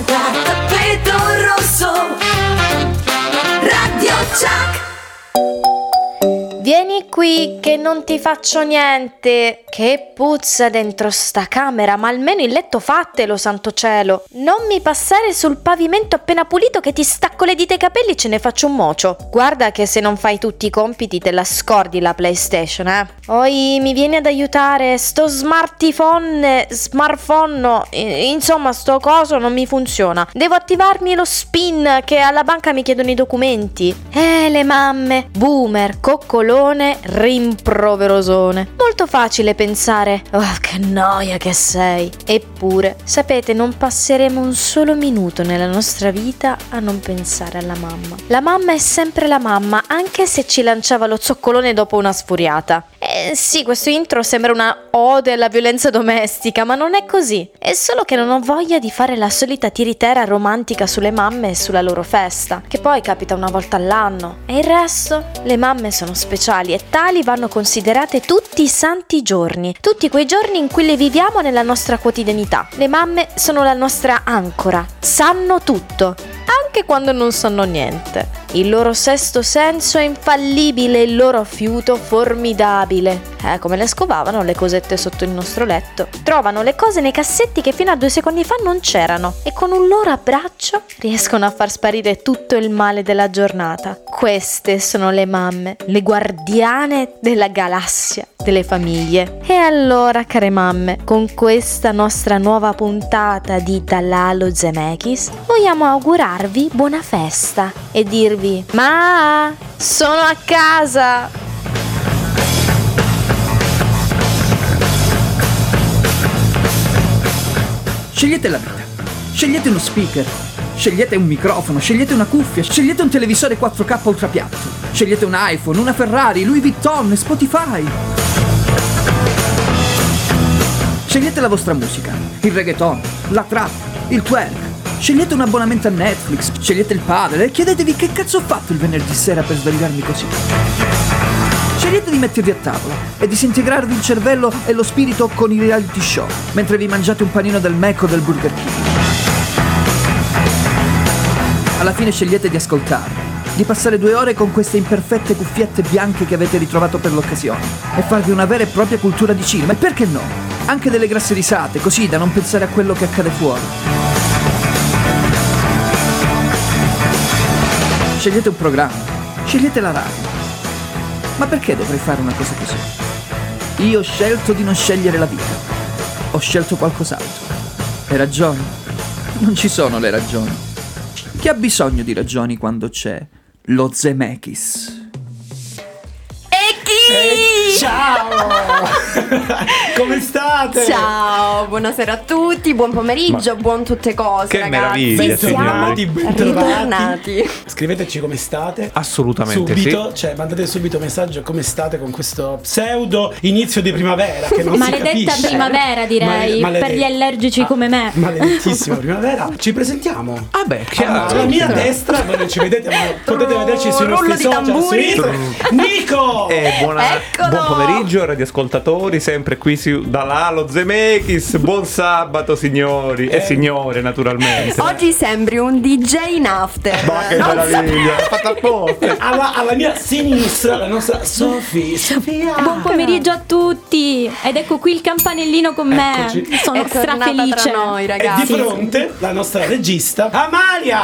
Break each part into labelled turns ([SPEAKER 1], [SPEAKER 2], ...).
[SPEAKER 1] da tappeto rosso. Radio Chuck
[SPEAKER 2] Vieni qui che non ti faccio niente. Che puzza dentro sta camera, ma almeno il letto fatelo, santo cielo. Non mi passare sul pavimento appena pulito che ti stacco le dita ai capelli e ce ne faccio un mocio. Guarda che se non fai tutti i compiti te la scordi la PlayStation, eh. Poi mi vieni ad aiutare, sto smartphone, smartphone, i- insomma sto coso non mi funziona. Devo attivarmi lo spin che alla banca mi chiedono i documenti. Eh, le mamme, boomer, coccolone, rimproverosone. Molto facile pensare, oh che noia che sei. Eppure, sapete, non passeremo un solo minuto nella nostra vita a non pensare alla mamma. La mamma è sempre la mamma, anche se ci lanciava lo zoccolone dopo una sfuriata. Eh sì, questo intro sembra una ode alla violenza domestica, ma non è così. È solo che non ho voglia di fare la solita tiritera romantica sulle mamme e sulla loro festa, che poi capita una volta all'anno. E il resto? Le mamme sono speciali e tali vanno considerate tutti i santi giorni, tutti quei giorni in cui le viviamo nella nostra quotidianità. Le mamme sono la nostra ancora, sanno tutto, anche quando non sanno niente. Il loro sesto senso è infallibile, il loro fiuto formidabile. Eh, come le scovavano le cosette sotto il nostro letto. Trovano le cose nei cassetti che fino a due secondi fa non c'erano e con un loro abbraccio riescono a far sparire tutto il male della giornata. Queste sono le mamme, le guardiane della galassia delle famiglie. E allora, care mamme, con questa nostra nuova puntata di Dalalo Zemeckis, vogliamo augurarvi buona festa e dirvi: Ma sono a casa!
[SPEAKER 3] Scegliete la vita. Scegliete uno speaker. Scegliete un microfono, scegliete una cuffia, scegliete un televisore 4K ultrapiatto. Scegliete un iPhone, una Ferrari, Louis Vuitton, Spotify. Scegliete la vostra musica, il reggaeton, la trap, il twerk. Scegliete un abbonamento a Netflix, scegliete il padre e chiedetevi che cazzo ho fatto il venerdì sera per svegliarmi così. Scegliete di mettervi a tavola e disintegrarvi il cervello e lo spirito con i reality show, mentre vi mangiate un panino del Mac o del Burger King. Alla fine scegliete di ascoltarmi, di passare due ore con queste imperfette cuffiette bianche che avete ritrovato per l'occasione e farvi una vera e propria cultura di cinema. E perché no? Anche delle grasse risate, così da non pensare a quello che accade fuori. Scegliete un programma, scegliete la radio. Ma perché dovrei fare una cosa così? Io ho scelto di non scegliere la vita. Ho scelto qualcos'altro. Le ragioni? Non ci sono le ragioni. Chi ha bisogno di ragioni quando c'è lo Zemeckis?
[SPEAKER 4] E chi?
[SPEAKER 5] Ciao! Come state?
[SPEAKER 4] Ciao, buonasera a tutti, buon pomeriggio, buon tutte cose,
[SPEAKER 6] Che
[SPEAKER 4] ragazzi.
[SPEAKER 6] meraviglia,
[SPEAKER 5] Bentornati.
[SPEAKER 4] Ritornati.
[SPEAKER 5] Scriveteci come state.
[SPEAKER 6] Assolutamente
[SPEAKER 5] Subito, cioè mandate subito messaggio come state con questo pseudo inizio di primavera che non
[SPEAKER 7] Maledetta
[SPEAKER 5] si capisce.
[SPEAKER 7] primavera direi,
[SPEAKER 5] Male-
[SPEAKER 7] per gli allergici come me.
[SPEAKER 5] Maledettissima primavera. Ci presentiamo.
[SPEAKER 6] sì. Ah beh,
[SPEAKER 5] Alla
[SPEAKER 6] chiaro.
[SPEAKER 5] mia destra, voi non ci vedete, ma potete vederci sui nostri social. Instagram. Nico!
[SPEAKER 6] Eh, buona-
[SPEAKER 4] Eccolo!
[SPEAKER 6] buon pomeriggio radioascoltatori, sempre qui su Dalalo Zemeckis, buon sabato signori e signore naturalmente.
[SPEAKER 4] Oggi sembri un DJ in after.
[SPEAKER 6] Ma che
[SPEAKER 4] Non
[SPEAKER 6] meraviglia, fatta apposta.
[SPEAKER 5] Alla, alla mia sinistra la nostra Sofì. Sofia!
[SPEAKER 7] Buon pomeriggio a tutti ed ecco qui il campanellino con me.
[SPEAKER 5] Eccoci.
[SPEAKER 7] Sono
[SPEAKER 4] È tornata
[SPEAKER 7] strafelice.
[SPEAKER 4] tra noi,
[SPEAKER 5] E
[SPEAKER 4] ragazzi.
[SPEAKER 5] di fronte la nostra regista Amalia!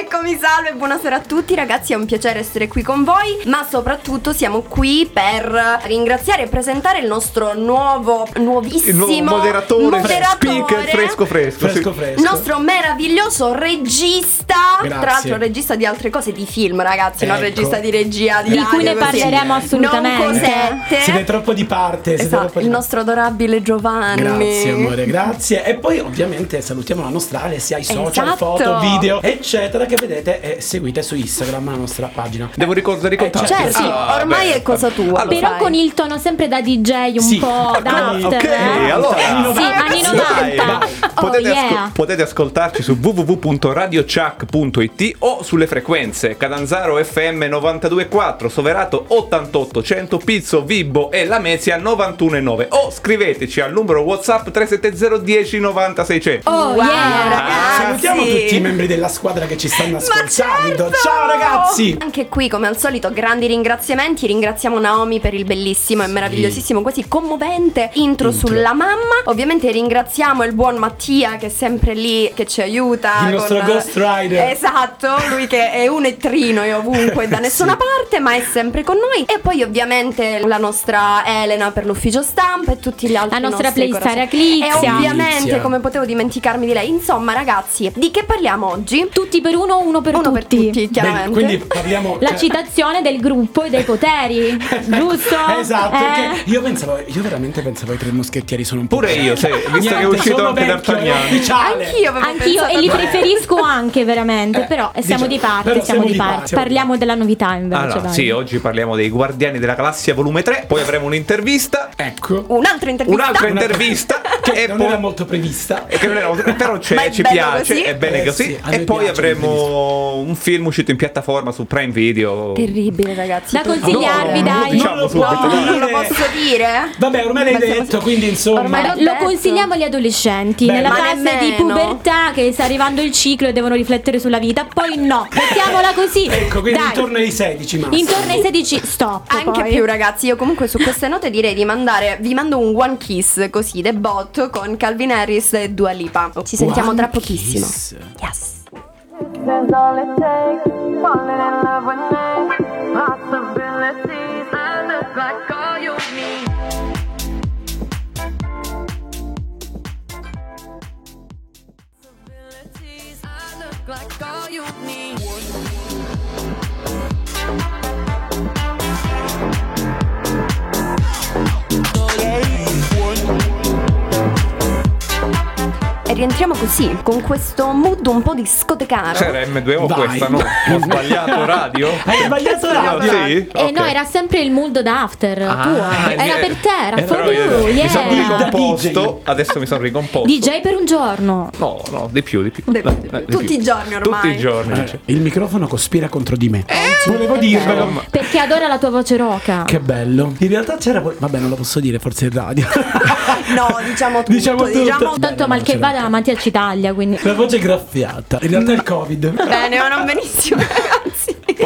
[SPEAKER 4] Eccomi, salve, buonasera a tutti ragazzi, è un piacere essere qui con voi, ma soprattutto siamo qui per ringraziare e presentare il nostro nuovo, nuovissimo
[SPEAKER 6] Il nuovo moderatore,
[SPEAKER 4] moderatore,
[SPEAKER 6] speaker fresco fresco.
[SPEAKER 5] Fresco
[SPEAKER 6] sì.
[SPEAKER 5] fresco.
[SPEAKER 4] Il nostro meraviglioso regista,
[SPEAKER 5] Grazie.
[SPEAKER 4] tra l'altro regista di altre cose, di film ragazzi, non
[SPEAKER 5] Ecco.
[SPEAKER 4] regista di regia, di,
[SPEAKER 7] Di
[SPEAKER 4] radio,
[SPEAKER 7] cui ne
[SPEAKER 4] così.
[SPEAKER 7] parleremo assolutamente.
[SPEAKER 4] Non cosette.
[SPEAKER 5] Siete troppo di parte. Siete
[SPEAKER 4] Esatto,
[SPEAKER 5] troppo di
[SPEAKER 4] il nostro adorabile Giovanni.
[SPEAKER 5] Grazie amore, grazie. E poi ovviamente salutiamo la nostra Ale sia ai social,
[SPEAKER 4] Esatto.
[SPEAKER 5] foto, video, eccetera, che vedete e seguite su Instagram la nostra pagina.
[SPEAKER 6] Devo ricordare i
[SPEAKER 5] Eh,
[SPEAKER 6] contatti.
[SPEAKER 4] Certo,
[SPEAKER 6] Ah,
[SPEAKER 4] ormai
[SPEAKER 6] beh,
[SPEAKER 4] è cosa tua.
[SPEAKER 6] allora,
[SPEAKER 4] lo
[SPEAKER 7] Però
[SPEAKER 4] sai.
[SPEAKER 7] con il il tono sempre da DJ un
[SPEAKER 5] Sì.
[SPEAKER 7] po' da
[SPEAKER 6] Ok,
[SPEAKER 7] after. eh?
[SPEAKER 6] allora
[SPEAKER 7] Sì, anni
[SPEAKER 6] Dai,
[SPEAKER 7] 90. Oh,
[SPEAKER 6] potete, asco-
[SPEAKER 7] yeah.
[SPEAKER 6] potete ascoltarci su www.radiochuck.it o sulle frequenze Catanzaro FM 92.4, Soverato 88, 100 Pizzo, Vibbo e Lamezia 91.9 o scriveteci al numero WhatsApp 370 10 90 600.
[SPEAKER 7] Oh,
[SPEAKER 4] Wow,
[SPEAKER 7] yeah.
[SPEAKER 4] ragazzi.
[SPEAKER 5] Salutiamo tutti i membri della squadra che ci stanno
[SPEAKER 4] Ma
[SPEAKER 5] ascoltando.
[SPEAKER 4] certo!
[SPEAKER 5] Ciao ragazzi!
[SPEAKER 4] Anche qui, come al solito, grandi ringraziamenti. Ringraziamo Naomi per il bellissimo e meravigliosissimo, quasi commovente intro,
[SPEAKER 5] Intro.
[SPEAKER 4] sulla mamma. Ovviamente ringraziamo il buon Mattia che è sempre lì, che ci aiuta.
[SPEAKER 5] Il nostro Ghost Rider.
[SPEAKER 4] Esatto, lui che è un ettrino e ovunque, da nessuna parte, ma è sempre con noi. E poi ovviamente la nostra Elena per l'ufficio stampa e tutti gli altri
[SPEAKER 7] La nostra playstar. Eclizia.
[SPEAKER 4] E ovviamente,
[SPEAKER 5] Eclizia.
[SPEAKER 4] come potevo dimenticarmi di lei. Insomma, ragazzi, di che parliamo oggi?
[SPEAKER 7] Tutti per uno, uno per
[SPEAKER 4] Uno
[SPEAKER 7] tutti.
[SPEAKER 4] per tutti, chiaramente.
[SPEAKER 5] Bene, quindi parliamo.
[SPEAKER 7] La citazione del gruppo e dei poteri, giusto?
[SPEAKER 5] Esatto,
[SPEAKER 7] Eh?
[SPEAKER 5] perché io pensavo, io veramente pensavo ai tre moschettieri sono un po'.
[SPEAKER 6] Pure io, sì, visto che è
[SPEAKER 5] Niente,
[SPEAKER 6] uscito anche D'Artagnan.
[SPEAKER 4] Anch'io
[SPEAKER 7] Anch'io e li preferisco anche veramente,
[SPEAKER 5] Eh,
[SPEAKER 7] però siamo
[SPEAKER 5] diciamo,
[SPEAKER 7] di parte,
[SPEAKER 5] però
[SPEAKER 7] siamo,
[SPEAKER 5] siamo
[SPEAKER 7] di
[SPEAKER 5] di
[SPEAKER 7] parte.
[SPEAKER 5] parte,
[SPEAKER 7] Parliamo della novità invece,
[SPEAKER 6] Allora,
[SPEAKER 7] dai.
[SPEAKER 6] sì, oggi parliamo dei Guardiani della Galassia volume 3, poi avremo un'intervista,
[SPEAKER 5] Ecco.
[SPEAKER 4] Un'altra intervista.
[SPEAKER 6] un'altra intervista
[SPEAKER 5] Che non
[SPEAKER 6] poi
[SPEAKER 5] era molto prevista.
[SPEAKER 6] Che non era- però c'è-
[SPEAKER 4] Ma è
[SPEAKER 6] ci piace,
[SPEAKER 4] così?
[SPEAKER 6] è bene
[SPEAKER 5] Eh
[SPEAKER 6] così.
[SPEAKER 5] sì,
[SPEAKER 6] e poi avremo un film uscito in piattaforma su Prime Video.
[SPEAKER 4] Terribile, ragazzi.
[SPEAKER 7] Da consigliarvi,
[SPEAKER 6] No,
[SPEAKER 7] dai.
[SPEAKER 6] diciamo
[SPEAKER 5] Non lo
[SPEAKER 6] subito.
[SPEAKER 4] Non lo posso dire?
[SPEAKER 5] Vabbè, ormai l'hai detto, quindi insomma.
[SPEAKER 4] Ormai
[SPEAKER 7] Lo consigliamo agli adolescenti
[SPEAKER 5] Beh,
[SPEAKER 7] nella fase di pubertà che sta arrivando il ciclo e devono riflettere sulla vita. Poi no, mettiamola così.
[SPEAKER 5] Ecco, quindi
[SPEAKER 7] Dai.
[SPEAKER 5] intorno ai 16 massimo.
[SPEAKER 7] Intorno ai 16 stop.
[SPEAKER 4] Anche
[SPEAKER 7] poi.
[SPEAKER 4] più ragazzi, io comunque su queste note direi di mandare, vi mando un one kiss così, The Bot con Calvin Harris e Dua Lipa. Ci sentiamo
[SPEAKER 5] One
[SPEAKER 4] tra pochissimo.
[SPEAKER 5] Kiss.
[SPEAKER 4] Yes.
[SPEAKER 1] There's all it takes. Falling in love with me. Possibilities. I look like all you need. Possibilities. I look like all you need.
[SPEAKER 4] Rientriamo così, con questo mood un po' discotecaro.
[SPEAKER 6] C'era M2O
[SPEAKER 5] Vai.
[SPEAKER 6] questa, no? Ho sbagliato radio?
[SPEAKER 5] Hai sbagliato radio.
[SPEAKER 6] Sì?
[SPEAKER 7] Eh no, era sempre il mood da after
[SPEAKER 6] Ah,
[SPEAKER 7] tuo.
[SPEAKER 6] eh,
[SPEAKER 7] Era per te, era
[SPEAKER 6] però
[SPEAKER 7] for you,
[SPEAKER 6] Mi sono
[SPEAKER 7] yeah.
[SPEAKER 6] ricomposto, adesso mi sono ricomposto.
[SPEAKER 7] DJ per un giorno.
[SPEAKER 6] No, no, di più, di più.
[SPEAKER 4] Di-
[SPEAKER 6] Dai, dai, di
[SPEAKER 4] tutti
[SPEAKER 6] più.
[SPEAKER 4] i giorni ormai.
[SPEAKER 6] Tutti i giorni.
[SPEAKER 5] Eh, il microfono cospira contro di me. Volevo dirvelo.
[SPEAKER 6] ma-
[SPEAKER 7] Perché adora la tua voce roca.
[SPEAKER 5] Che bello. In realtà c'era. Vabbè, non lo posso dire, forse in radio.
[SPEAKER 4] No, diciamo tutto,
[SPEAKER 5] Diciamo tutto.
[SPEAKER 4] diciamo
[SPEAKER 7] Tanto mal che vada, Mattia ci taglia, quindi.
[SPEAKER 5] La voce graffiata. In realtà è il Covid.
[SPEAKER 4] bene o non benissimo.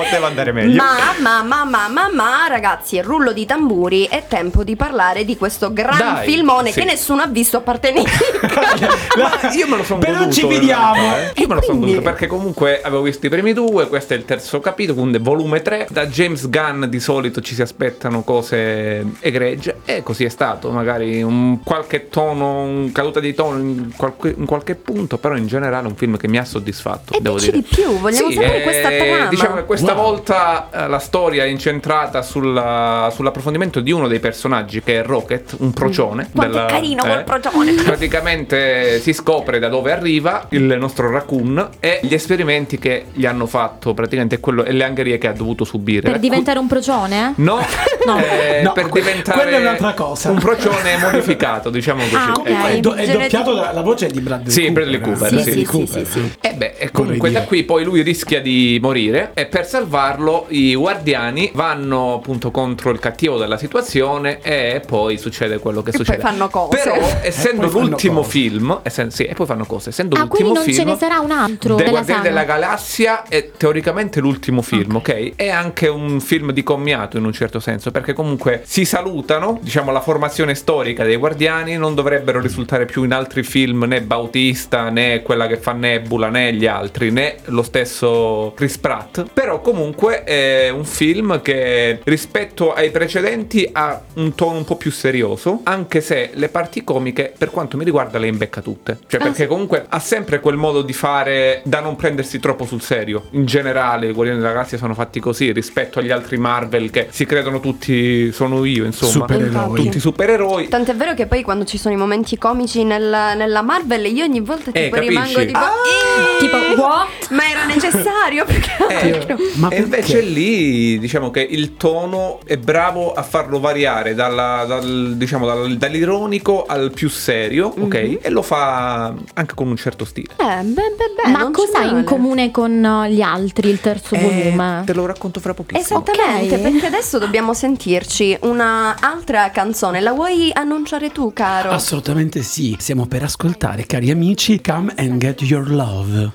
[SPEAKER 6] Poteva andare meglio.
[SPEAKER 4] Ma, ma, ma, ma, ma, ma, ragazzi, rullo di tamburi, è tempo di parlare di questo gran
[SPEAKER 6] Dai,
[SPEAKER 4] filmone
[SPEAKER 6] sì.
[SPEAKER 4] che nessuno ha visto a parte Nick.
[SPEAKER 6] Ma io me lo sono
[SPEAKER 5] Però
[SPEAKER 6] goduto.
[SPEAKER 5] ci
[SPEAKER 6] in
[SPEAKER 5] vediamo.
[SPEAKER 6] eh. Io me lo sono goduto perché comunque avevo visto i primi due, questo è il terzo capitolo, quindi volume 3. Da James Gunn di solito ci si aspettano cose egregie e così è stato, magari un qualche tono, un caduta di tono in qualche, in qualche punto, però in generale è un film che mi ha soddisfatto,
[SPEAKER 4] E
[SPEAKER 6] devo
[SPEAKER 4] dici
[SPEAKER 6] dire.
[SPEAKER 4] di più, vogliamo
[SPEAKER 6] Sì,
[SPEAKER 4] sapere
[SPEAKER 6] eh,
[SPEAKER 4] questa trama.
[SPEAKER 6] Diciamo che questa
[SPEAKER 5] Wow.
[SPEAKER 6] volta eh, la storia è incentrata sulla- sull'approfondimento di uno dei personaggi che è Rocket, un procione.
[SPEAKER 4] Mm. Quanto è carino quel procione.
[SPEAKER 6] Praticamente si scopre da dove arriva il nostro raccoon e gli esperimenti che gli hanno fatto, praticamente quello, e le angherie che ha dovuto subire.
[SPEAKER 7] Per diventare un procione?
[SPEAKER 6] No,
[SPEAKER 7] No.
[SPEAKER 6] eh,
[SPEAKER 5] No,
[SPEAKER 6] per
[SPEAKER 5] que-
[SPEAKER 6] diventare
[SPEAKER 5] quella è un'altra cosa.
[SPEAKER 6] un procione modificato, diciamo così.
[SPEAKER 7] Ah, ok.
[SPEAKER 6] Ecco.
[SPEAKER 5] È, do- è doppiato da, la voce di Bradley
[SPEAKER 6] Sì,
[SPEAKER 5] Cooper.
[SPEAKER 6] Bradley Cooper,
[SPEAKER 5] eh.
[SPEAKER 6] sì,
[SPEAKER 5] Bradley
[SPEAKER 6] sì,
[SPEAKER 5] Cooper,
[SPEAKER 4] sì, sì.
[SPEAKER 6] E beh, comunque da qui poi lui rischia di morire e per salvarlo i guardiani vanno appunto contro il cattivo della situazione e poi succede quello che
[SPEAKER 4] E poi
[SPEAKER 6] succede.
[SPEAKER 4] fanno cose.
[SPEAKER 6] Però essendo
[SPEAKER 5] poi
[SPEAKER 6] l'ultimo film, essen- sì, e poi fanno cose, essendo
[SPEAKER 7] Ah,
[SPEAKER 6] l'ultimo
[SPEAKER 7] non
[SPEAKER 6] film
[SPEAKER 7] ce ne sarà un altro
[SPEAKER 6] dei
[SPEAKER 7] della
[SPEAKER 6] Guardiani della Galassia è teoricamente l'ultimo film, ok? È anche un film di commiato in un certo senso, perché comunque si salutano, diciamo la formazione storica dei Guardiani non dovrebbero risultare più in altri film né Bautista né quella che fa Nebula né gli altri né lo stesso Chris Pratt, però comunque è un film che rispetto ai precedenti ha un tono un po' più serioso, anche se le parti comiche per quanto mi riguarda le imbecca tutte, cioè perché comunque ha sempre quel modo di fare da non prendersi troppo sul serio. In generale i Guardiani della Galassia sono fatti così rispetto agli altri Marvel che si credono tutti sono io, insomma,
[SPEAKER 5] Supereroi.
[SPEAKER 6] tutti supereroi.
[SPEAKER 4] Tant'è vero che poi quando ci sono i momenti comici nel- nella Marvel io ogni volta
[SPEAKER 6] Eh,
[SPEAKER 4] tipo
[SPEAKER 6] capisci?
[SPEAKER 4] rimango tipo
[SPEAKER 6] Ah!
[SPEAKER 4] "Eh,
[SPEAKER 7] Tipo, what?
[SPEAKER 4] Ma era necessario perché
[SPEAKER 6] Eh,
[SPEAKER 5] Ma
[SPEAKER 6] e invece lì diciamo che il tono è bravo a farlo variare dalla- dal, diciamo, dal- dall'ironico al più serio,
[SPEAKER 5] Mhm.
[SPEAKER 6] ok? E lo fa anche con un certo stile.
[SPEAKER 4] Eh, beh, beh, beh,
[SPEAKER 7] Ma
[SPEAKER 4] c'è
[SPEAKER 7] cos'ha in comune con uh, gli altri, il terzo
[SPEAKER 6] Eh,
[SPEAKER 7] volume?
[SPEAKER 6] te lo racconto fra pochissimo.
[SPEAKER 4] Esattamente,
[SPEAKER 7] Ok.
[SPEAKER 4] perché adesso dobbiamo sentirci una altra canzone. La vuoi annunciare tu, caro?
[SPEAKER 5] Assolutamente sì, stiamo per ascoltare, cari amici, Come and Get Your Love.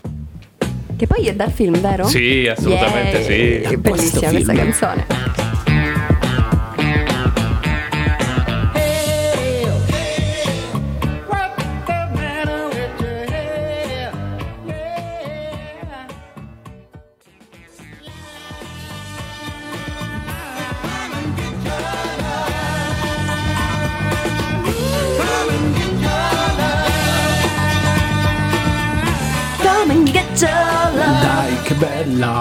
[SPEAKER 4] Che poi è dal film, vero?
[SPEAKER 6] Sì, assolutamente
[SPEAKER 4] Yay,
[SPEAKER 6] sì.
[SPEAKER 4] Che bellissima questa
[SPEAKER 5] film.
[SPEAKER 4] canzone.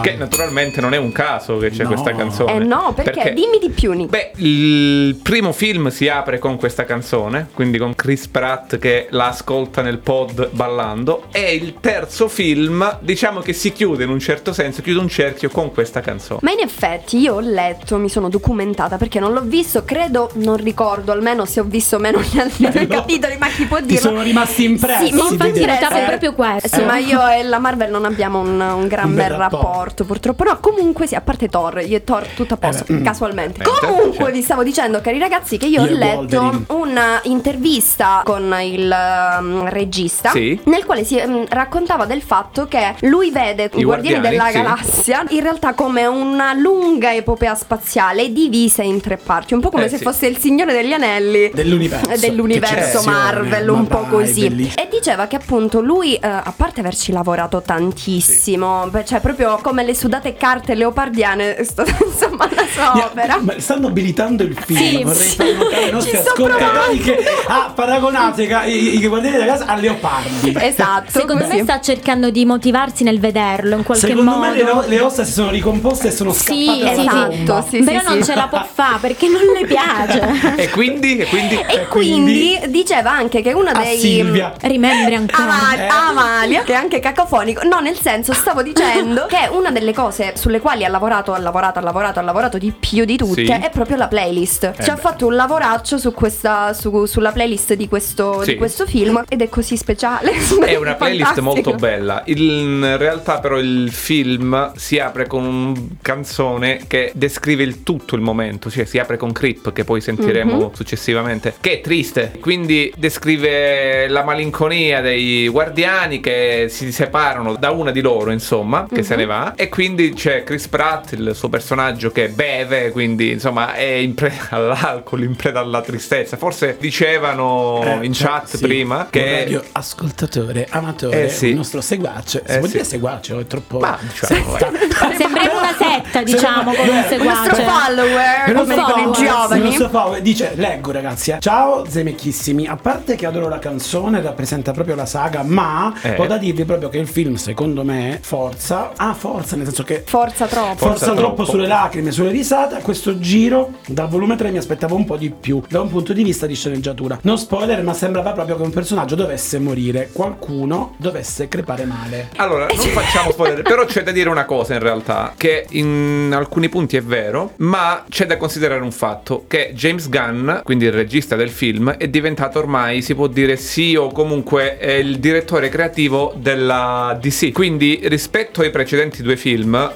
[SPEAKER 5] Che
[SPEAKER 6] naturalmente non è un caso che c'è
[SPEAKER 5] No.
[SPEAKER 6] questa canzone.
[SPEAKER 4] Eh no, perché? Dimmi di più, Nick.
[SPEAKER 6] Beh, il primo film si apre con questa canzone, quindi con Chris Pratt che la ascolta nel pod ballando. E il terzo film, diciamo che si chiude in un certo senso, chiude un cerchio con questa canzone.
[SPEAKER 4] Ma in effetti io ho letto, mi sono documentata perché non l'ho visto, credo, non ricordo almeno se ho visto meno gli altri due
[SPEAKER 5] No.
[SPEAKER 4] capitoli, ma chi può
[SPEAKER 5] Ti
[SPEAKER 4] dirlo?
[SPEAKER 5] sono rimasti impressi.
[SPEAKER 4] Sì, ma infatti
[SPEAKER 7] notavo
[SPEAKER 5] dettagli.
[SPEAKER 7] proprio questo.
[SPEAKER 4] Sì, ma io e la Marvel non abbiamo un, un gran
[SPEAKER 5] Un
[SPEAKER 4] bel
[SPEAKER 5] bel
[SPEAKER 4] rapporto.
[SPEAKER 5] rapporto.
[SPEAKER 4] Purtroppo. No, comunque sì, a parte Thor, io e Thor tutto a posto,
[SPEAKER 5] Eh, beh, mm.
[SPEAKER 4] casualmente.
[SPEAKER 6] Mente,
[SPEAKER 4] Comunque
[SPEAKER 6] certo.
[SPEAKER 4] vi stavo dicendo, cari ragazzi, che io,
[SPEAKER 5] Io
[SPEAKER 4] ho letto
[SPEAKER 5] Wolverine.
[SPEAKER 4] un'intervista con il um, regista,
[SPEAKER 6] Sì.
[SPEAKER 4] nel quale si um, raccontava del fatto che lui vede i Guardiani,
[SPEAKER 6] Guardiani,
[SPEAKER 4] della
[SPEAKER 6] sì.
[SPEAKER 4] Galassia in realtà come una lunga epopea spaziale divisa in tre parti, un po' come
[SPEAKER 6] Eh,
[SPEAKER 4] se
[SPEAKER 6] sì.
[SPEAKER 4] fosse il Signore degli Anelli
[SPEAKER 5] Dell'universo.
[SPEAKER 4] eh, dell'universo Marvel, un po' così.
[SPEAKER 5] bellissimo.
[SPEAKER 4] E diceva che appunto lui, eh, a parte averci lavorato tantissimo, cioè proprio come le sudate carte leopardiane, è stata insomma la sua
[SPEAKER 5] Yeah,
[SPEAKER 4] opera.
[SPEAKER 5] ma stanno abilitando il film.
[SPEAKER 7] Sì,
[SPEAKER 5] Vorrei
[SPEAKER 7] sì.
[SPEAKER 5] far notare ai nostri ascoltatori che ah, paragonate ca- i, i guardiani della casa a leopardi.
[SPEAKER 4] Esatto.
[SPEAKER 7] Secondo
[SPEAKER 4] così.
[SPEAKER 7] me sta cercando di motivarsi nel vederlo in qualche
[SPEAKER 5] Secondo
[SPEAKER 7] modo.
[SPEAKER 5] me le, le ossa si sono ricomposte e sono
[SPEAKER 7] Sì,
[SPEAKER 5] scappate
[SPEAKER 7] sì,
[SPEAKER 5] dalla
[SPEAKER 7] sì.
[SPEAKER 5] tomba.
[SPEAKER 4] Sì,
[SPEAKER 7] Però
[SPEAKER 4] sì,
[SPEAKER 7] non
[SPEAKER 4] sì.
[SPEAKER 7] ce la può fare perché non le piace.
[SPEAKER 6] E quindi, e quindi
[SPEAKER 4] E quindi diceva anche che una
[SPEAKER 5] A
[SPEAKER 4] dei
[SPEAKER 5] Silvia.
[SPEAKER 7] Rimembri ancora.
[SPEAKER 5] Eh.
[SPEAKER 4] Amalia, che è anche cacofonico. No, nel senso, stavo dicendo che una delle cose sulle quali ha lavorato, ha lavorato, ha lavorato, ha lavorato di più di tutte
[SPEAKER 6] Sì.
[SPEAKER 4] è proprio la playlist. Ci ha fatto un lavoraccio su questa, su- sulla playlist di questo,
[SPEAKER 6] Sì.
[SPEAKER 4] di questo film ed è così speciale.
[SPEAKER 6] È una playlist molto bella. In realtà, però, il film si apre con una canzone che descrive il tutto il momento. Cioè, si apre con Creep, che poi sentiremo
[SPEAKER 4] Mhm.
[SPEAKER 6] successivamente. Che è triste. Quindi descrive la malinconia dei guardiani che si separano da una di loro, insomma, che se ne va. E quindi c'è Chris Pratt, il suo personaggio, che beve. Quindi, insomma, è in preda all'alcol, in preda alla tristezza. Forse dicevano
[SPEAKER 5] Eh,
[SPEAKER 6] in
[SPEAKER 5] cioè,
[SPEAKER 6] chat
[SPEAKER 5] sì,
[SPEAKER 6] prima
[SPEAKER 5] un
[SPEAKER 6] che.
[SPEAKER 5] radio ascoltatore, amatore,
[SPEAKER 6] Eh, sì.
[SPEAKER 5] il nostro seguace. Si
[SPEAKER 6] Eh,
[SPEAKER 5] può
[SPEAKER 6] sì.
[SPEAKER 5] dire seguace o è troppo
[SPEAKER 6] Ma, diciamo,
[SPEAKER 5] setta?
[SPEAKER 7] Sembriamo una setta, diciamo, con un
[SPEAKER 5] Beh,
[SPEAKER 4] Il nostro
[SPEAKER 7] seguace.
[SPEAKER 4] follower,
[SPEAKER 5] Il
[SPEAKER 4] come
[SPEAKER 5] nostro
[SPEAKER 4] dicono i
[SPEAKER 5] follower, Il
[SPEAKER 4] giovani.
[SPEAKER 5] nostro follower dice, leggo ragazzi, eh. ciao zemecchissimi, a parte che adoro la canzone, rappresenta proprio la saga, ma
[SPEAKER 6] Eh.
[SPEAKER 5] ho da dirvi proprio che il film, secondo me, forza, ha forza, nel senso che
[SPEAKER 4] Forza troppo.
[SPEAKER 5] forza,
[SPEAKER 6] Forza
[SPEAKER 5] troppo
[SPEAKER 6] troppo.
[SPEAKER 5] sulle lacrime, sulle risate, a questo giro, dal volume 3 mi aspettavo un po' di più, da un punto di vista di sceneggiatura. Non spoiler, ma sembrava proprio che un personaggio dovesse morire, qualcuno dovesse crepare male.
[SPEAKER 6] Allora, non facciamo spoiler, però c'è da dire una cosa in realtà, che in alcuni punti è vero, ma c'è da considerare un fatto, che James Gunn, quindi il regista del film, è diventato ormai, si può dire sì o comunque è il direttore creativo della DC. Quindi rispetto ai precedenti due film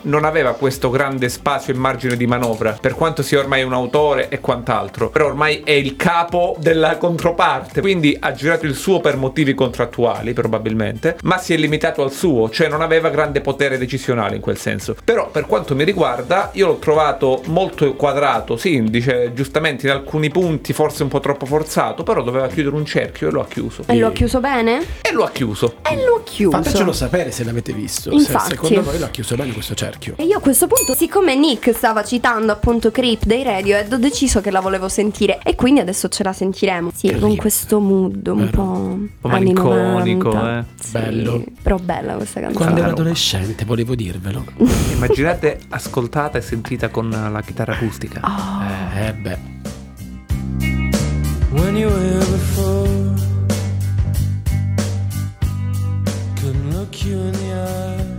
[SPEAKER 6] non aveva questo grande spazio e margine di manovra, per quanto sia ormai un autore e quant'altro, però ormai è il capo della controparte, quindi ha girato il suo per motivi contrattuali probabilmente, ma si è limitato al suo, cioè non aveva grande potere decisionale in quel senso. Però per quanto mi riguarda io l'ho trovato molto quadrato, sì, dice giustamente in alcuni punti forse un po' troppo forzato, però doveva chiudere un cerchio e lo ha chiuso.
[SPEAKER 4] E lo ha chiuso bene?
[SPEAKER 6] E lo ha chiuso.
[SPEAKER 4] E lo ha chiuso.
[SPEAKER 5] Fatecelo sapere se l'avete visto, se
[SPEAKER 4] Infatti.
[SPEAKER 5] secondo voi l'ha chiuso bene questo cerchio.
[SPEAKER 4] E io a questo punto, siccome Nick stava citando appunto Creep dei Radiohead, ho deciso che la volevo sentire. E quindi adesso ce la sentiremo. Sì,
[SPEAKER 5] Creep.
[SPEAKER 4] con questo mood un
[SPEAKER 5] Vero.
[SPEAKER 4] po'.
[SPEAKER 6] Un po'
[SPEAKER 4] anni
[SPEAKER 6] malinconico,
[SPEAKER 4] 90.
[SPEAKER 6] eh.
[SPEAKER 4] Sì,
[SPEAKER 5] Bello.
[SPEAKER 4] Però bella questa canzone.
[SPEAKER 5] Quando ero adolescente, volevo dirvelo.
[SPEAKER 6] Immaginate ascoltata e sentita con la chitarra acustica.
[SPEAKER 5] Eh, beh.
[SPEAKER 8] when you were before. Couldn't look you in the eye.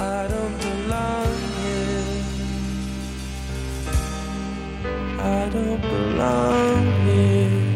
[SPEAKER 8] I don't belong here. I don't belong here.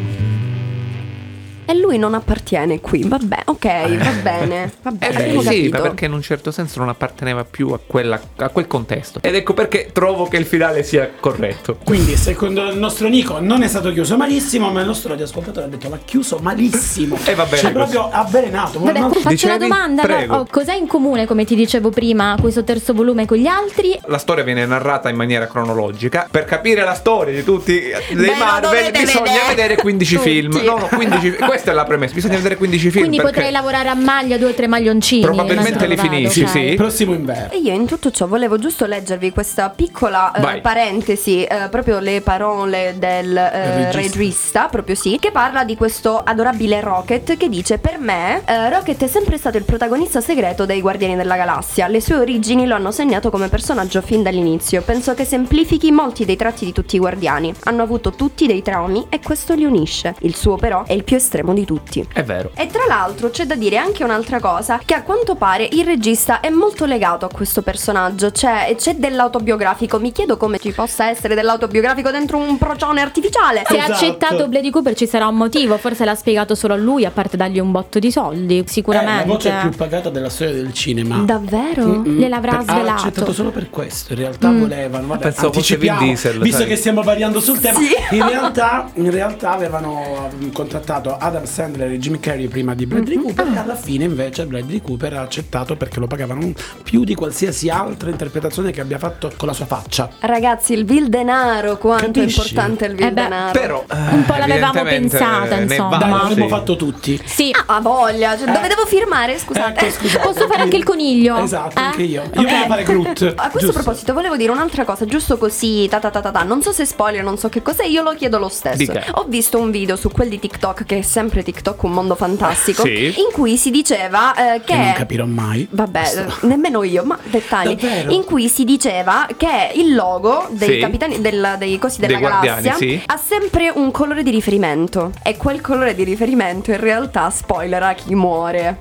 [SPEAKER 4] E lui non appartiene qui, vabbè, ok, va bene. Va
[SPEAKER 6] Eh sì, ma perché in un certo senso non apparteneva più a, quella- a quel contesto. Ed ecco perché trovo che il finale sia corretto.
[SPEAKER 5] Quindi, secondo il nostro Nico, non è stato chiuso malissimo, ma il nostro radioascoltatore ha detto l'ha chiuso malissimo.
[SPEAKER 6] E va bene
[SPEAKER 5] Cioè, proprio avvelenato.
[SPEAKER 7] Vabbè,
[SPEAKER 5] Ma-
[SPEAKER 7] faccio
[SPEAKER 6] Dicevi?
[SPEAKER 7] una domanda. oh, cos'è in comune, come ti dicevo prima, questo terzo volume con gli altri?
[SPEAKER 6] La storia viene narrata in maniera cronologica. Per capire la storia di tutti dei
[SPEAKER 4] Beh, lo
[SPEAKER 6] Marvel bisogna
[SPEAKER 4] vedere.
[SPEAKER 6] vedere 15
[SPEAKER 4] Tutti.
[SPEAKER 6] film. No, no, 15 Questa è la premessa. Bisogna vedere 15 film.
[SPEAKER 7] Quindi
[SPEAKER 6] perché
[SPEAKER 7] potrei lavorare a maglia due o tre maglioncini.
[SPEAKER 6] Probabilmente li finisci,
[SPEAKER 7] ok.
[SPEAKER 6] sì.
[SPEAKER 5] Prossimo inverno.
[SPEAKER 4] E io in tutto ciò volevo giusto leggervi questa piccola eh, parentesi, eh, proprio le parole del eh,
[SPEAKER 5] regista.
[SPEAKER 4] regista. proprio sì, che parla di questo adorabile Rocket che dice per me eh, Rocket è sempre stato il protagonista segreto dei Guardiani della Galassia, le sue origini lo hanno segnato come personaggio fin dall'inizio, penso che semplifichi molti dei tratti di tutti i Guardiani, hanno avuto tutti dei traumi e questo li unisce, il suo però è il più estremo di tutti.
[SPEAKER 6] È vero.
[SPEAKER 4] E tra l'altro c'è da dire anche un'altra cosa, che a quanto pare il regista è molto legato a questo personaggio, cioè c'è dell'autobiografico, mi chiedo come ci possa essere dell'autobiografico dentro un procione artificiale.
[SPEAKER 7] Se ha
[SPEAKER 5] Esatto.
[SPEAKER 7] accettato Blady Cooper ci sarà un motivo, forse l'ha spiegato solo a lui, a parte dargli un botto di soldi,
[SPEAKER 5] È la
[SPEAKER 7] sicuramente.
[SPEAKER 5] voce più pagata della storia del cinema.
[SPEAKER 4] Davvero?
[SPEAKER 5] Mm-mm.
[SPEAKER 7] Gliel'avrà
[SPEAKER 5] Ha
[SPEAKER 7] svelato.
[SPEAKER 5] accettato solo per questo. In realtà volevano. Vabbè,
[SPEAKER 6] Pensavo
[SPEAKER 5] anticipiamo,
[SPEAKER 6] Diesel,
[SPEAKER 5] Visto
[SPEAKER 6] sai.
[SPEAKER 5] che stiamo variando sul tema,
[SPEAKER 4] Sì.
[SPEAKER 5] in, realtà, in realtà avevano mm, contattato Adam Sandler e Jim Carrey prima di Bradley Cooper. E alla fine, invece, Bradley Cooper ha accettato perché lo pagavano più di qualsiasi altra interpretazione che abbia fatto con la sua faccia.
[SPEAKER 4] Ragazzi, il vil denaro, quanto
[SPEAKER 5] Capisci?
[SPEAKER 4] è importante il vil
[SPEAKER 7] Eh beh,
[SPEAKER 4] denaro.
[SPEAKER 6] Però
[SPEAKER 7] Un po' l'avevamo pensata, insomma.
[SPEAKER 5] Dai,
[SPEAKER 6] sì.
[SPEAKER 5] fatto tutti.
[SPEAKER 7] Sì.
[SPEAKER 4] Ah, voglia, cioè, dove
[SPEAKER 5] Eh.
[SPEAKER 4] devo firmare? Scusate.
[SPEAKER 5] Ecco, scusate,
[SPEAKER 7] Posso fare anche il coniglio?
[SPEAKER 5] Esatto,
[SPEAKER 7] Eh?
[SPEAKER 5] anche io. Io
[SPEAKER 7] Ok.
[SPEAKER 5] voglio fare Groot.
[SPEAKER 4] A questo
[SPEAKER 5] giusto?
[SPEAKER 4] proposito volevo dire un'altra cosa, giusto così, ta ta ta ta ta. non so se spoiler, non so che cos'è, io lo chiedo lo stesso.
[SPEAKER 6] Dica.
[SPEAKER 4] Ho visto un video su quel di TikTok, che è sempre TikTok un mondo fantastico,
[SPEAKER 6] Sì.
[SPEAKER 4] in cui si diceva eh, che...
[SPEAKER 5] Che non capirò mai.
[SPEAKER 4] Vabbè,
[SPEAKER 5] Questo.
[SPEAKER 4] eh, nemmeno io, ma dettagli.
[SPEAKER 5] Davvero?
[SPEAKER 4] In cui si diceva che il logo dei
[SPEAKER 6] Sì.
[SPEAKER 4] capitani del- dei cosi della
[SPEAKER 6] Dei
[SPEAKER 4] galassia
[SPEAKER 6] sì.
[SPEAKER 4] ha sempre un colore di riferimento. E quel colore di riferimento in realtà spoilera chi muore.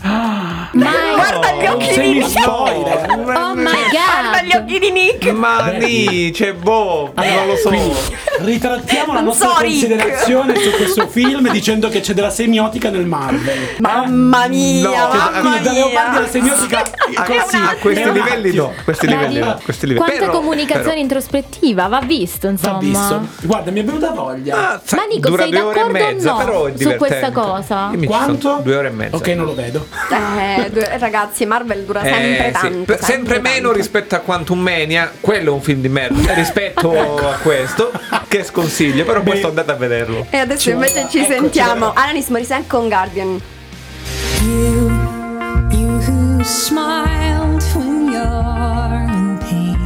[SPEAKER 4] Guarda gli occhi di Nick!
[SPEAKER 5] spoiler.
[SPEAKER 7] Oh my
[SPEAKER 4] Guarda gli
[SPEAKER 7] god!
[SPEAKER 4] occhi di Nick!
[SPEAKER 6] Ma ni, c'è boh, non lo so.
[SPEAKER 5] Quindi ritrattiamo la nostra
[SPEAKER 4] so, Rick.
[SPEAKER 5] considerazione su questo film dicendo che c'è della semiotica nel Marvel.
[SPEAKER 4] Mamma mia,
[SPEAKER 6] No,
[SPEAKER 4] mamma
[SPEAKER 5] Quindi da Leopardi alla semiotica
[SPEAKER 6] A,
[SPEAKER 5] così.
[SPEAKER 6] a questi livelli no, questi livelli no, questi livelli.
[SPEAKER 7] Quanta
[SPEAKER 6] Però-
[SPEAKER 7] comunicazione
[SPEAKER 6] però-
[SPEAKER 7] introspettiva, va visto,
[SPEAKER 5] Va
[SPEAKER 7] insomma.
[SPEAKER 5] visto. Guarda, mi è venuta voglia.
[SPEAKER 6] Ah, sai,
[SPEAKER 7] Ma Nico, sei
[SPEAKER 6] e
[SPEAKER 7] d'accordo o
[SPEAKER 6] mezza,
[SPEAKER 7] no
[SPEAKER 6] però è
[SPEAKER 7] su questa cosa?
[SPEAKER 5] Quanto?
[SPEAKER 6] due ore e mezza.
[SPEAKER 5] Ok, non lo vedo.
[SPEAKER 4] Eh, due- ragazzi, Marvel dura sempre
[SPEAKER 6] Eh, sì.
[SPEAKER 4] tanto.
[SPEAKER 6] Sempre meno
[SPEAKER 4] tanto.
[SPEAKER 6] rispetto a Quantum Mania, quello è un film di merda rispetto a questo, che sconsiglio, però questo andate a vederlo.
[SPEAKER 4] E adesso
[SPEAKER 5] Ci
[SPEAKER 4] invece
[SPEAKER 5] vuole-
[SPEAKER 4] ci sentiamo. Alanis Morissette con Guardian.
[SPEAKER 9] You, smiled when you're in pain.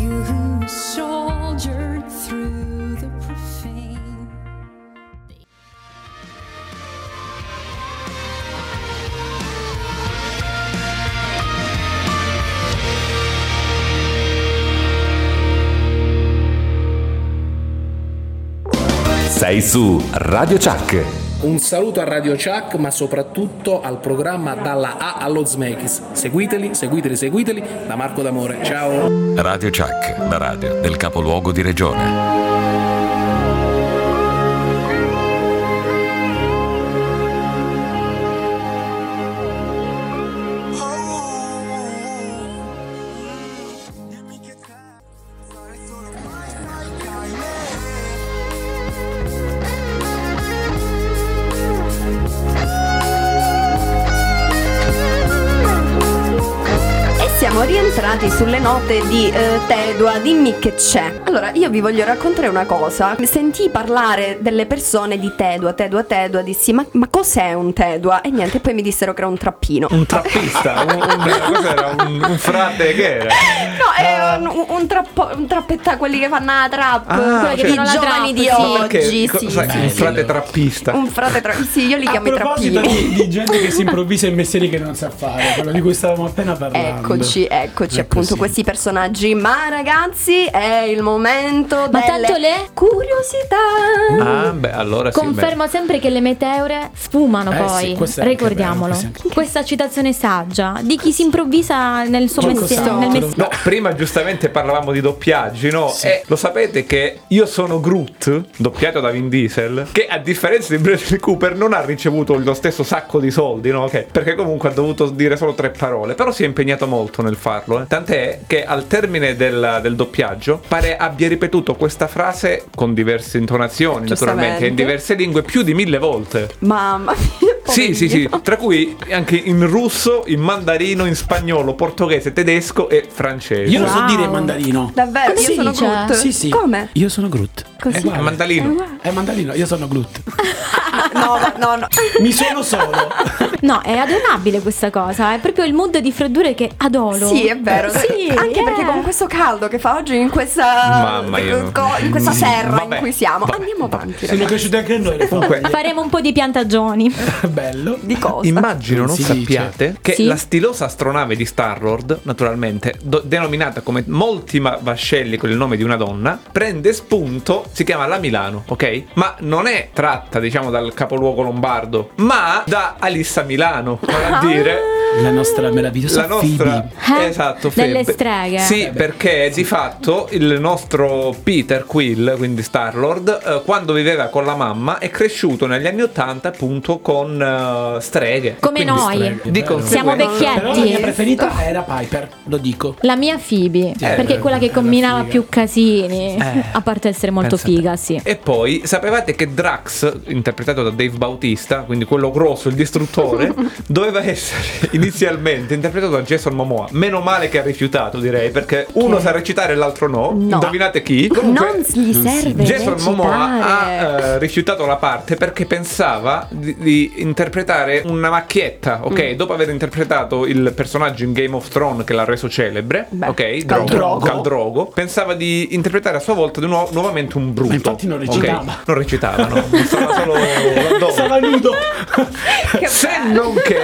[SPEAKER 9] You who soldiered through the profane.
[SPEAKER 10] Sei su Radio Chuck.
[SPEAKER 11] Un saluto a Radio Chuck, ma soprattutto al programma Dalla A allo Smekis. Seguiteli, seguiteli, seguiteli, da Marco D'Amore. Ciao!
[SPEAKER 10] Radio Chuck, la radio del capoluogo di regione.
[SPEAKER 4] Note di eh, Tedua, dimmi che c'è. Allora, io vi voglio raccontare una cosa. Sentii parlare delle persone di Tedua, Tedua, Tedua, dissi ma, ma cos'è un Tedua? E niente, poi mi dissero che era un trappino.
[SPEAKER 6] Un trappista, un, un? Un, un frate che era?
[SPEAKER 4] No, è un, un, un trappo- un trappetta, quelli che fanno la trap,
[SPEAKER 6] Ah,
[SPEAKER 4] quelli che
[SPEAKER 6] cioè-
[SPEAKER 4] fanno i
[SPEAKER 7] la
[SPEAKER 4] giovani di
[SPEAKER 7] sì.
[SPEAKER 4] oggi.
[SPEAKER 6] Co-
[SPEAKER 4] sì,
[SPEAKER 6] sai,
[SPEAKER 4] sì,
[SPEAKER 6] un
[SPEAKER 4] sì.
[SPEAKER 6] frate trappista.
[SPEAKER 4] Un frate tra... Sì, io li
[SPEAKER 5] A
[SPEAKER 4] chiamo i
[SPEAKER 5] proposito
[SPEAKER 4] trappini.
[SPEAKER 5] di, di gente che si improvvisa in mestieri che non sa fare, quello di cui stavamo appena parlando.
[SPEAKER 4] Eccoci, eccoci. appunto
[SPEAKER 5] così.
[SPEAKER 4] questi personaggi. Ma ragazzi, è il momento
[SPEAKER 7] Ma
[SPEAKER 4] delle
[SPEAKER 7] tanto le
[SPEAKER 4] curiosità.
[SPEAKER 6] Ah, beh, allora sì.
[SPEAKER 7] Confermo sempre che le meteore sfumano
[SPEAKER 5] Eh
[SPEAKER 7] poi,
[SPEAKER 5] sì,
[SPEAKER 7] ricordiamolo.
[SPEAKER 5] è
[SPEAKER 7] Questa citazione saggia di chi si improvvisa nel suo mestiere. Mestiere.
[SPEAKER 6] No, prima giustamente parlavamo di doppiaggi, no? E lo sapete che io sono Groot, doppiato da Vin Diesel, che a differenza di Bradley Cooper non ha ricevuto lo stesso sacco di soldi, no? Ok, Perché comunque ha dovuto dire solo tre parole, però si è impegnato molto nel farlo. eh. Tant'è che al termine del, del doppiaggio pare abbia ripetuto questa frase con diverse intonazioni, naturalmente, e in diverse lingue più di mille volte.
[SPEAKER 4] Mamma mia.
[SPEAKER 6] Sì, sì, sì, tra cui anche in russo, in mandarino, in spagnolo, portoghese, tedesco e francese.
[SPEAKER 5] Io lo so
[SPEAKER 7] Wow.
[SPEAKER 5] dire mandarino.
[SPEAKER 4] Davvero,
[SPEAKER 7] Come
[SPEAKER 4] io sono
[SPEAKER 7] dice?
[SPEAKER 4] Groot.
[SPEAKER 5] Sì, sì.
[SPEAKER 4] Come?
[SPEAKER 5] Io sono Groot.
[SPEAKER 4] Così.
[SPEAKER 5] È uguale.
[SPEAKER 6] Mandalino.
[SPEAKER 5] È mandalino, io sono Groot.
[SPEAKER 4] No, no, no.
[SPEAKER 5] Mi sono solo.
[SPEAKER 7] No, è adorabile questa cosa, è proprio il mood di freddure che adoro.
[SPEAKER 4] Sì, è vero.
[SPEAKER 7] Sì,
[SPEAKER 4] Anche
[SPEAKER 7] eh.
[SPEAKER 4] perché con questo caldo che fa oggi in questa
[SPEAKER 6] Mamma mia.
[SPEAKER 4] in questa
[SPEAKER 6] Mm,
[SPEAKER 4] serra
[SPEAKER 6] vabbè,
[SPEAKER 4] in cui siamo.
[SPEAKER 6] vabbè,
[SPEAKER 4] Andiamo
[SPEAKER 6] vabbè.
[SPEAKER 4] avanti,
[SPEAKER 5] Sono
[SPEAKER 4] ragazzi.
[SPEAKER 5] cresciuti anche noi
[SPEAKER 6] Comunque.
[SPEAKER 7] Faremo un po' di piantagioni.
[SPEAKER 5] Bello.
[SPEAKER 4] Di cosa?
[SPEAKER 6] Immagino non
[SPEAKER 5] Si dice.
[SPEAKER 6] sappiate che
[SPEAKER 7] Sì.
[SPEAKER 6] la stilosa astronave di Star-Lord, naturalmente, do- denominata come molti vascelli con il nome di una donna, prende spunto, si chiama la Milano, ok? Ma non è tratta, diciamo, dal capoluogo lombardo, ma da Alissa Milano, vale a dire
[SPEAKER 5] La nostra meravigliosa
[SPEAKER 6] la nostra
[SPEAKER 7] Eh?
[SPEAKER 6] esatto
[SPEAKER 7] Delle
[SPEAKER 6] Febe.
[SPEAKER 7] streghe.
[SPEAKER 6] sì
[SPEAKER 5] Eh
[SPEAKER 6] perché di fatto il nostro Peter Quill quindi Star Lord quando viveva con la mamma è cresciuto negli anni 80 appunto con eh, streghe
[SPEAKER 7] Come
[SPEAKER 6] Quindi
[SPEAKER 7] noi.
[SPEAKER 6] streghe. di
[SPEAKER 5] Bello.
[SPEAKER 7] Siamo
[SPEAKER 6] conseguenza-
[SPEAKER 5] Però la
[SPEAKER 7] vecchietti.
[SPEAKER 5] mia preferita era Piper, lo dico.
[SPEAKER 7] La mia Phoebe, perché è quella che combinava più casini,
[SPEAKER 6] Eh,
[SPEAKER 7] a parte essere molto figa, sì.
[SPEAKER 6] E poi sapevate che Drax, interpretato da Dave Bautista, quindi quello grosso, il distruttore, doveva essere inizialmente interpretato da Jason Momoa. Meno male che ha rifiutato, direi, perché uno sa recitare e l'altro no.
[SPEAKER 4] No.
[SPEAKER 6] Indovinate chi? Comunque,
[SPEAKER 4] non gli serve
[SPEAKER 6] Jason Momoa ha
[SPEAKER 4] recitare.
[SPEAKER 6] eh, rifiutato la parte perché pensava di, di interpretare una macchietta, ok?
[SPEAKER 4] Mm.
[SPEAKER 6] Dopo aver interpretato il personaggio in Game of Thrones che l'ha reso celebre,
[SPEAKER 4] Beh,
[SPEAKER 6] ok?
[SPEAKER 5] Drogo.
[SPEAKER 6] Khal Drogo, pensava di interpretare a sua volta di nuovo, nuovamente un bruto.
[SPEAKER 5] Ma infatti non recitava.
[SPEAKER 6] Non recitava, no. Stava solo l'addome.
[SPEAKER 5] Stava nudo.
[SPEAKER 6] Se non che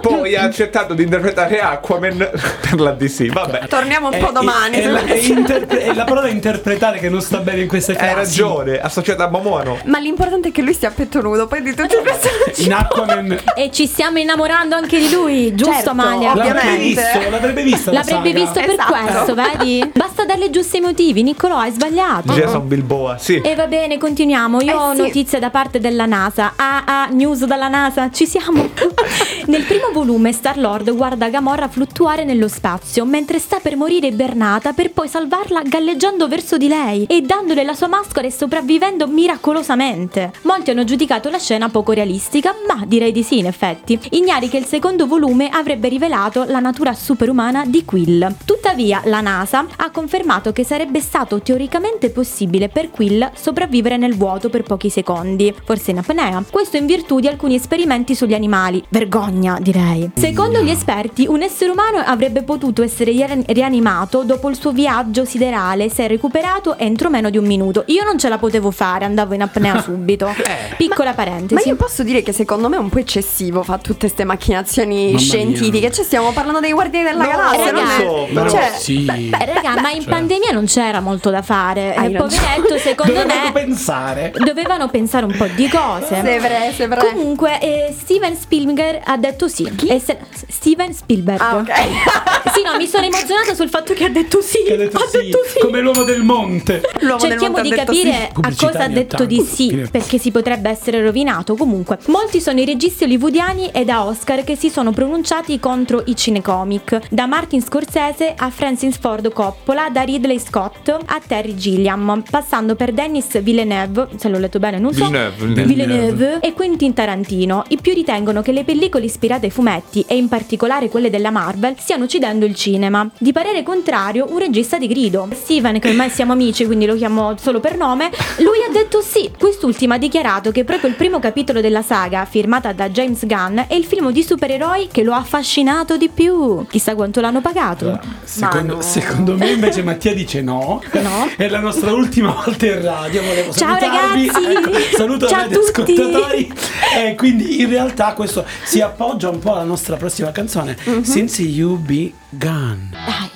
[SPEAKER 6] poi ha accettato di interpretare Aquaman per la DC. Vabbè.
[SPEAKER 4] Torniamo un
[SPEAKER 5] È-
[SPEAKER 4] po' domani.
[SPEAKER 5] È, è- è interpre- è la parola interpretare che non sta bene in queste classi.
[SPEAKER 6] Hai ragione, associata a Momoa no.
[SPEAKER 4] Ma l'importante è che lui stia a petto nudo, poi di tutti i personaggi.
[SPEAKER 5] In Aquaman.
[SPEAKER 7] E ci stiamo innamorando anche di lui, giusto
[SPEAKER 4] Certo,
[SPEAKER 7] Amalia?
[SPEAKER 5] L'avrebbe visto, l'avrebbe visto. la
[SPEAKER 7] L'avrebbe visto per
[SPEAKER 4] Esatto.
[SPEAKER 7] questo, vedi? Basta darle giusti i motivi, Niccolò, hai sbagliato.
[SPEAKER 6] Jason Bilboa, sì.
[SPEAKER 7] E va bene, continuiamo. Io
[SPEAKER 4] Eh
[SPEAKER 7] ho
[SPEAKER 4] sì.
[SPEAKER 7] notizie da parte della NASA. Ah, ah, news dalla NASA, ci siamo. Nel primo volume, Star-Lord guarda Gamorra fluttuare nello spazio mentre sta per morire ibernata per poi salvarla galleggiando verso di lei e dandole la sua maschera e sopravvivendo miracolosamente. Molti hanno giudicato la scena poco realistica, ma direi di sì, in effetti. Ignari che il secondo volume avrebbe rivelato la natura superumana di Quill. Tuttavia, la NASA ha confermato che sarebbe stato teoricamente possibile per Quill sopravvivere nel vuoto per pochi secondi, forse in apnea. Questo in virtù di alcuni esperimenti sugli animali. Vergogna, direi. Secondo gli esperti, un essere umano avrebbe potuto essere ri- rianimato dopo il suo viaggio siderale se recuperato entro meno di un minuto. Io non ce la potevo fare, andavo in apnea subito. Piccola
[SPEAKER 4] Ma
[SPEAKER 7] parentesi.
[SPEAKER 4] io posso dire che secondo me un po' eccessivo fa tutte queste macchinazioni
[SPEAKER 5] Mamma
[SPEAKER 4] scientifiche. Cioè, stiamo parlando dei guardiani della
[SPEAKER 6] No,
[SPEAKER 4] galassia,
[SPEAKER 6] lo
[SPEAKER 4] non
[SPEAKER 6] so, però
[SPEAKER 4] cioè,
[SPEAKER 5] Sì.
[SPEAKER 7] Beh, raga, ma in
[SPEAKER 5] Cioè.
[SPEAKER 7] pandemia non c'era molto da fare.
[SPEAKER 4] Hai
[SPEAKER 7] Eh, poveretto, secondo
[SPEAKER 5] Dovevano
[SPEAKER 7] me
[SPEAKER 5] pensare.
[SPEAKER 7] dovevano pensare un po' di cose.
[SPEAKER 4] C'est vrai.
[SPEAKER 7] Comunque, eh, Steven Spielberg ha detto sì. E se- Steven Spielberg.
[SPEAKER 4] Ah, ok.
[SPEAKER 7] Sì, no, mi sono emozionata sul fatto che ha detto sì.
[SPEAKER 5] Che ha detto
[SPEAKER 7] ha
[SPEAKER 5] sì,
[SPEAKER 7] detto sì.
[SPEAKER 5] come l'uomo del monte.
[SPEAKER 4] L'uomo del
[SPEAKER 7] Cerchiamo
[SPEAKER 4] monte
[SPEAKER 7] di capire
[SPEAKER 4] sì.
[SPEAKER 7] a cosa ha detto di
[SPEAKER 5] 80.
[SPEAKER 7] sì, perché si potrebbe essere rovinato. Comunque, molti sono i registi hollywoodiani e da Oscar che si sono pronunciati contro i cinecomic, da Martin Scorsese a Francis Ford Coppola, da Ridley Scott a Terry Gilliam, passando per Dennis Villeneuve, se l'ho letto bene, non so.
[SPEAKER 6] Villeneuve, Villeneuve.
[SPEAKER 7] Villeneuve e Quentin Tarantino. I più ritengono che le pellicole ispirate ai fumetti e in particolare quelle della Marvel stiano uccidendo il cinema. Di parere contrario, un regista di grido, Steven, che ormai siamo amici, quindi lo chiamo solo per nome, lui ha detto sì. Quest'ultimo ha dichiarato che proprio il primo capitolo della saga, firmata da James Gunn, è il film di supereroi che lo ha affascinato di più. Chissà quanto l'hanno pagato.
[SPEAKER 5] Secondo,
[SPEAKER 4] no.
[SPEAKER 5] secondo me invece Mattia dice no.
[SPEAKER 7] No.
[SPEAKER 5] È la nostra ultima volta in radio. Volevo
[SPEAKER 7] Ciao,
[SPEAKER 5] salutarvi.
[SPEAKER 7] ragazzi.
[SPEAKER 5] Ecco, saluto
[SPEAKER 7] Ciao tutti.
[SPEAKER 5] radioascoltatori. E quindi in realtà questo si appoggia un po' alla nostra prossima canzone.
[SPEAKER 7] Mhm.
[SPEAKER 5] Since You Be Gone.
[SPEAKER 7] Dai.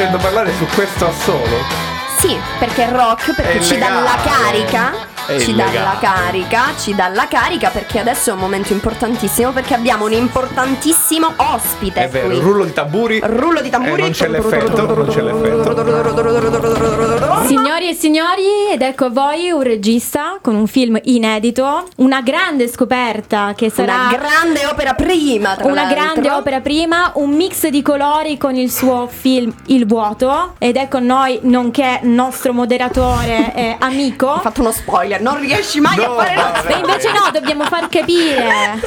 [SPEAKER 6] Facendo parlare su questo assolo?
[SPEAKER 4] Sì, perché rock perché
[SPEAKER 6] È
[SPEAKER 4] ci dà la carica.
[SPEAKER 6] È
[SPEAKER 4] ci dà la carica, ci dà la carica perché adesso è un momento importantissimo perché abbiamo un importantissimo ospite
[SPEAKER 6] È vero,
[SPEAKER 4] qui.
[SPEAKER 6] rullo di tamburi.
[SPEAKER 4] Rullo di tamburi.
[SPEAKER 6] Eh, non c'è l'effetto, non c'è l'effetto.
[SPEAKER 7] Signori e signori, ed ecco a voi un regista con un film inedito, una grande scoperta che sarà
[SPEAKER 4] Una grande opera prima, tra
[SPEAKER 7] una
[SPEAKER 4] l'altro.
[SPEAKER 7] grande opera prima, un mix di colori con il suo film Il vuoto ed è con noi nonché nostro moderatore e amico.
[SPEAKER 4] Ho fatto uno spoiler, non riesci mai
[SPEAKER 6] No,
[SPEAKER 4] a fare lo
[SPEAKER 6] vabbè.
[SPEAKER 7] E invece no, dobbiamo far capire.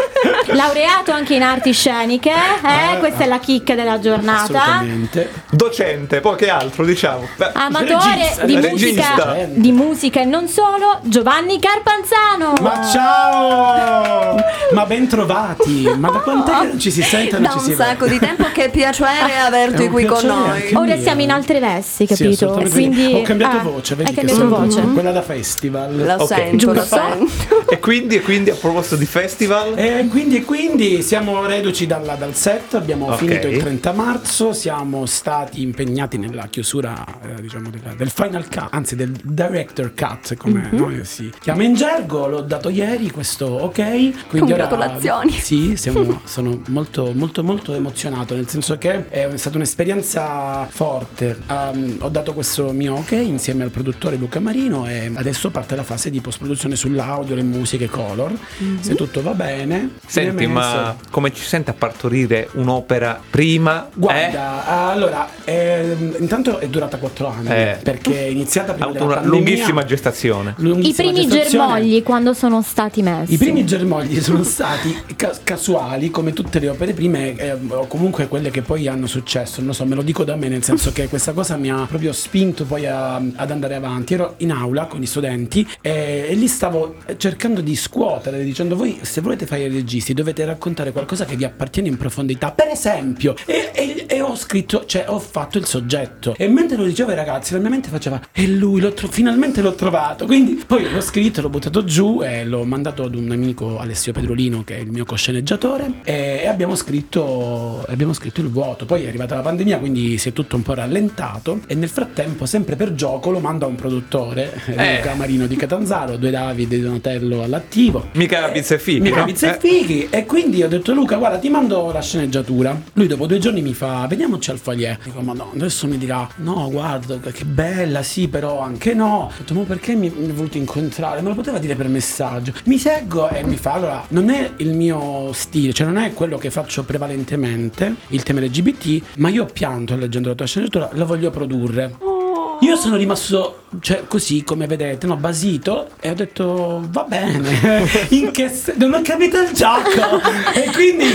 [SPEAKER 7] Laureato anche in arti sceniche, eh? questa è la chicca della giornata.
[SPEAKER 5] Assolutamente.
[SPEAKER 6] Docente, poi che altro, diciamo. Beh,
[SPEAKER 7] Amatore
[SPEAKER 5] Regista,
[SPEAKER 7] di musica, di musica e non solo, Giovanni Carpanzano.
[SPEAKER 5] Ma ciao! Ma ben trovati! Ma da quant'è che non ci si sente non
[SPEAKER 4] Da
[SPEAKER 5] ci
[SPEAKER 4] un
[SPEAKER 5] si
[SPEAKER 4] sacco
[SPEAKER 5] vede?
[SPEAKER 4] di tempo che piacere
[SPEAKER 5] È
[SPEAKER 4] averti qui con noi.
[SPEAKER 7] Ora
[SPEAKER 5] mio.
[SPEAKER 7] siamo in altre vesti,
[SPEAKER 5] Sì,
[SPEAKER 7] capito?
[SPEAKER 5] assolutamente.
[SPEAKER 7] Quindi
[SPEAKER 5] ho cambiato
[SPEAKER 7] ah,
[SPEAKER 5] voce, vedi
[SPEAKER 7] Hai
[SPEAKER 5] che
[SPEAKER 7] cambiato
[SPEAKER 5] sono
[SPEAKER 7] voce.
[SPEAKER 5] quella da festival.
[SPEAKER 4] Lo
[SPEAKER 6] Ok.
[SPEAKER 4] sento, lo sento.
[SPEAKER 6] E quindi, e quindi a proposito di festival?
[SPEAKER 5] E quindi, e quindi siamo reduci dalla- dal set, abbiamo
[SPEAKER 6] Ok.
[SPEAKER 5] finito il 30 marzo, siamo stati impegnati nella chiusura eh, diciamo della- del final cut, anzi del director cut come
[SPEAKER 4] Mhm.
[SPEAKER 5] noi si chiama in gergo, l'ho dato ieri questo ok, quindi ora-
[SPEAKER 4] Congratulazioni.
[SPEAKER 5] sì, siamo- sono molto molto molto emozionato, nel senso che è stata un'esperienza forte. Um, ho dato questo mio ok insieme al produttore Luca Marino e adesso parte la fase di post produzione sull'audio, le musiche color. Se tutto va bene,
[SPEAKER 6] Senti, ma come ci sente a partorire un'opera prima?
[SPEAKER 5] Guarda, allora, ehm, intanto è durata quattro anni
[SPEAKER 6] Eh.
[SPEAKER 5] perché è iniziata
[SPEAKER 6] Eh? Ha
[SPEAKER 5] prima
[SPEAKER 6] avuto una
[SPEAKER 5] pandemia.
[SPEAKER 6] lunghissima gestazione.
[SPEAKER 7] I
[SPEAKER 5] lunghissima
[SPEAKER 7] primi
[SPEAKER 5] gestazione.
[SPEAKER 7] germogli quando sono stati messi.
[SPEAKER 5] I primi germogli sono stati ca- casuali come tutte le opere prime eh, o comunque quelle che poi hanno successo, non so, me lo dico da me nel senso che questa cosa mi ha proprio spinto poi a- ad andare avanti. Ero in aula con i studenti e, e lì stavo cercando di scuotere dicendo voi se volete fare i registi dovete raccontare qualcosa che vi appartiene in profondità, per esempio, e, e- e ho scritto, cioè ho fatto il soggetto. E mentre lo dicevo ai ragazzi la mia mente faceva e lui l'ho tro- finalmente l'ho trovato, quindi poi l'ho scritto, l'ho buttato giù e l'ho mandato ad un amico Alessio Pedrolino che è il mio cosceneggiatore e, e abbiamo scritto abbiamo scritto il vuoto, poi è arrivata la pandemia quindi si è tutto un po' rallentato. E nel frattempo sempre per gioco lo mando a un produttore,
[SPEAKER 6] Eh.
[SPEAKER 5] Luca Marino di Catanzaro, due Davide di Donatello all'attivo.
[SPEAKER 6] Mica pizza e fighi,
[SPEAKER 5] Mica
[SPEAKER 6] no?
[SPEAKER 5] pizza e
[SPEAKER 6] Eh.
[SPEAKER 5] fighi. E quindi ho detto Luca guarda ti mando la sceneggiatura. Lui dopo due giorni mi fa vediamoci al foyer. Dico ma no adesso mi dirà no guarda che bella sì però anche no Ho detto ma perché mi, mi hai voluto incontrare? Me lo poteva dire per messaggio? Mi seguo e mi fa allora non è il mio stile Cioè non è quello che faccio prevalentemente Il tema LGBT Ma io ho pianto leggendo la tua sceneggiatura Lo voglio produrre io sono rimasto, cioè, così come vedete, no, basito e ho detto va bene, in che se- non ho capito il gioco. e, quindi,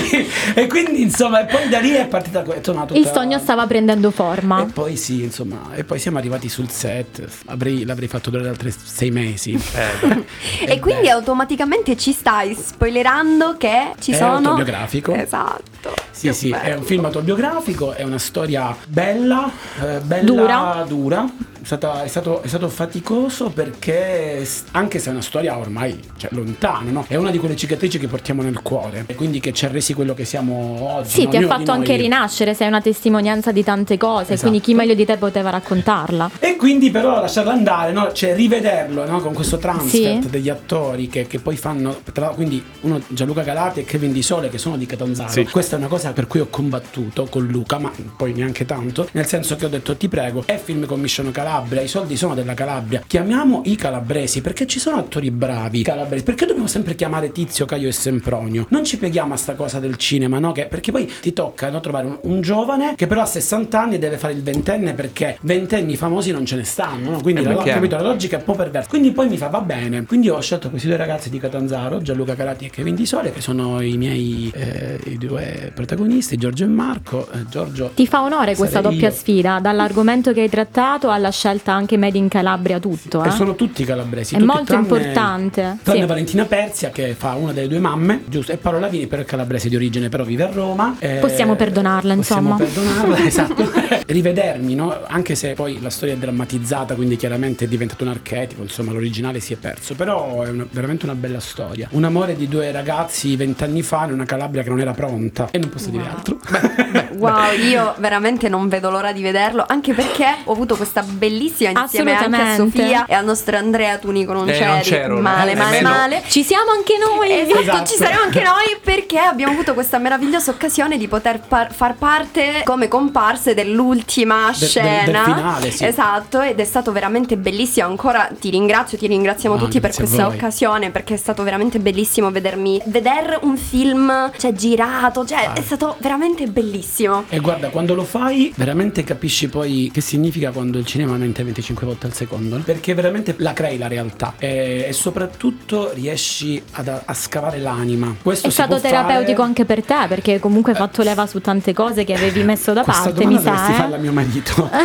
[SPEAKER 5] e quindi, insomma, e poi da lì è partita è tornata
[SPEAKER 7] Il
[SPEAKER 5] tutta-
[SPEAKER 7] sogno stava prendendo forma.
[SPEAKER 5] E poi sì, insomma, e poi siamo arrivati sul set. Avrei, l'avrei fatto durare altri sei mesi.
[SPEAKER 6] Eh,
[SPEAKER 4] E quindi automaticamente ci stai spoilerando che ci
[SPEAKER 5] È
[SPEAKER 4] sono
[SPEAKER 5] autobiografico.
[SPEAKER 4] Esatto.
[SPEAKER 5] Sì,
[SPEAKER 4] Che
[SPEAKER 5] sì, è
[SPEAKER 4] bello.
[SPEAKER 5] un film autobiografico, è una storia bella, eh, bella
[SPEAKER 7] Dura.
[SPEAKER 5] dura. È, stata- è stato, è stato faticoso perché, anche se è una storia ormai cioè, lontana, no? è una di quelle cicatrici che portiamo nel cuore e quindi che ci ha resi quello che siamo oggi.
[SPEAKER 7] Sì,
[SPEAKER 5] no?
[SPEAKER 7] ti ha fatto anche rinascere, sei una testimonianza di tante cose,
[SPEAKER 5] Esatto.
[SPEAKER 7] quindi chi meglio di te poteva raccontarla.
[SPEAKER 5] E quindi però lasciarla andare, no? cioè rivederlo no? con questo transfer
[SPEAKER 7] Sì.
[SPEAKER 5] degli attori che, che poi fanno, tra, quindi uno Gianluca Galati e Kevin Di Sole che sono di Catanzaro.
[SPEAKER 6] Sì.
[SPEAKER 5] Questa è una cosa per cui ho combattuto con Luca, ma poi neanche tanto, nel senso che ho detto ti prego, è film Commission Calabria, i soldi sono della Calabria, chiamiamo i calabresi perché ci sono attori bravi calabresi, perché dobbiamo sempre chiamare Tizio, Caio e Sempronio? Non ci pieghiamo a sta cosa del cinema, no? Che- perché poi ti tocca no, trovare un, un giovane che però a 60 anni deve fare il ventenne perché ventenni famosi non ce ne stanno, no? Quindi
[SPEAKER 6] Eh,
[SPEAKER 5] la, capito, la logica è un po' perversa. Quindi poi mi fa va bene. Quindi ho scelto questi due ragazzi di Catanzaro, Gianluca Carati e Kevin Di Sole, che sono i miei eh, i due protagonisti, Giorgio e Marco. Eh, Giorgio
[SPEAKER 7] Ti fa onore questa doppia
[SPEAKER 5] io.
[SPEAKER 7] sfida, dall'argomento che hai trattato alla scelta anche made in Calabria tutto.
[SPEAKER 5] E
[SPEAKER 7] Eh?
[SPEAKER 5] sono tutti calabresi.
[SPEAKER 7] È
[SPEAKER 5] tutti
[SPEAKER 7] molto
[SPEAKER 5] tranne-
[SPEAKER 7] importante.
[SPEAKER 5] Tranne
[SPEAKER 7] Sì.
[SPEAKER 5] Valentina Perzia che fa una delle due mamme, giusto? E Paola Lavini però è calabrese di origine, però vive a Roma. Eh,
[SPEAKER 7] Possiamo perdonarla,
[SPEAKER 5] possiamo
[SPEAKER 7] insomma.
[SPEAKER 5] perdonarla, esatto. Rivedermi, no? Anche se poi la storia è drammatizzata, quindi chiaramente è diventato un archetipo, insomma l'originale si è perso, però è una- veramente una bella storia. Un amore di due ragazzi vent'anni fa in una Calabria che non era pronta e non posso dire altro.
[SPEAKER 4] Wow, io veramente non vedo l'ora di vederlo, anche perché ho avuto questa bellissima insieme anche a. Sofia e al nostro Andrea Tunico non
[SPEAKER 6] Eh,
[SPEAKER 4] c'eri.
[SPEAKER 6] non c'ero,
[SPEAKER 4] male,
[SPEAKER 6] eh,
[SPEAKER 4] male, male.
[SPEAKER 7] Ci siamo anche noi.
[SPEAKER 4] Esatto,
[SPEAKER 5] Esatto.
[SPEAKER 4] ci saremo anche noi perché abbiamo avuto questa meravigliosa occasione di poter par- far parte come comparse dell'ultima
[SPEAKER 5] del- del
[SPEAKER 4] scena.
[SPEAKER 5] finale, sì.
[SPEAKER 4] Esatto, ed è stato veramente bellissimo. Ancora ti ringrazio, ti ringraziamo
[SPEAKER 5] No,
[SPEAKER 4] tutti per questa occasione perché è stato veramente bellissimo vedermi vedere un film, cioè girato, cioè è stato veramente bellissimo.
[SPEAKER 5] E guarda, quando lo fai, veramente capisci poi che significa quando il cinema aumenta 25 volte al secondo. no? Perché veramente la crei la realtà e, e soprattutto riesci ad- a, scavare l'anima. Questo
[SPEAKER 7] È stato terapeutico
[SPEAKER 5] fare-
[SPEAKER 7] anche per te, perché comunque hai fatto leva su tante cose che avevi messo da
[SPEAKER 5] Questa
[SPEAKER 7] parte, mi sa.
[SPEAKER 5] farla a
[SPEAKER 7] Eh?
[SPEAKER 5] mio marito.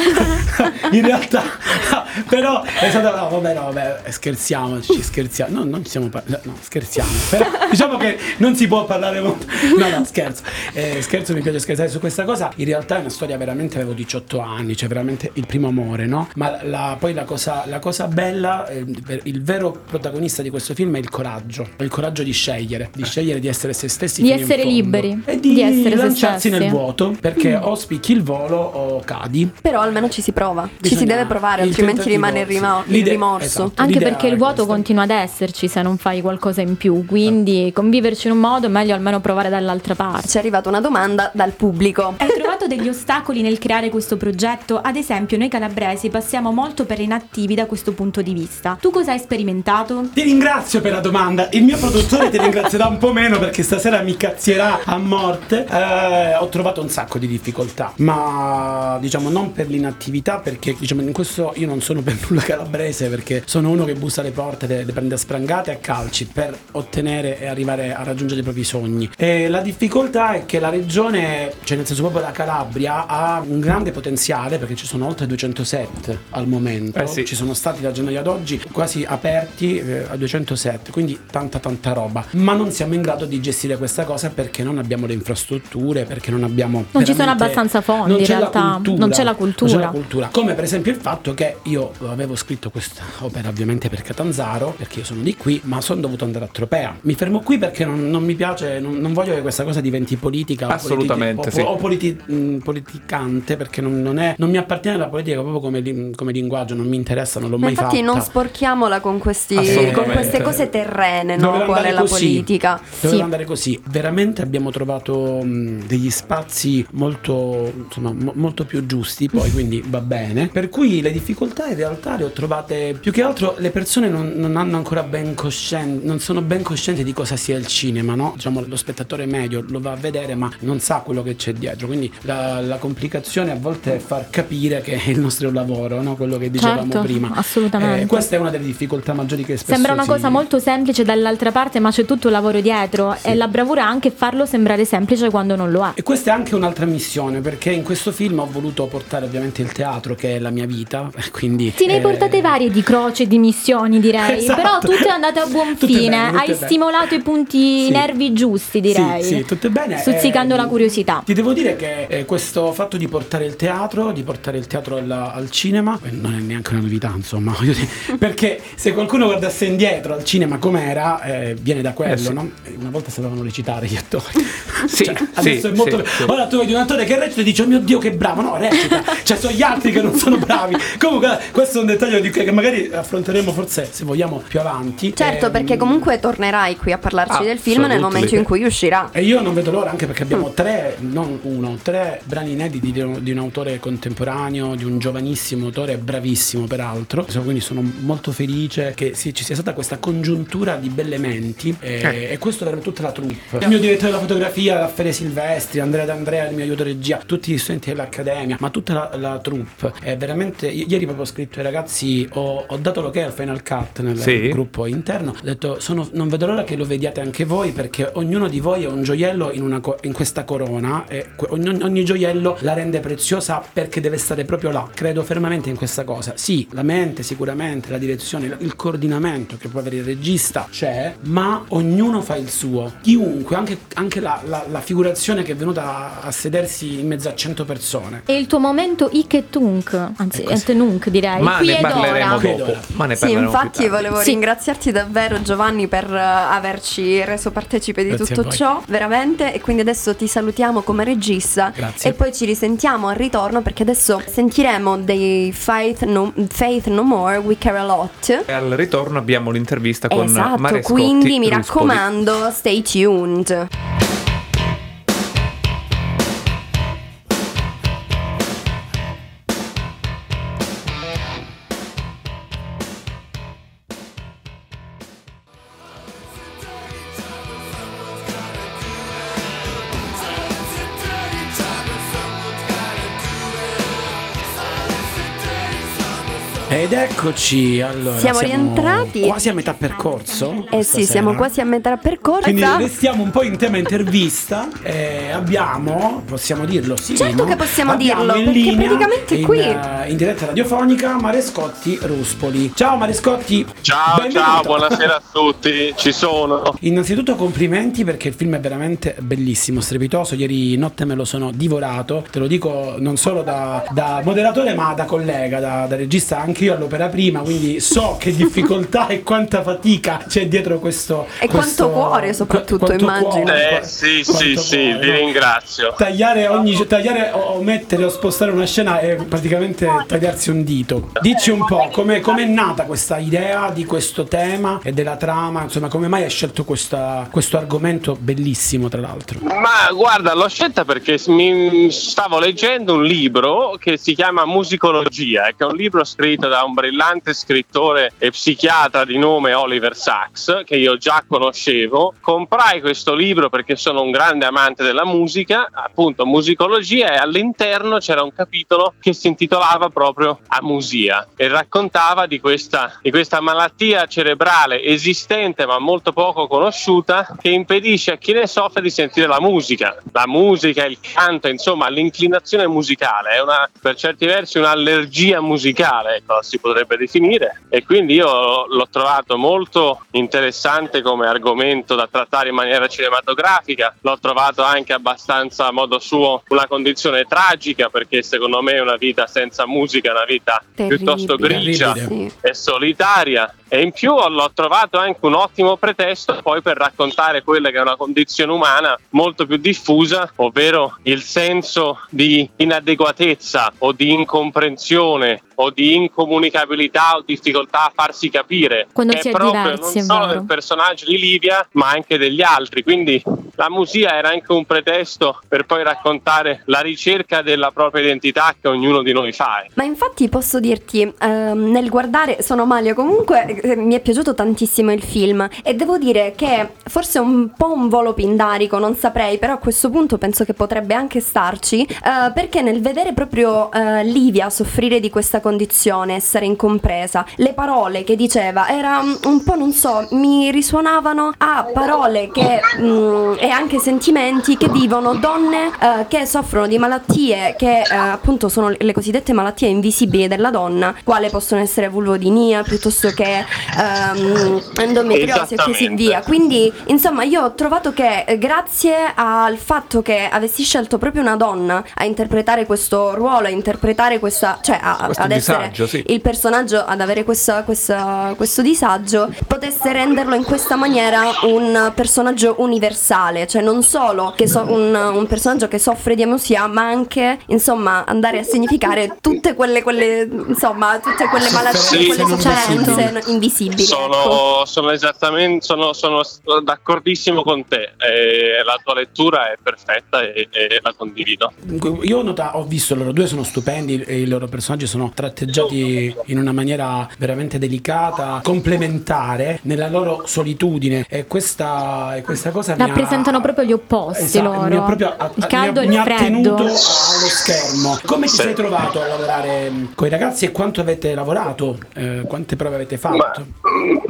[SPEAKER 5] In realtà, però è stata. No, vabbè, no, vabbè, scherziamo, ci scherziamo. No, non ci siamo par- No, scherziamo. Però diciamo che non si può parlare molto. No, no, scherzo. Eh, scherzo, mi piace scherzare su questa cosa. In realtà è una storia veramente. Avevo 18 anni, cioè veramente il primo amore, no? Ma la- poi la cosa, la cosa bella, eh, il vero protagonista di questo film è il coraggio. Il coraggio di scegliere, di scegliere di essere se stessi.
[SPEAKER 7] Di essere liberi,
[SPEAKER 5] E di,
[SPEAKER 7] di essere se
[SPEAKER 5] lanciarsi nel vuoto. Perché o spicchi il volo o cadi.
[SPEAKER 4] Però almeno ci si prova, ci si
[SPEAKER 5] Bisogna-
[SPEAKER 4] deve provare, altrimenti rimane il, rima- il rimorso.
[SPEAKER 5] esatto.
[SPEAKER 7] Anche
[SPEAKER 5] L'idea
[SPEAKER 7] perché il vuoto
[SPEAKER 5] questa.
[SPEAKER 7] continua ad esserci se non fai qualcosa in più, quindi conviverci in un modo è meglio almeno provare dall'altra parte.
[SPEAKER 4] Ci è arrivata una domanda dal pubblico.
[SPEAKER 7] Hai trovato degli ostacoli nel creare questo progetto? Ad esempio, noi calabresi passiamo molto per inattivi da questo punto di vista. Tu cosa hai sperimentato?
[SPEAKER 5] Ti ringrazio per la domanda. Il mio produttore ti ringrazierà un po' meno perché stasera mi cazzierà a morte. Eh, ho trovato un sacco di difficoltà, ma diciamo non per l'inattività, perché diciamo in questo io non sono per nulla calabrese perché sono uno che bussa alle porte, le, le prende a sprangate a calci per ottenere e arrivare a raggiungere i propri sogni. E la difficoltà è che la regione, cioè nel senso proprio la Calabria, ha un grande potenziale perché ci sono oltre 200 set al momento.
[SPEAKER 6] Eh sì.
[SPEAKER 5] Ci sono stati da gennaio ad oggi quasi aperti eh, a 207, quindi tanta tanta roba. Ma non siamo in grado di gestire questa cosa perché non abbiamo le infrastrutture, perché non abbiamo
[SPEAKER 7] Non ci sono abbastanza fondi, in realtà.
[SPEAKER 5] cultura,
[SPEAKER 7] Non c'è la
[SPEAKER 5] non
[SPEAKER 7] cultura.
[SPEAKER 5] c'è la cultura. Come per esempio il fatto che io avevo scritto questa opera ovviamente per Catanzaro, perché io sono di qui, ma sono dovuto andare a Tropea. Mi fermo qui perché non, non mi piace, non, non voglio che questa cosa diventi politica o
[SPEAKER 6] Assolutamente,
[SPEAKER 5] politi- o,
[SPEAKER 6] sì.
[SPEAKER 5] o politi- mh, politicante perché non, non è, non mi appartiene la politica proprio come, li- come linguaggio, non mi interessa, non l'ho
[SPEAKER 4] Ma
[SPEAKER 5] mai
[SPEAKER 4] infatti
[SPEAKER 5] fatta.
[SPEAKER 4] non sporchiamola con, questi, con queste cose terrene, no? Qual è la
[SPEAKER 5] così.
[SPEAKER 4] politica?
[SPEAKER 5] Doveva
[SPEAKER 4] Sì.
[SPEAKER 5] andare così. Veramente abbiamo trovato mh, degli spazi molto, insomma, mo- molto più giusti, poi quindi va bene. Per cui le difficoltà in realtà le ho trovate più che altro le persone non, non hanno ancora ben coscienza, non sono ben coscienti di cosa sia il cinema, no? Diciamo lo spettatore medio lo va a vedere ma non sa quello che c'è dietro. Quindi la, la complicazione a volte è far capire che è il nostro lavoro, no? Quello che dicevamo
[SPEAKER 7] Certo,
[SPEAKER 5] prima.
[SPEAKER 7] assolutamente.
[SPEAKER 5] Eh, questa è una delle difficoltà maggiori che spesso
[SPEAKER 7] Sembra una
[SPEAKER 5] si-
[SPEAKER 7] cosa molto semplice dall'altra parte, ma c'è tutto il lavoro dietro e la bravura è anche farlo sembrare semplice quando non lo è.
[SPEAKER 5] E questa è anche un'altra missione perché in questo film ho voluto portare ovviamente il teatro che è la mia vita, quindi
[SPEAKER 7] Te ne hai
[SPEAKER 5] eh,
[SPEAKER 7] portate varie di croce e di missioni, direi.
[SPEAKER 5] Esatto.
[SPEAKER 7] Però tutte andate a buon
[SPEAKER 5] Tutte
[SPEAKER 7] fine.
[SPEAKER 5] bene, tutte
[SPEAKER 7] hai
[SPEAKER 5] bene.
[SPEAKER 7] stimolato i punti
[SPEAKER 5] Sì.
[SPEAKER 7] nervi giusti, direi.
[SPEAKER 5] Sì, sì, tutto bene.
[SPEAKER 7] Stuzzicando
[SPEAKER 5] Eh,
[SPEAKER 7] la curiosità.
[SPEAKER 5] Ti devo dire che eh, questo fatto di portare il teatro, di portare il teatro alla- al cinema, eh, non è neanche una novità, insomma, perché se qualcuno guardasse indietro al cinema com'era, eh, viene da quello,
[SPEAKER 6] Eh, sì.
[SPEAKER 5] no? Eh, Una volta sapevano recitare gli attori.
[SPEAKER 6] Sì,
[SPEAKER 5] Cioè,
[SPEAKER 6] sì,
[SPEAKER 5] adesso è molto
[SPEAKER 6] sì, sì.
[SPEAKER 5] Ora tu vedi un attore che recita e dici "Oh mio Dio che bravo". No, recita. cioè sono gli altri che non sono bravi. Comunque questo è un dettaglio di che magari affronteremo forse se vogliamo più avanti.
[SPEAKER 4] Certo,
[SPEAKER 5] Ehm,
[SPEAKER 4] perché comunque tornerai qui a parlarci del film nel momento in cui uscirà.
[SPEAKER 5] E io non vedo l'ora anche perché abbiamo
[SPEAKER 4] Mm.
[SPEAKER 5] tre, non uno, tre brani inediti di, un- di un autore contemporaneo, di un giovanissimo autore, bravissimo peraltro. Quindi sono molto felice che ci sia stata questa congiuntura di belle menti e,
[SPEAKER 6] Eh.
[SPEAKER 5] e questo per tutta la troupe. Il mio direttore della fotografia, Raffaele Silvestri, Andrea D'Andrea, il mio aiuto regia, tutti gli studenti dell'accademia, ma tutta la, la troupe. È veramente. Ieri proprio scritto ai ragazzi, ho, ho dato l'ok al Final Cut nel
[SPEAKER 6] Sì.
[SPEAKER 5] gruppo interno. Ho detto, sono- non vedo l'ora che lo vediate anche voi perché ognuno di voi è un gioiello in, una co- in questa corona e ogni, ogni gioiello la rende preziosa perché deve stare proprio là. Credo fermamente in questa cosa. Sì, la mente sicuramente, la direzione, il- coordinamento che può avere il regista c'è, ma ognuno fa il suo. Chiunque, anche, anche la, la- la figurazione che è venuta a, a sedersi in mezzo a 100 persone.
[SPEAKER 7] È il tuo momento Iketunk, anzi Etenunk direi.
[SPEAKER 6] Ma
[SPEAKER 7] Qui
[SPEAKER 6] ne parleremo
[SPEAKER 7] ora.
[SPEAKER 6] dopo. Ma ne
[SPEAKER 4] Sì,
[SPEAKER 6] parleremo più
[SPEAKER 4] infatti
[SPEAKER 6] tardi.
[SPEAKER 4] volevo
[SPEAKER 7] Sì.
[SPEAKER 4] ringraziarti davvero Giovanni per eh, averci reso partecipe di
[SPEAKER 5] Grazie
[SPEAKER 4] tutto ciò, veramente, e quindi adesso ti salutiamo come regista
[SPEAKER 5] Grazie.
[SPEAKER 4] e poi ci risentiamo al ritorno perché adesso sentiremo dei Faith No, Faith no More, We Care A Lot.
[SPEAKER 6] E al ritorno abbiamo l'intervista con
[SPEAKER 4] esatto,
[SPEAKER 6] Marescotti
[SPEAKER 4] quindi mi
[SPEAKER 6] Ruspoli.
[SPEAKER 4] raccomando, stay tuned.
[SPEAKER 5] Ed eccoci, allora
[SPEAKER 4] Siamo rientrati.
[SPEAKER 5] quasi a metà percorso.
[SPEAKER 4] Eh sì, siamo
[SPEAKER 5] stasera.
[SPEAKER 4] quasi a metà percorso.
[SPEAKER 5] Quindi restiamo un po' in tema intervista. e abbiamo, possiamo dirlo, sì.
[SPEAKER 4] Certo
[SPEAKER 5] no?
[SPEAKER 4] che possiamo
[SPEAKER 5] Abbiamo
[SPEAKER 4] dirlo,
[SPEAKER 5] in
[SPEAKER 4] perché
[SPEAKER 5] linea,
[SPEAKER 4] praticamente
[SPEAKER 5] in,
[SPEAKER 4] qui-
[SPEAKER 5] eh, in diretta radiofonica Marescotti Ruspoli. Ciao Marescotti.
[SPEAKER 12] Ciao,
[SPEAKER 5] benvenuto.
[SPEAKER 12] ciao, buonasera a tutti, ci sono.
[SPEAKER 5] Innanzitutto complimenti perché il film è veramente bellissimo, strepitoso. Ieri notte me lo sono divorato. Te lo dico non solo da, da moderatore, ma da collega, da, da regista anche io all'opera prima. Quindi so che difficoltà e quanta fatica c'è dietro questo.
[SPEAKER 4] E
[SPEAKER 5] questo-
[SPEAKER 4] quanto cuore soprattutto,
[SPEAKER 5] quanto
[SPEAKER 4] immagino.
[SPEAKER 5] cuore,
[SPEAKER 12] Eh sì, sì, sì,
[SPEAKER 5] cuore,
[SPEAKER 12] vi
[SPEAKER 5] no?
[SPEAKER 12] ringrazio.
[SPEAKER 5] Tagliare, ogni, tagliare o, o mettere o spostare una scena è praticamente tagliarsi un dito. Dici un po' come è nata questa idea di questo tema e della trama, insomma, come mai hai scelto questa- questo argomento bellissimo, tra l'altro.
[SPEAKER 12] Ma guarda, l'ho scelta perché mi stavo leggendo un libro che si chiama Musicologia, che è un libro scritto da un brillante scrittore e psichiatra di nome Oliver Sacks, che io già conoscevo. Comprai questo libro perché sono un grande amante della musica, appunto Musicologia, e all'interno c'era un capitolo che si intitolava proprio Amusia e raccontava di questa, di questa malattia cerebrale esistente ma molto poco conosciuta che impedisce a chi ne soffre di sentire la musica. La musica, il canto, insomma l'inclinazione musicale è una, per certi versi un'allergia musicale, ecco, si potrebbe definire e quindi io l'ho trovato molto interessante come argomento da trattare in maniera cinematografica, l'ho trovato anche abbastanza a modo suo una condizione tragica perché secondo me una vita senza musica è una vita
[SPEAKER 4] Terribile.
[SPEAKER 12] piuttosto grigia
[SPEAKER 5] Terribile.
[SPEAKER 12] E solitaria e in più l'ho trovato anche un ottimo pretesto poi per raccontare quella che è una condizione umana molto più diffusa, ovvero il senso di inadeguatezza o di incomprensione o di incomunicabilità o difficoltà a farsi capire.
[SPEAKER 7] Quando si
[SPEAKER 12] è
[SPEAKER 7] è
[SPEAKER 12] proprio
[SPEAKER 7] diversi,
[SPEAKER 12] non solo del personaggio di Livia ma anche degli altri. Quindi la musica era anche un pretesto per poi raccontare la ricerca della propria identità che ognuno di noi fa.
[SPEAKER 4] Ma infatti posso dirti, ehm, nel guardare Sono Malia comunque eh, mi è piaciuto tantissimo il film. E devo dire che forse un po' un volo pindarico, non saprei, però a questo punto penso che potrebbe anche starci, eh, perché nel vedere proprio eh, Livia soffrire di questa condizione, essere incompresa, le parole che diceva era mm, un po', non so, mi risuonavano a parole che, mm, e anche sentimenti che vivono donne eh, che soffrono di malattie che eh, appunto sono le- cosiddette malattie invisibili della donna, quale possono essere vulvodinia piuttosto che ehm, endometriosi e così via. Quindi, insomma, io ho trovato che eh, grazie al fatto che avessi scelto proprio una donna a interpretare questo ruolo, a interpretare questa, cioè a- ad essere
[SPEAKER 6] disagio, sì.
[SPEAKER 4] il personaggio ad avere questa- questa- questo disagio, potesse renderlo in questa maniera un personaggio universale, cioè non solo che so- un, un personaggio che soffre di amusia, ma anche insomma andare a significare tutte quelle, quelle insomma, tutte quelle malattie,
[SPEAKER 12] Sì.
[SPEAKER 4] quelle sofferenze invisibili. ecco.
[SPEAKER 12] Sono, sono esattamente sono, sono d'accordissimo con te. Eh, la tua lettura è perfetta e, e la condivido.
[SPEAKER 5] Io ho, nota- ho visto loro due sono stupendi e i loro personaggi sono tratteggiati in una maniera veramente delicata, complementare nella loro solitudine e questa, e questa cosa ha,
[SPEAKER 7] Rappresentano rappresentano proprio gli opposti
[SPEAKER 5] Esatto,
[SPEAKER 7] loro.
[SPEAKER 5] mi ha proprio a-
[SPEAKER 7] il caldo
[SPEAKER 5] mi
[SPEAKER 7] e
[SPEAKER 5] ha,
[SPEAKER 7] il
[SPEAKER 5] mi ha
[SPEAKER 7] freddo.
[SPEAKER 5] tenuto allo schermo. Come ti sei trovato a lavorare con i ragazzi e quanto avete lavorato? Eh, quante prove avete fatto?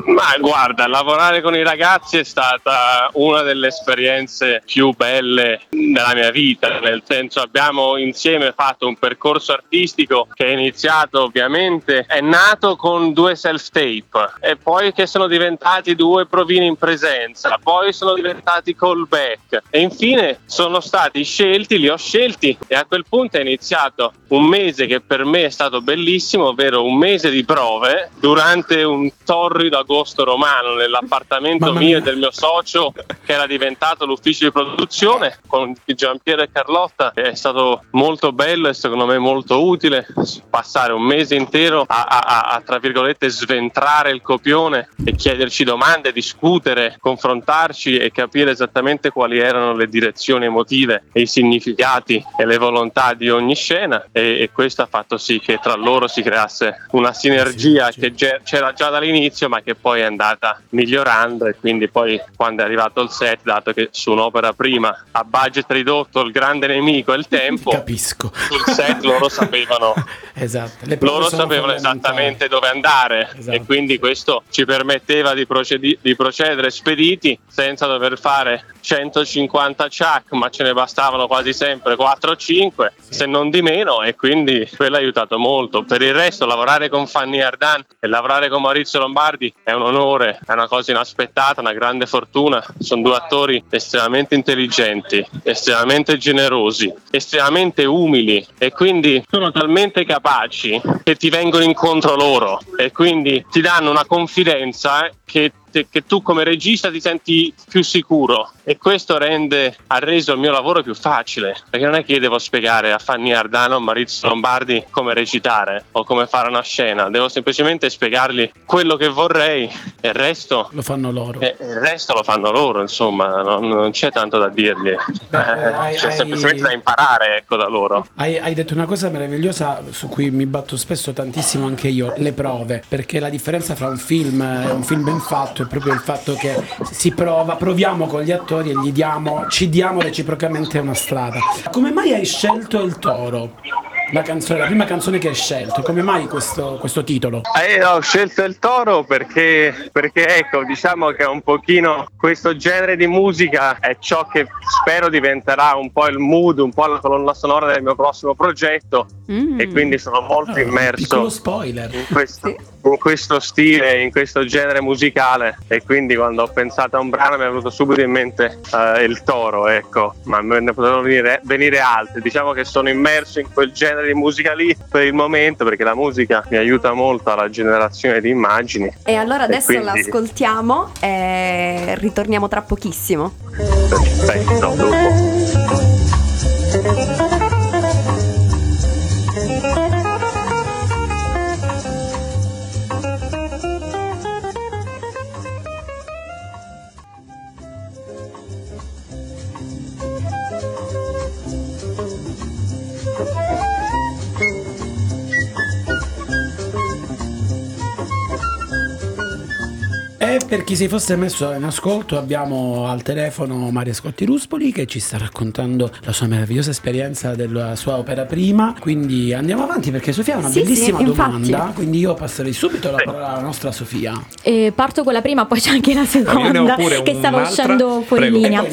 [SPEAKER 12] Ma guarda, lavorare con i ragazzi è stata una delle esperienze più belle della mia vita, nel senso abbiamo insieme fatto un percorso artistico che è iniziato ovviamente, è nato con due self-tape e poi che sono diventati due provini in presenza, poi sono diventati callback. E infine sono stati scelti, li ho scelti e a quel punto è iniziato un mese che per me è stato bellissimo, ovvero un mese di prove durante un torrido agosto romano nell'appartamento mio e del mio socio che era diventato l'ufficio di produzione con Giampiero e Carlotta. È stato molto bello e secondo me molto utile passare un mese intero a, a- a- tra virgolette sventrare il copione e chiederci domande, discutere, confrontarci e capire esattamente quali erano le direzioni emotive e i significati e le volontà di ogni scena e, e questo ha fatto sì che tra loro si creasse una sinergia che ge- c'era già dall'inizio ma che poi è andata migliorando e quindi poi quando è arrivato il set dato che su un'opera prima a budget ridotto il grande nemico è il tempo
[SPEAKER 5] Capisco.
[SPEAKER 12] sul set loro sapevano
[SPEAKER 5] Esatto.
[SPEAKER 12] Loro sapevano esattamente dove andare.
[SPEAKER 5] Esatto.
[SPEAKER 12] e quindi questo ci permetteva di, procedi- di procedere spediti senza dover fare 150 chuck ma ce ne bastavano quasi sempre 4 o 5 se non di meno e quindi quello ha aiutato molto. Per il resto lavorare con Fanny Ardan e lavorare con Maurizio Lombardi è un onore è una cosa inaspettata una grande fortuna. Sono due attori estremamente intelligenti estremamente generosi estremamente umili e quindi sono talmente capaci che ti vengono incontro loro. E quindi ti danno una confidenza che, te- che tu come regista ti senti più sicuro e questo rende, ha reso il mio lavoro più facile perché non è che io devo spiegare a Fanny Ardano o Maurizio Lombardi come recitare o come fare una scena devo semplicemente spiegargli quello che vorrei e il resto
[SPEAKER 5] Lo fanno loro.
[SPEAKER 12] e il resto lo fanno loro, insomma, non, non c'è tanto da dirgli. Eh,
[SPEAKER 5] hai-
[SPEAKER 12] c'è
[SPEAKER 5] hai-
[SPEAKER 12] semplicemente da imparare ecco, da loro.
[SPEAKER 5] Hai, hai detto una cosa meravigliosa su cui mi batto spesso tantissimo anche io, le prove, perché la differenza fra un film e un film ben fatto è proprio il fatto che si prova, proviamo con gli attori e gli diamo, ci diamo reciprocamente una strada. Come mai hai scelto il toro? La, canzone, la prima canzone che hai scelto, come mai questo, questo titolo?
[SPEAKER 12] Eh, ho scelto il toro perché, perché ecco, diciamo che un pochino questo genere di musica è ciò che spero diventerà un po' il mood, un po' la colonna sonora del mio prossimo progetto
[SPEAKER 4] Mm.
[SPEAKER 12] e quindi sono molto
[SPEAKER 5] Piccolo
[SPEAKER 12] immerso
[SPEAKER 5] spoiler.
[SPEAKER 12] in questo, in questo stile, in questo genere musicale e quindi quando ho pensato a un brano mi è venuto subito in mente eh, il toro, ecco, ma me ne potevano venire, venire altri. Diciamo che sono immerso in quel genere di musica lì per il momento perché la musica mi aiuta molto alla generazione di immagini.
[SPEAKER 4] E allora
[SPEAKER 12] E
[SPEAKER 4] adesso
[SPEAKER 12] quindi-
[SPEAKER 4] l'ascoltiamo e ritorniamo tra pochissimo.
[SPEAKER 12] Perfetto, dopo.
[SPEAKER 5] Per chi si fosse messo in ascolto abbiamo al telefono Maria Scotti Ruspoli che ci sta raccontando la sua meravigliosa esperienza della sua opera prima. Quindi andiamo avanti perché Sofia ha una
[SPEAKER 4] Sì, sì,
[SPEAKER 5] bellissima
[SPEAKER 4] infatti.
[SPEAKER 5] domanda, quindi io passerei subito la parola alla nostra Sofia.
[SPEAKER 7] Eh, parto con la prima, poi c'è anche la seconda che stava uscendo fuori
[SPEAKER 6] Prego.
[SPEAKER 7] linea.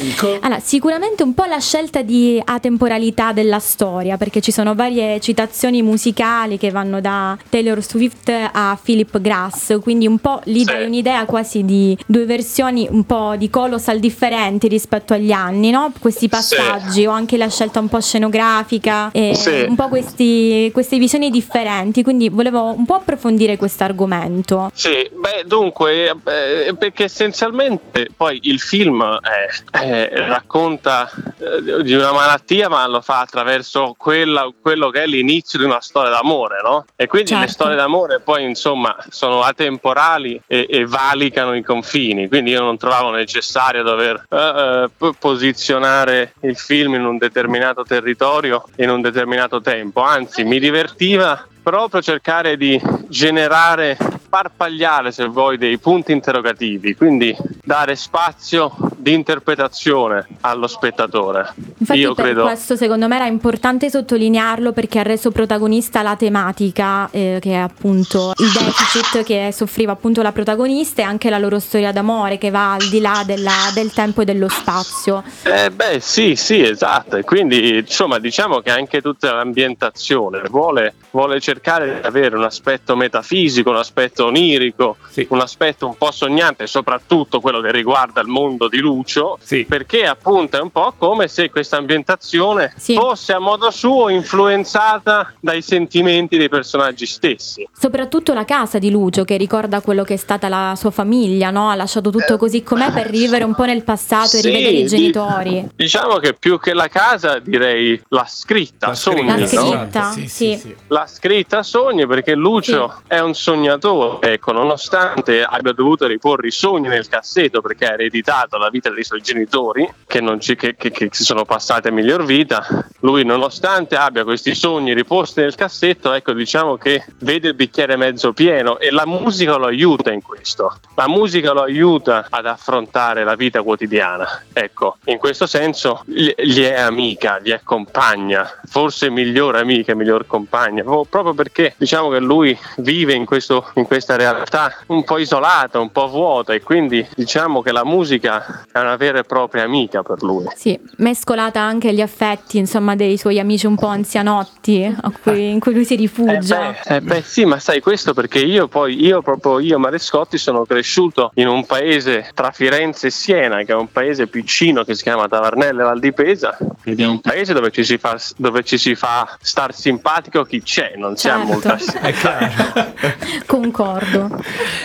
[SPEAKER 7] Allora, sicuramente un po' la scelta di atemporalità della storia, perché ci sono varie citazioni musicali che vanno da Taylor Swift a Philip Grass, quindi un po' lì
[SPEAKER 12] Sì.
[SPEAKER 7] dai un'idea quasi di due versioni un po' di colossal differenti rispetto agli anni, no? Questi passaggi, o anche la scelta un po' scenografica, e
[SPEAKER 12] Sì.
[SPEAKER 7] un po' questi- queste visioni differenti, quindi volevo un po' approfondire questo argomento.
[SPEAKER 12] Sì, beh, dunque, eh, perché essenzialmente poi il film eh, eh, racconta eh, di una malattia, ma lo fa attraverso quella- quello che è l'inizio di una storia d'amore, no? E quindi le
[SPEAKER 7] Certo.
[SPEAKER 12] storie d'amore poi, insomma, sono atemporali e, e valicano i confini. Quindi io non trovavo necessario dover p- posizionare il film in un determinato territorio in un determinato tempo, anzi mi divertiva proprio cercare di generare, sparpagliare se vuoi dei punti interrogativi, quindi dare spazio di interpretazione allo spettatore.
[SPEAKER 7] Infatti
[SPEAKER 12] Io credo
[SPEAKER 7] questo secondo me era importante sottolinearlo perché ha reso protagonista la tematica eh, che è appunto il deficit che soffriva appunto la protagonista e anche la loro storia d'amore che va al di là della- del tempo e dello spazio.
[SPEAKER 12] Eh beh sì, sì, esatto. E quindi insomma diciamo che anche tutta l'ambientazione vuole, vuole cercare di avere un aspetto metafisico, un aspetto onirico, un aspetto un po' sognante, soprattutto quello che riguarda il mondo di Lucio, perché appunto è un po' come se questa ambientazione fosse a modo suo influenzata dai sentimenti dei personaggi stessi.
[SPEAKER 7] Soprattutto la casa di Lucio che ricorda quello che è stata la sua famiglia, no? Ha lasciato tutto così com'è per rivivere un po' nel passato e
[SPEAKER 12] Sì,
[SPEAKER 7] rivedere i
[SPEAKER 12] di-
[SPEAKER 7] genitori.
[SPEAKER 12] Diciamo che più che la casa direi la scritta, sogni,
[SPEAKER 7] La
[SPEAKER 12] no?
[SPEAKER 7] scritta, sì.
[SPEAKER 12] La scritta a sogni perché Lucio è un sognatore, ecco, nonostante abbia dovuto riporre i sogni nel cassetto perché ha ereditato la vita dei suoi genitori che, non ci, che, che- che si sono passati a miglior vita, lui nonostante abbia questi sogni riposti nel cassetto, ecco, diciamo che vede il bicchiere mezzo pieno e la musica lo aiuta in questo. La musica lo aiuta ad affrontare la vita quotidiana. Ecco, in questo senso gli, è amica, gli è compagna, forse migliore amica, miglior compagna, pro- proprio perché diciamo che lui vive in, questo- in questa realtà un po' isolata, un po' vuota e quindi diciamo che la musica è una vera e propria amica per lui.
[SPEAKER 7] Sì, mescolata anche agli affetti, insomma, dei suoi amici un po' anzianotti a cui- in cui lui si rifugia.
[SPEAKER 12] Eh beh sì, ma sai questo perché io poi, io proprio, io Marescotti sono cresciuto in un paese tra Firenze e Siena, che è un paese piccino che si chiama Tavarnelle Val di Pesa, ed è un paese dove ci si fa, dove ci si fa star simpatico chi c'è, non
[SPEAKER 7] Certo.
[SPEAKER 12] molto...
[SPEAKER 7] Concordo.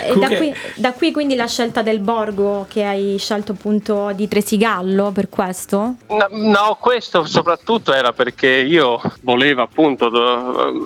[SPEAKER 7] E da,
[SPEAKER 12] Comunque-
[SPEAKER 7] qui, da qui quindi la scelta del borgo che hai scelto appunto di Tresigallo per questo?
[SPEAKER 12] No, no, questo soprattutto era perché io volevo appunto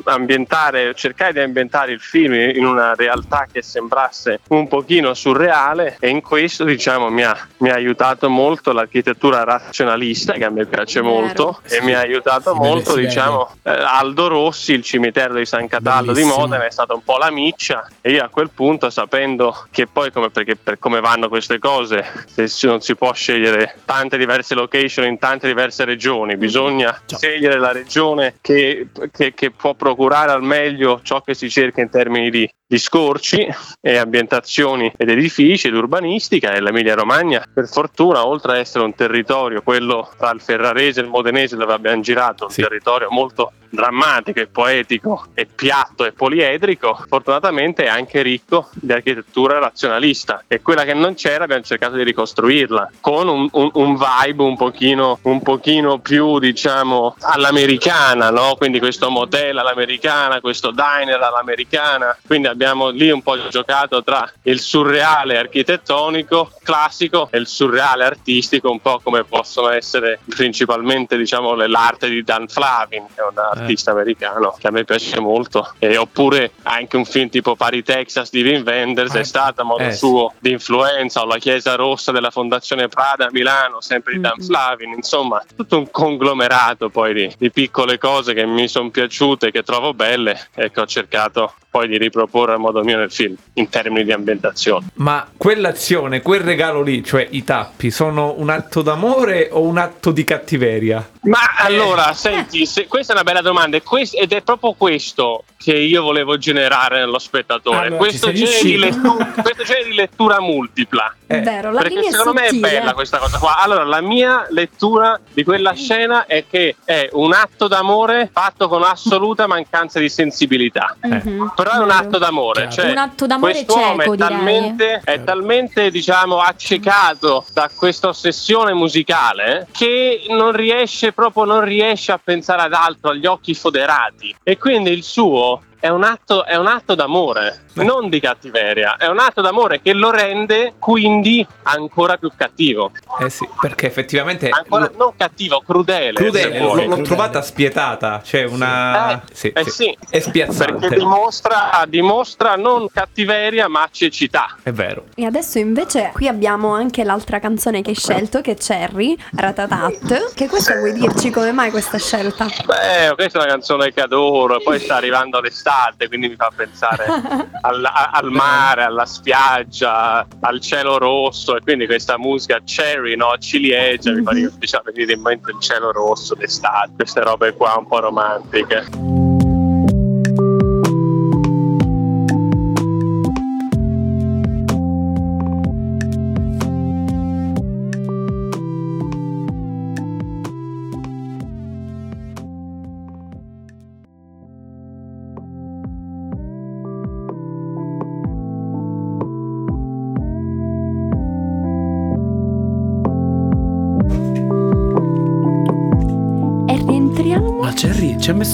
[SPEAKER 12] ambientare, cercare di ambientare il film in una realtà che sembrasse un pochino surreale e in questo diciamo mi ha, mi ha aiutato molto l'architettura razionalista che a me piace molto e mi ha aiutato molto diciamo eh, Aldo Rossi, il cimitero di San Cataldo di. Modena è stata un po' la miccia. E io a quel punto sapendo che poi come, perché per come vanno queste cose se non si può scegliere tante diverse location in tante diverse regioni bisogna scegliere la regione che, che- che può procurare al meglio ciò che si cerca in termini di di scorci e ambientazioni ed edifici ed urbanistica e l'Emilia Romagna per fortuna oltre a essere un territorio quello tra il Ferrarese e il Modenese dove abbiamo girato un territorio molto drammatico e poetico e piatto e poliedrico fortunatamente è anche ricco di architettura razionalista e quella che non c'era abbiamo cercato di ricostruirla con un, un- un vibe un pochino, un pochino più diciamo all'americana no? quindi questo motel all'americana questo diner all'americana quindi abbiamo lì un po' giocato tra il surreale architettonico classico e il surreale artistico un po' come possono essere principalmente diciamo l'arte di Dan Flavin che è un artista americano che a me piace molto e oppure anche un film tipo Pari Texas di Wim Wenders è stato a modo
[SPEAKER 6] Eh,
[SPEAKER 12] suo di influenza o la chiesa rossa della fondazione Prada a Milano sempre di Dan Flavin insomma tutto un conglomerato poi di, di piccole cose che mi sono piaciute che trovo belle e che ho cercato poi di riproporre a modo mio nel film in termini di ambientazione
[SPEAKER 6] Ma quell'azione, quel regalo lì, cioè i tappi, sono un atto d'amore o un atto di cattiveria?
[SPEAKER 12] Ma allora, senti, se- questa è una bella domanda e quest- ed è proprio questo che io volevo generare nello spettatore.
[SPEAKER 5] Allora,
[SPEAKER 12] questo, genere lettura, questo genere di lettura multipla.
[SPEAKER 4] Vero, la
[SPEAKER 12] Perché secondo me è
[SPEAKER 4] sottile.
[SPEAKER 12] bella questa cosa qua. Allora, la mia lettura di quella scena è che è un atto d'amore fatto con assoluta mancanza di sensibilità.
[SPEAKER 7] Mhm.
[SPEAKER 12] Però è un atto d'amore. Cioè,
[SPEAKER 7] Un atto d'amore cieco,
[SPEAKER 12] è talmente, è talmente, diciamo, accecato da questa ossessione musicale che non riesce proprio non riesce a pensare ad altro, agli occhi foderati. E quindi il suo è un atto, è un atto d'amore, non di cattiveria, è un atto d'amore che lo rende quindi ancora più cattivo.
[SPEAKER 6] Eh sì, perché effettivamente
[SPEAKER 12] Ancora non cattivo, crudele.
[SPEAKER 6] crudele, l'ho, l'ho trovata spietata, cioè una... sì,
[SPEAKER 12] Eh
[SPEAKER 6] sì.
[SPEAKER 12] sì,
[SPEAKER 6] È spiazzante.
[SPEAKER 12] perché dimostra, dimostra non cattiveria ma cecità.
[SPEAKER 6] È vero.
[SPEAKER 4] E adesso invece qui abbiamo anche l'altra canzone che hai scelto, che è Cherry, Ratatat. Che questo vuoi dirci come mai questa scelta?
[SPEAKER 12] Beh, questa è una canzone che adoro, poi sta arrivando l'estate, d'estate, quindi mi fa pensare al, a- al mare, alla spiaggia, al cielo rosso e quindi questa musica cherry, no? ciliegia, mi fa diciamo, venire in mente il cielo rosso d'estate, queste robe qua un po' romantiche.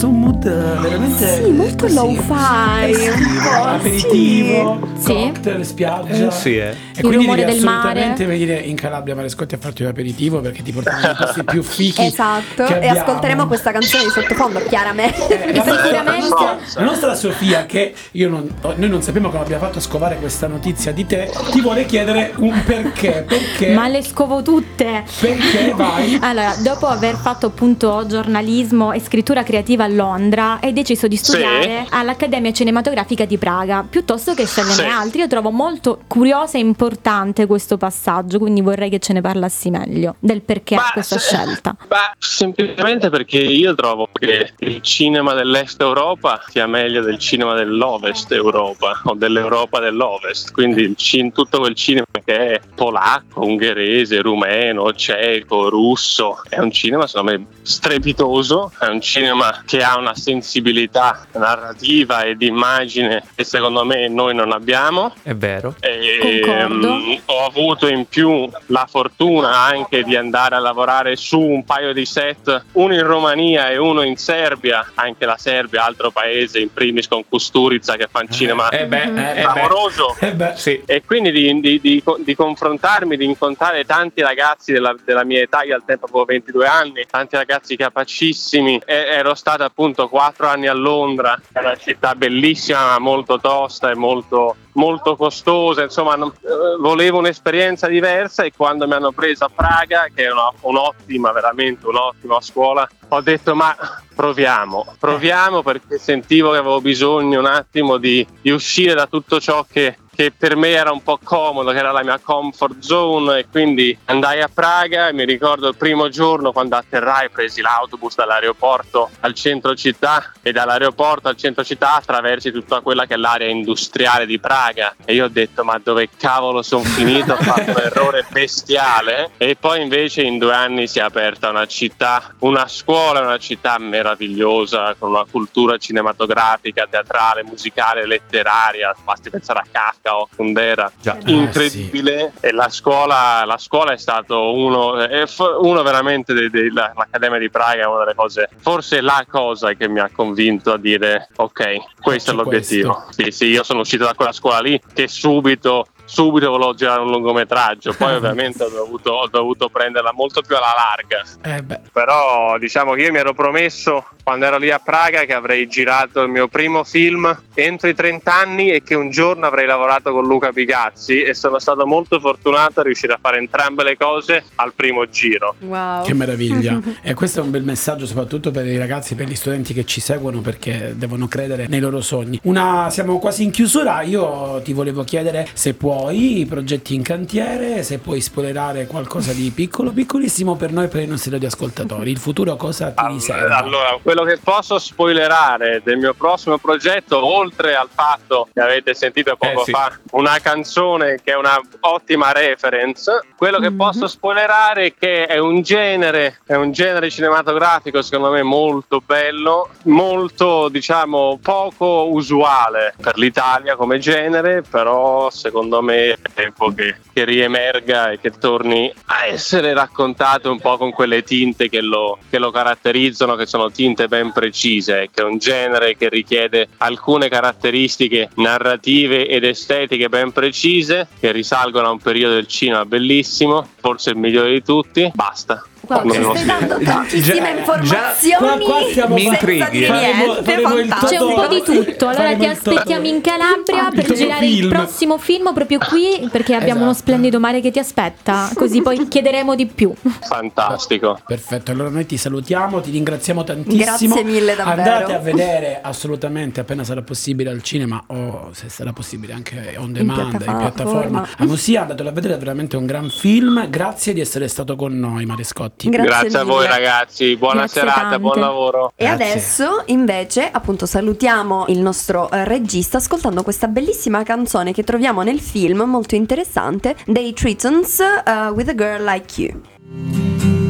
[SPEAKER 5] Un mood eh, veramente
[SPEAKER 4] Sì, molto un po',
[SPEAKER 5] aperitivo,
[SPEAKER 7] sì.
[SPEAKER 5] cocktail, spiaggia.
[SPEAKER 6] Eh, sì, eh.
[SPEAKER 5] E
[SPEAKER 7] Il
[SPEAKER 5] quindi
[SPEAKER 7] rumore del mare.
[SPEAKER 5] assolutamente venire in Calabria Marescotti a farti un aperitivo perché ti portano nei posti più fichi.
[SPEAKER 4] Esatto, e ascolteremo questa canzone di sottofondo, chiaramente.
[SPEAKER 5] Eh, la nostra-
[SPEAKER 4] Sicuramente.
[SPEAKER 5] La nostra Sofia, che io non, noi non sappiamo come abbia fatto a scovare questa notizia di te, ti vuole chiedere un perché. Perché?
[SPEAKER 7] Ma le scovo tutte.
[SPEAKER 5] Perché vai?
[SPEAKER 7] Allora, dopo aver fatto appunto giornalismo e scrittura creativa a Londra, hai deciso di studiare all'Accademia Cinematografica di Praga, piuttosto che sceglierne
[SPEAKER 12] Sì.
[SPEAKER 7] altri. Io trovo molto curiosa e importante questo passaggio, quindi vorrei che ce ne parlassi meglio del perché
[SPEAKER 12] Ma
[SPEAKER 7] questa
[SPEAKER 12] se-
[SPEAKER 7] scelta.
[SPEAKER 12] Ma semplicemente perché io trovo che il cinema dell'est Europa sia meglio del cinema dell'ovest Europa o dell'Europa dell'ovest. Quindi il cin- tutto quel cinema che è polacco, ungherese, rumeno, ceco, russo è un cinema secondo me strepitoso, è un cinema che ha una sensibilità narrativa e di immagine che secondo me noi non abbiamo.
[SPEAKER 6] È vero.
[SPEAKER 12] E,
[SPEAKER 7] Concordo.
[SPEAKER 12] mm, ho avuto in più la fortuna anche di andare a lavorare su un paio di set, uno in Romania e uno in Serbia, anche la Serbia, altro paese, in primis con Kusturica che fa un cinema
[SPEAKER 6] Eh beh, eh beh.
[SPEAKER 12] clamoroso.
[SPEAKER 5] Eh beh,
[SPEAKER 6] Sì.
[SPEAKER 12] E quindi di, di- di- di confrontarmi, di incontrare tanti ragazzi della, della mia età, io al tempo avevo 22 anni, tanti ragazzi capacissimi. E- ero stato appunto 4 anni a Londra, è una città bellissima, ma molto tosta e molto, molto costosa. Insomma, non- eh, volevo un'esperienza diversa e quando mi hanno preso a Praga, che è una- un'ottima, veramente un'ottima scuola, ho detto ma proviamo, proviamo perché sentivo che avevo bisogno un attimo di, di uscire da tutto ciò che, che per me era un po' comodo, che era la mia comfort zone e quindi andai a Praga e mi ricordo il primo giorno quando atterrai presi l'autobus dall'aeroporto al centro città e dall'aeroporto al centro città attraversi tutta quella che è l'area industriale di Praga. E io ho detto ma dove cavolo sono finito, ho fatto un errore bestiale. E poi invece in due anni si è aperta una città, una scuola, una città meravigliosa con una cultura cinematografica, teatrale, musicale, letteraria, basti pensare a Kafka o Kundera,
[SPEAKER 6] Già.
[SPEAKER 12] incredibile e la scuola, la scuola è stato uno, è f- uno veramente dei- dei- la- l'Accademia di Praga è una delle cose, forse la cosa che mi ha convinto a dire ok, questo è
[SPEAKER 5] Faccio
[SPEAKER 12] l'obiettivo. Sì, sì, io sono uscito da quella scuola lì che subito subito volevo girare un lungometraggio poi ovviamente ho dovuto, ho dovuto prenderla molto più alla larga
[SPEAKER 5] eh beh.
[SPEAKER 12] però diciamo che io mi ero promesso quando ero lì a Praga che avrei girato il mio primo film entro i 30 anni e che un giorno avrei lavorato con Luca Bigazzi e sono stato molto fortunato a riuscire a fare entrambe le cose al primo giro.
[SPEAKER 4] Wow.
[SPEAKER 5] Che meraviglia. e questo è un bel messaggio soprattutto per i ragazzi, per gli studenti che ci seguono perché devono credere nei loro sogni. Una, siamo quasi in chiusura, io ti volevo chiedere se puoi i progetti in cantiere, se puoi spoilerare qualcosa di piccolo, piccolissimo per noi, per i nostri radioascoltatori. Il futuro cosa ti riserva?
[SPEAKER 12] Allora, quello che posso spoilerare del mio prossimo progetto, oltre al fatto che avete sentito poco
[SPEAKER 6] Eh, sì.
[SPEAKER 12] fa una canzone che è una ottima reference, quello che posso spoilerare è che è un genere, è un genere cinematografico secondo me molto bello, molto diciamo poco usuale per l'Italia come genere, però secondo me è tempo che, che riemerga e che torni a essere raccontato un po' con quelle tinte che lo, che lo caratterizzano, che sono tinte ben precise, che è un genere che richiede alcune caratteristiche narrative ed estetiche ben precise, che risalgono a un periodo del cinema bellissimo, forse il migliore di tutti. Basta.
[SPEAKER 4] Guarda,
[SPEAKER 12] Ok.
[SPEAKER 4] ci stai dando tantissime
[SPEAKER 6] già-
[SPEAKER 4] informazioni
[SPEAKER 5] qua- qua
[SPEAKER 6] Mi intrighi.
[SPEAKER 5] Faremo- faremo il.
[SPEAKER 7] C'è un po' di tutto, allora ti
[SPEAKER 5] il
[SPEAKER 7] aspettiamo in Calabria per girare il
[SPEAKER 5] film.
[SPEAKER 7] prossimo film proprio qui perché abbiamo uno
[SPEAKER 5] Esatto.
[SPEAKER 7] splendido mare che ti aspetta, così poi chiederemo di più.
[SPEAKER 12] Fantastico.
[SPEAKER 5] Perfetto, allora noi ti salutiamo, ti ringraziamo tantissimo.
[SPEAKER 4] Grazie mille, davvero.
[SPEAKER 5] Andate a vedere assolutamente appena sarà possibile al cinema o se sarà possibile anche on demand, in piattaforma.
[SPEAKER 4] piattaforma.
[SPEAKER 5] A Musia, andatelo a vedere, è veramente un gran film. Grazie di essere stato con noi, Marescotti.
[SPEAKER 4] Grazie
[SPEAKER 12] Grazie, a voi ragazzi, buona
[SPEAKER 7] Grazie
[SPEAKER 12] serata,
[SPEAKER 7] tante.
[SPEAKER 12] buon lavoro.
[SPEAKER 4] E
[SPEAKER 5] Grazie.
[SPEAKER 4] adesso invece appunto salutiamo il nostro eh, regista ascoltando questa bellissima canzone che troviamo nel film molto interessante dei Tritons eh, With a Girl Like You.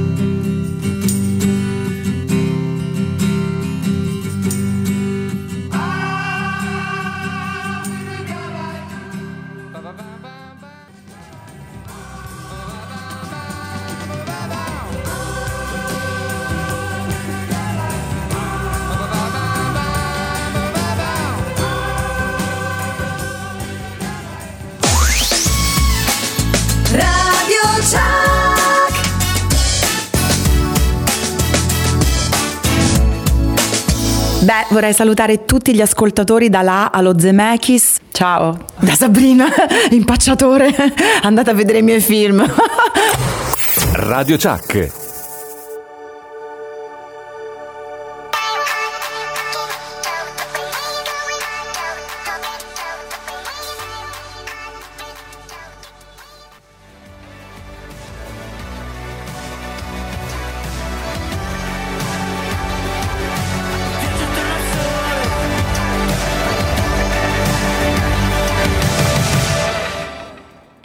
[SPEAKER 13] Beh, vorrei salutare tutti gli ascoltatori dalla A allo Zemeckis. Ciao, da Sabrina, impacciatore. Andate a vedere i miei film.
[SPEAKER 10] Radio Chuck.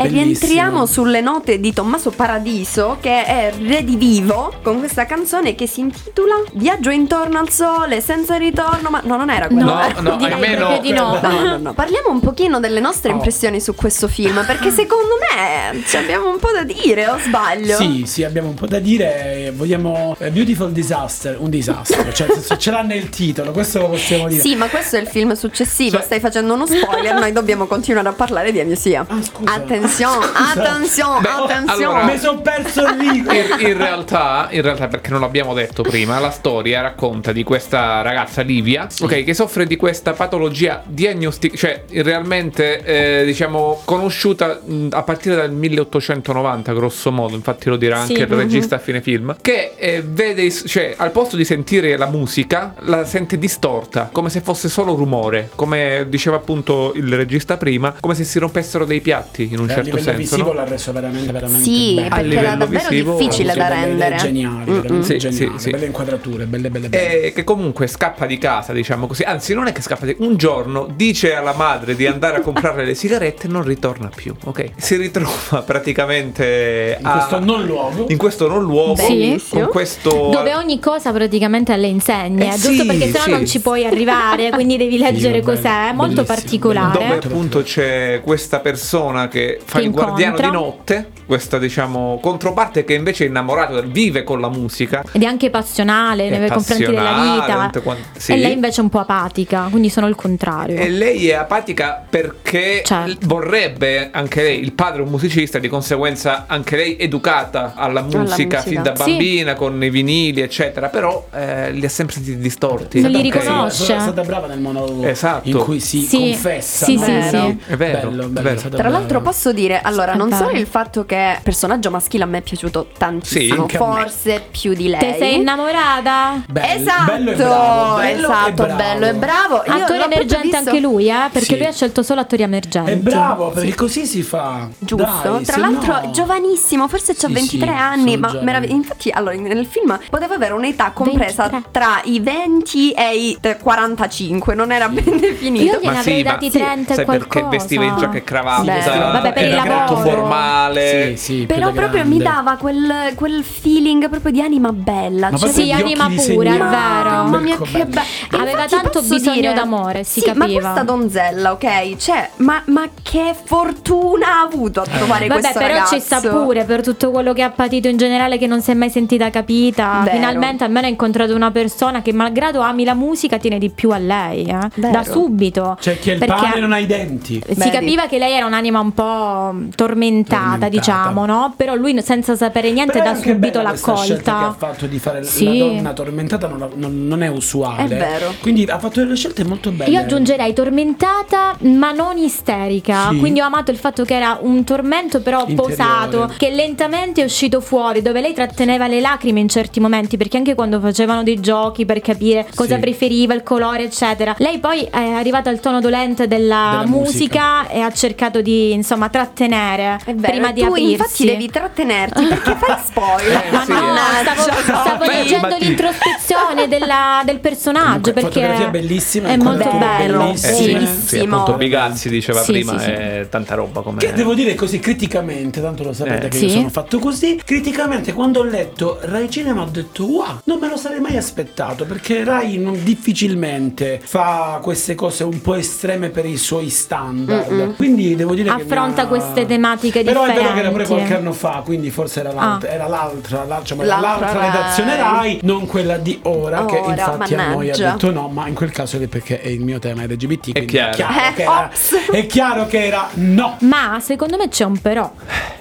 [SPEAKER 4] E
[SPEAKER 5] Bellissimo.
[SPEAKER 4] rientriamo sulle note di Tommaso Paradiso che è redivivo con questa canzone che si intitola Viaggio intorno al sole senza ritorno, ma no, non era quella.
[SPEAKER 6] No, no,
[SPEAKER 7] direi
[SPEAKER 6] almeno
[SPEAKER 7] di no.
[SPEAKER 4] No, no, no. Parliamo un pochino delle nostre
[SPEAKER 5] Oh.
[SPEAKER 4] impressioni su questo film, perché secondo me ci abbiamo un po' da dire, o sbaglio?
[SPEAKER 5] Sì, sì, abbiamo un po' da dire. eh, Vogliamo eh, Beautiful Disaster, un disastro. Cioè, senso, ce l'ha nel titolo, questo lo possiamo dire.
[SPEAKER 4] Sì, ma questo è il film successivo,
[SPEAKER 5] Cioè-
[SPEAKER 4] stai facendo uno spoiler, noi dobbiamo continuare a parlare di Amnesia.
[SPEAKER 5] Ah, scusa.
[SPEAKER 4] Attenzione, attenzione,
[SPEAKER 6] Beh,
[SPEAKER 4] attenzione.
[SPEAKER 6] allora-
[SPEAKER 5] Mi sono perso il rigo.
[SPEAKER 6] In, in realtà, in realtà, perché non l'abbiamo detto prima, la storia racconta di questa ragazza Livia, ok, che soffre di questa patologia diagnostica, cioè realmente, eh, diciamo, conosciuta a partire dal 1890, grosso modo, infatti lo dirà anche
[SPEAKER 7] Sì.
[SPEAKER 6] il regista a fine film, che eh, vede, cioè, al posto di sentire la musica, la sente distorta, come se fosse solo rumore, come diceva appunto il regista prima, come se si rompessero dei piatti, in un
[SPEAKER 5] Eh, a
[SPEAKER 6] certo
[SPEAKER 5] livello
[SPEAKER 6] senso.
[SPEAKER 5] visivo
[SPEAKER 6] no?
[SPEAKER 5] l'ha reso veramente, veramente
[SPEAKER 4] Sì,
[SPEAKER 5] bello.
[SPEAKER 4] perché era davvero
[SPEAKER 6] visivo,
[SPEAKER 4] difficile da rendere.
[SPEAKER 5] Geniali,
[SPEAKER 4] Mm-mm.
[SPEAKER 5] veramente
[SPEAKER 6] Sì,
[SPEAKER 5] geniali.
[SPEAKER 6] sì, sì.
[SPEAKER 5] Belle inquadrature, belle, belle, belle.
[SPEAKER 6] E che comunque scappa di casa, diciamo così. Anzi, non è che scappa di Un giorno dice alla madre di andare a comprare le sigarette e non ritorna più. Ok. Si ritrova praticamente
[SPEAKER 5] in
[SPEAKER 6] a-
[SPEAKER 5] questo non luogo.
[SPEAKER 6] in questo non luogo.
[SPEAKER 7] Sì.
[SPEAKER 6] Con questo.
[SPEAKER 7] Dove ogni cosa praticamente le insegna,
[SPEAKER 6] Eh
[SPEAKER 7] giusto
[SPEAKER 6] sì,
[SPEAKER 7] perché sennò
[SPEAKER 6] sì.
[SPEAKER 7] non ci puoi arrivare, quindi devi leggere cos'è, è molto
[SPEAKER 5] bellissimo,
[SPEAKER 7] particolare.
[SPEAKER 6] Dove appunto c'è questa persona che fa
[SPEAKER 7] Che
[SPEAKER 6] il guardiano di notte, questa diciamo controparte che invece è innamorata, vive con la musica.
[SPEAKER 7] Ed è anche passionale
[SPEAKER 6] È
[SPEAKER 7] nei confronti della
[SPEAKER 6] passionale,
[SPEAKER 7] vita.
[SPEAKER 6] quante- sì.
[SPEAKER 7] E lei invece è un po' apatica, quindi sono il contrario.
[SPEAKER 6] E lei è apatica perché
[SPEAKER 7] Certo.
[SPEAKER 6] vorrebbe anche lei, il padre è un musicista, di conseguenza anche lei educata alla musica,
[SPEAKER 4] musica.
[SPEAKER 6] fin da
[SPEAKER 7] Sì.
[SPEAKER 6] bambina con i vinili, eccetera, però eh, li ha sempre sentiti distorti.
[SPEAKER 7] Non li riconosce.
[SPEAKER 5] È stata brava nel monologo
[SPEAKER 6] Esatto.
[SPEAKER 5] in cui si
[SPEAKER 7] Sì,
[SPEAKER 5] confessa.
[SPEAKER 7] sì,
[SPEAKER 5] no?
[SPEAKER 7] sì,
[SPEAKER 4] Vero.
[SPEAKER 7] sì.
[SPEAKER 6] È vero,
[SPEAKER 5] Bello,
[SPEAKER 6] è
[SPEAKER 5] bello,
[SPEAKER 6] vero.
[SPEAKER 5] è stata
[SPEAKER 4] Tra l'altro posso dire, allora,
[SPEAKER 7] È
[SPEAKER 4] non solo il fatto che il personaggio maschile a me è piaciuto tantissimo,
[SPEAKER 5] Sì, anche a me.
[SPEAKER 4] forse più di lei.
[SPEAKER 7] Te sei innamorata?
[SPEAKER 5] Bello,
[SPEAKER 4] esatto,
[SPEAKER 5] bello e bravo, bello e
[SPEAKER 4] esatto,
[SPEAKER 5] bravo.
[SPEAKER 4] bello e bravo. Io
[SPEAKER 7] Attore
[SPEAKER 4] l'ho proprio
[SPEAKER 7] emergente
[SPEAKER 4] visto-
[SPEAKER 7] anche lui, eh? Perché
[SPEAKER 5] Sì.
[SPEAKER 7] lui ha scelto solo attori emergenti.
[SPEAKER 5] È bravo, perché così si fa.
[SPEAKER 4] Giusto,
[SPEAKER 5] Dai,
[SPEAKER 4] tra
[SPEAKER 5] se
[SPEAKER 4] l'altro
[SPEAKER 5] no-
[SPEAKER 4] giovanissimo, forse c'ha
[SPEAKER 5] Sì,
[SPEAKER 4] 23
[SPEAKER 5] sì,
[SPEAKER 4] anni,
[SPEAKER 5] sono
[SPEAKER 4] ma merav- infatti allora nel film poteva avere un'età compresa
[SPEAKER 7] 23.
[SPEAKER 4] tra i 20 e i t- 45, non era ben definito.
[SPEAKER 7] Io gliene avrei dati 30 e
[SPEAKER 6] sai
[SPEAKER 7] qualcosa.
[SPEAKER 6] perché vestiva in giacca e cravatta?
[SPEAKER 4] Beh,
[SPEAKER 7] vabbè, per
[SPEAKER 6] era molto
[SPEAKER 7] lavoro.
[SPEAKER 6] formale.
[SPEAKER 5] Sì, sì,
[SPEAKER 4] Però proprio
[SPEAKER 5] grande.
[SPEAKER 4] mi dava quel, quel feeling proprio di anima bella.
[SPEAKER 5] Ma
[SPEAKER 4] cioè,
[SPEAKER 7] Sì, anima pure, è vero.
[SPEAKER 4] Mamma mia, che
[SPEAKER 5] bello.
[SPEAKER 7] Aveva tanto bisogno
[SPEAKER 4] dire-
[SPEAKER 7] d'amore, si
[SPEAKER 4] sì, Ma
[SPEAKER 7] capiva.
[SPEAKER 4] questa donzella, ok? Cioè, ma, ma che fortuna ha avuto a trovare
[SPEAKER 7] Vabbè,
[SPEAKER 4] questo
[SPEAKER 7] però
[SPEAKER 4] ragazzo.
[SPEAKER 7] ci sta pure per tutto quello che ha patito in generale, che non si è mai sentita capita.
[SPEAKER 4] Vero.
[SPEAKER 7] Finalmente almeno ha incontrato una persona che, malgrado ami la musica, tiene di più a lei. eh. Da subito.
[SPEAKER 5] C'è chi ha il
[SPEAKER 7] Perché
[SPEAKER 5] pane non ha i denti.
[SPEAKER 7] Si
[SPEAKER 4] Vedi.
[SPEAKER 7] capiva che lei era un'anima un po' po' tormentata, diciamo, no? Però lui senza sapere niente
[SPEAKER 5] Però
[SPEAKER 7] dà subito
[SPEAKER 5] scelta che ha
[SPEAKER 7] l'accolta.
[SPEAKER 5] fatto di fare
[SPEAKER 7] Sì.
[SPEAKER 5] la donna tormentata non, non- non è usuale.
[SPEAKER 7] È vero.
[SPEAKER 5] Quindi ha fatto delle scelte molto belle.
[SPEAKER 7] Io aggiungerei tormentata ma non isterica,
[SPEAKER 5] Sì.
[SPEAKER 7] quindi ho amato il fatto che era un tormento però
[SPEAKER 5] Interiore.
[SPEAKER 7] posato, che lentamente è uscito fuori, dove lei tratteneva le lacrime in certi momenti, perché anche quando facevano dei giochi per capire cosa
[SPEAKER 5] Sì.
[SPEAKER 7] preferiva, il colore eccetera, lei poi è arrivata al tono dolente della,
[SPEAKER 4] Della
[SPEAKER 7] musica, e ha cercato di insomma trattenere
[SPEAKER 4] È vero,
[SPEAKER 7] prima di
[SPEAKER 4] tu
[SPEAKER 7] aprirsi.
[SPEAKER 4] infatti devi trattenerti perché fai spoiler.
[SPEAKER 7] Ma no, stavo, stavo
[SPEAKER 5] Beh,
[SPEAKER 7] leggendo l'introspezione della- del personaggio perché
[SPEAKER 5] fotografia bellissima,
[SPEAKER 7] è molto bello.
[SPEAKER 5] bellissime.
[SPEAKER 6] Eh, sì, appunto Bigazzi diceva
[SPEAKER 7] Sì,
[SPEAKER 6] prima
[SPEAKER 7] sì, sì.
[SPEAKER 6] è tanta roba come
[SPEAKER 5] Che devo dire così criticamente, tanto lo sapete
[SPEAKER 6] Eh.
[SPEAKER 5] che
[SPEAKER 7] Sì.
[SPEAKER 5] io sono fatto così. Criticamente, quando ho letto Rai Cinema, ho detto: Wow, non me lo sarei mai aspettato. Perché Rai non difficilmente fa queste cose un po' estreme per i suoi standard.
[SPEAKER 7] Mm-mm.
[SPEAKER 5] Quindi devo dire che.
[SPEAKER 7] affronta
[SPEAKER 5] ha-
[SPEAKER 7] queste tematiche
[SPEAKER 5] Però è
[SPEAKER 7] differenti.
[SPEAKER 5] vero che era pure qualche anno fa, quindi forse era l'altra,
[SPEAKER 7] Ah.
[SPEAKER 5] era l'altra, la- diciamo,
[SPEAKER 4] L'altra
[SPEAKER 5] l'altra
[SPEAKER 4] Rai.
[SPEAKER 5] redazione Rai, non quella di ora, che
[SPEAKER 4] Ora,
[SPEAKER 5] infatti a noi ha
[SPEAKER 4] mannaggia.
[SPEAKER 5] detto no, ma in quel caso è perché è il mio tema LGBT. quindi
[SPEAKER 6] chiaro.
[SPEAKER 5] che era, è chiaro che era no.
[SPEAKER 7] Ma secondo me c'è un però.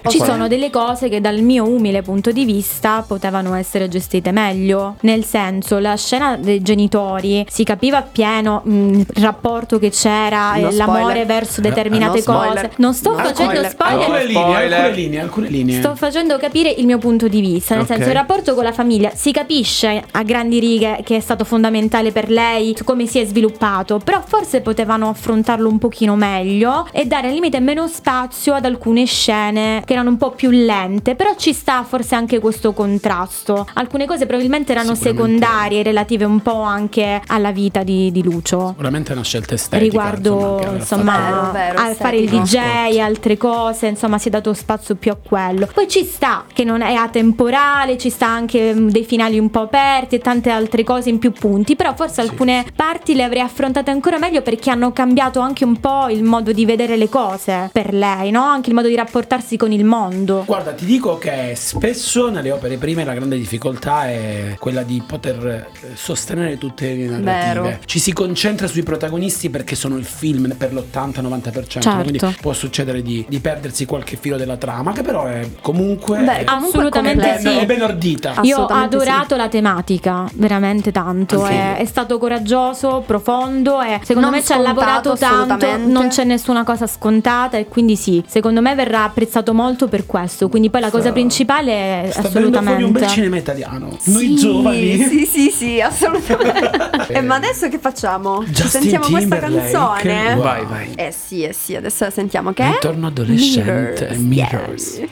[SPEAKER 7] Ci sono delle cose che dal mio umile punto di vista potevano essere gestite meglio. Nel senso, la scena dei genitori si capiva appieno mh, il rapporto che c'era
[SPEAKER 4] No
[SPEAKER 7] e l'amore
[SPEAKER 4] spoiler.
[SPEAKER 7] verso
[SPEAKER 5] Eh,
[SPEAKER 7] determinate
[SPEAKER 4] no spoiler.
[SPEAKER 7] cose. Non sto
[SPEAKER 4] No
[SPEAKER 7] facendo
[SPEAKER 4] spoiler.
[SPEAKER 7] spoiler.
[SPEAKER 5] Alcune linee, alcune linee, alcune linee.
[SPEAKER 7] Sto facendo capire il mio punto di vista, nel
[SPEAKER 6] Ok.
[SPEAKER 7] senso il rapporto con la famiglia si capisce a grandi righe che è stato fondamentale per lei, su come si è sviluppato, però forse potevano affrontarlo un pochino meglio e dare al limite meno spazio ad alcune scene che erano un po' più lente, però ci sta forse anche questo contrasto. Alcune cose probabilmente erano secondarie, relative un po' anche alla vita di, di Lucio.
[SPEAKER 5] Sicuramente è una scelta estetica.
[SPEAKER 7] Riguardo
[SPEAKER 5] insomma,
[SPEAKER 7] insomma
[SPEAKER 4] Vero, vero,
[SPEAKER 7] a fare il. DJ, altre cose, insomma si è dato spazio più a quello. Poi ci sta che non è atemporale, ci sta anche mm, dei finali un po' aperti e tante altre cose in più punti, però forse alcune parti le avrei affrontate ancora meglio perché hanno cambiato anche un po' il modo di vedere le cose per lei, no? Anche il modo di rapportarsi con il mondo.
[SPEAKER 5] Guarda, ti dico che spesso nelle opere prime la grande difficoltà è quella di poter eh, sostenere tutte le narrative.
[SPEAKER 4] Vero.
[SPEAKER 5] Ci si concentra sui protagonisti perché sono il film per l'80-90%,
[SPEAKER 7] Certo.
[SPEAKER 5] quindi può succedere di, di perdersi qualche filo della trama, che però è comunque
[SPEAKER 4] Beh,
[SPEAKER 5] è,
[SPEAKER 4] comunque
[SPEAKER 7] assolutamente
[SPEAKER 5] è ben,
[SPEAKER 7] sì.
[SPEAKER 5] è ben ordita.
[SPEAKER 7] Io ho
[SPEAKER 4] Assolutamente
[SPEAKER 7] adorato la tematica, veramente tanto. È, è stato coraggioso, profondo e secondo
[SPEAKER 4] Non
[SPEAKER 7] me ci ha lavorato tanto.
[SPEAKER 4] assolutamente.
[SPEAKER 7] Non c'è nessuna cosa scontata e quindi sì, secondo me verrà apprezzato molto per questo. Quindi poi la cosa principale è
[SPEAKER 5] Sta fuori un bel
[SPEAKER 7] assolutamente.
[SPEAKER 5] cinema italiano. Noi
[SPEAKER 4] Sì,
[SPEAKER 5] giovani.
[SPEAKER 4] Sì, sì, sì, assolutamente. e ma adesso che facciamo? Ci
[SPEAKER 5] Justin
[SPEAKER 4] sentiamo questa
[SPEAKER 5] Timberlake.
[SPEAKER 4] canzone?
[SPEAKER 6] Vai, vai.
[SPEAKER 4] Eh sì, eh sì, adesso la sentiamo che è
[SPEAKER 5] Ritorno adolescente,
[SPEAKER 4] Mirrors.
[SPEAKER 5] Mirrors.
[SPEAKER 4] yeah.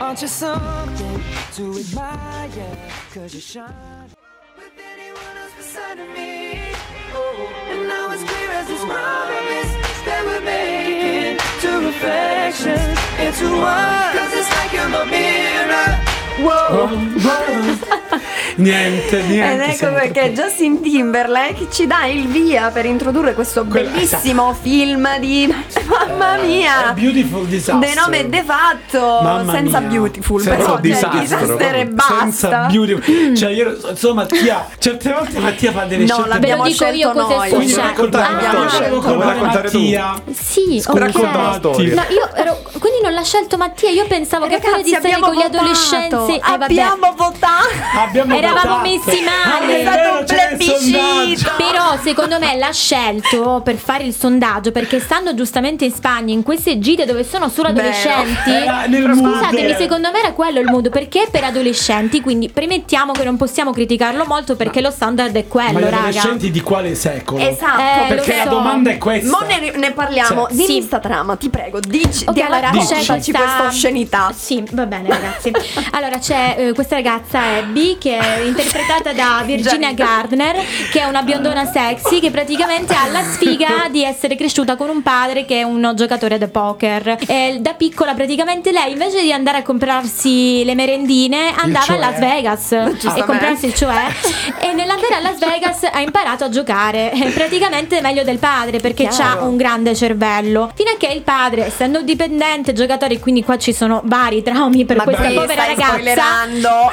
[SPEAKER 8] Aren't you
[SPEAKER 5] Niente, niente.
[SPEAKER 4] Ed ecco perché
[SPEAKER 5] troppo-
[SPEAKER 4] Justin Timberlake ci dà il via per introdurre questo
[SPEAKER 5] Quella-
[SPEAKER 4] bellissimo film di mamma mia
[SPEAKER 5] Eh, Beautiful Disaster.
[SPEAKER 4] De nome e de fatto
[SPEAKER 5] Mamma
[SPEAKER 4] senza
[SPEAKER 5] mia.
[SPEAKER 4] beautiful
[SPEAKER 5] Senza
[SPEAKER 4] però cioè,
[SPEAKER 6] disastro,
[SPEAKER 4] disaster e
[SPEAKER 6] proprio.
[SPEAKER 5] Senza
[SPEAKER 4] basta
[SPEAKER 5] beautiful. Cioè, io insomma, Mattia, certe volte Mattia fa delle
[SPEAKER 4] No,
[SPEAKER 5] scelte.
[SPEAKER 4] l'abbiamo
[SPEAKER 7] Ve lo dico io
[SPEAKER 4] scelto noi.
[SPEAKER 7] Successo.
[SPEAKER 5] raccontare
[SPEAKER 7] Ah,
[SPEAKER 5] una
[SPEAKER 4] l'abbiamo
[SPEAKER 5] storia. raccontare
[SPEAKER 6] Mattia.
[SPEAKER 7] Sì, ok.
[SPEAKER 5] racconta la storia.
[SPEAKER 7] No, io ero. Quindi non l'ha scelto Mattia. Io pensavo che fuori di
[SPEAKER 4] abbiamo
[SPEAKER 7] con gli
[SPEAKER 4] votato
[SPEAKER 7] adolescenti. Eh, vabbè.
[SPEAKER 4] abbiamo votato
[SPEAKER 5] Abbiamo
[SPEAKER 7] Eravamo messi male.
[SPEAKER 5] Ah, è
[SPEAKER 4] stato
[SPEAKER 5] vero,
[SPEAKER 4] un plebiscito.
[SPEAKER 7] Però secondo me l'ha scelto per fare il sondaggio perché stando giustamente in Spagna in queste gite dove sono solo adolescenti scusatemi secondo me era quello il mood perché è per adolescenti quindi premettiamo che non possiamo criticarlo molto perché lo standard è
[SPEAKER 5] Ma
[SPEAKER 7] quello
[SPEAKER 5] gli
[SPEAKER 7] raga
[SPEAKER 5] adolescenti di quale secolo?
[SPEAKER 4] Esatto,
[SPEAKER 7] Eh,
[SPEAKER 5] Perché
[SPEAKER 7] lo
[SPEAKER 5] la
[SPEAKER 7] so.
[SPEAKER 5] domanda è questa.
[SPEAKER 4] Mo ne, ne parliamo.
[SPEAKER 5] Sì.
[SPEAKER 4] Dimmi
[SPEAKER 7] Sì.
[SPEAKER 4] sta trama, ti prego. Dici,
[SPEAKER 7] Ok,
[SPEAKER 4] di-
[SPEAKER 7] allora
[SPEAKER 5] Dici.
[SPEAKER 7] c'è questa
[SPEAKER 4] questa oscenità.
[SPEAKER 7] Sì, va bene ragazzi. Allora c'è eh, questa ragazza Abby che è interpretata da Virginia Gardner, che è una biondona sexy che praticamente ha la sfiga di essere cresciuta con un padre che è un giocatore da poker. E da piccola praticamente lei invece di andare a comprarsi le merendine andava
[SPEAKER 5] cioè?
[SPEAKER 7] a Las Vegas e comprarsi il cioè e nell'andare a Las Vegas ha imparato a giocare eh, praticamente meglio del padre perché ha un grande cervello. Fino a che il padre, essendo dipendente, giocatore, quindi qua ci sono vari traumi per
[SPEAKER 4] Ma
[SPEAKER 7] questa povera ragazza.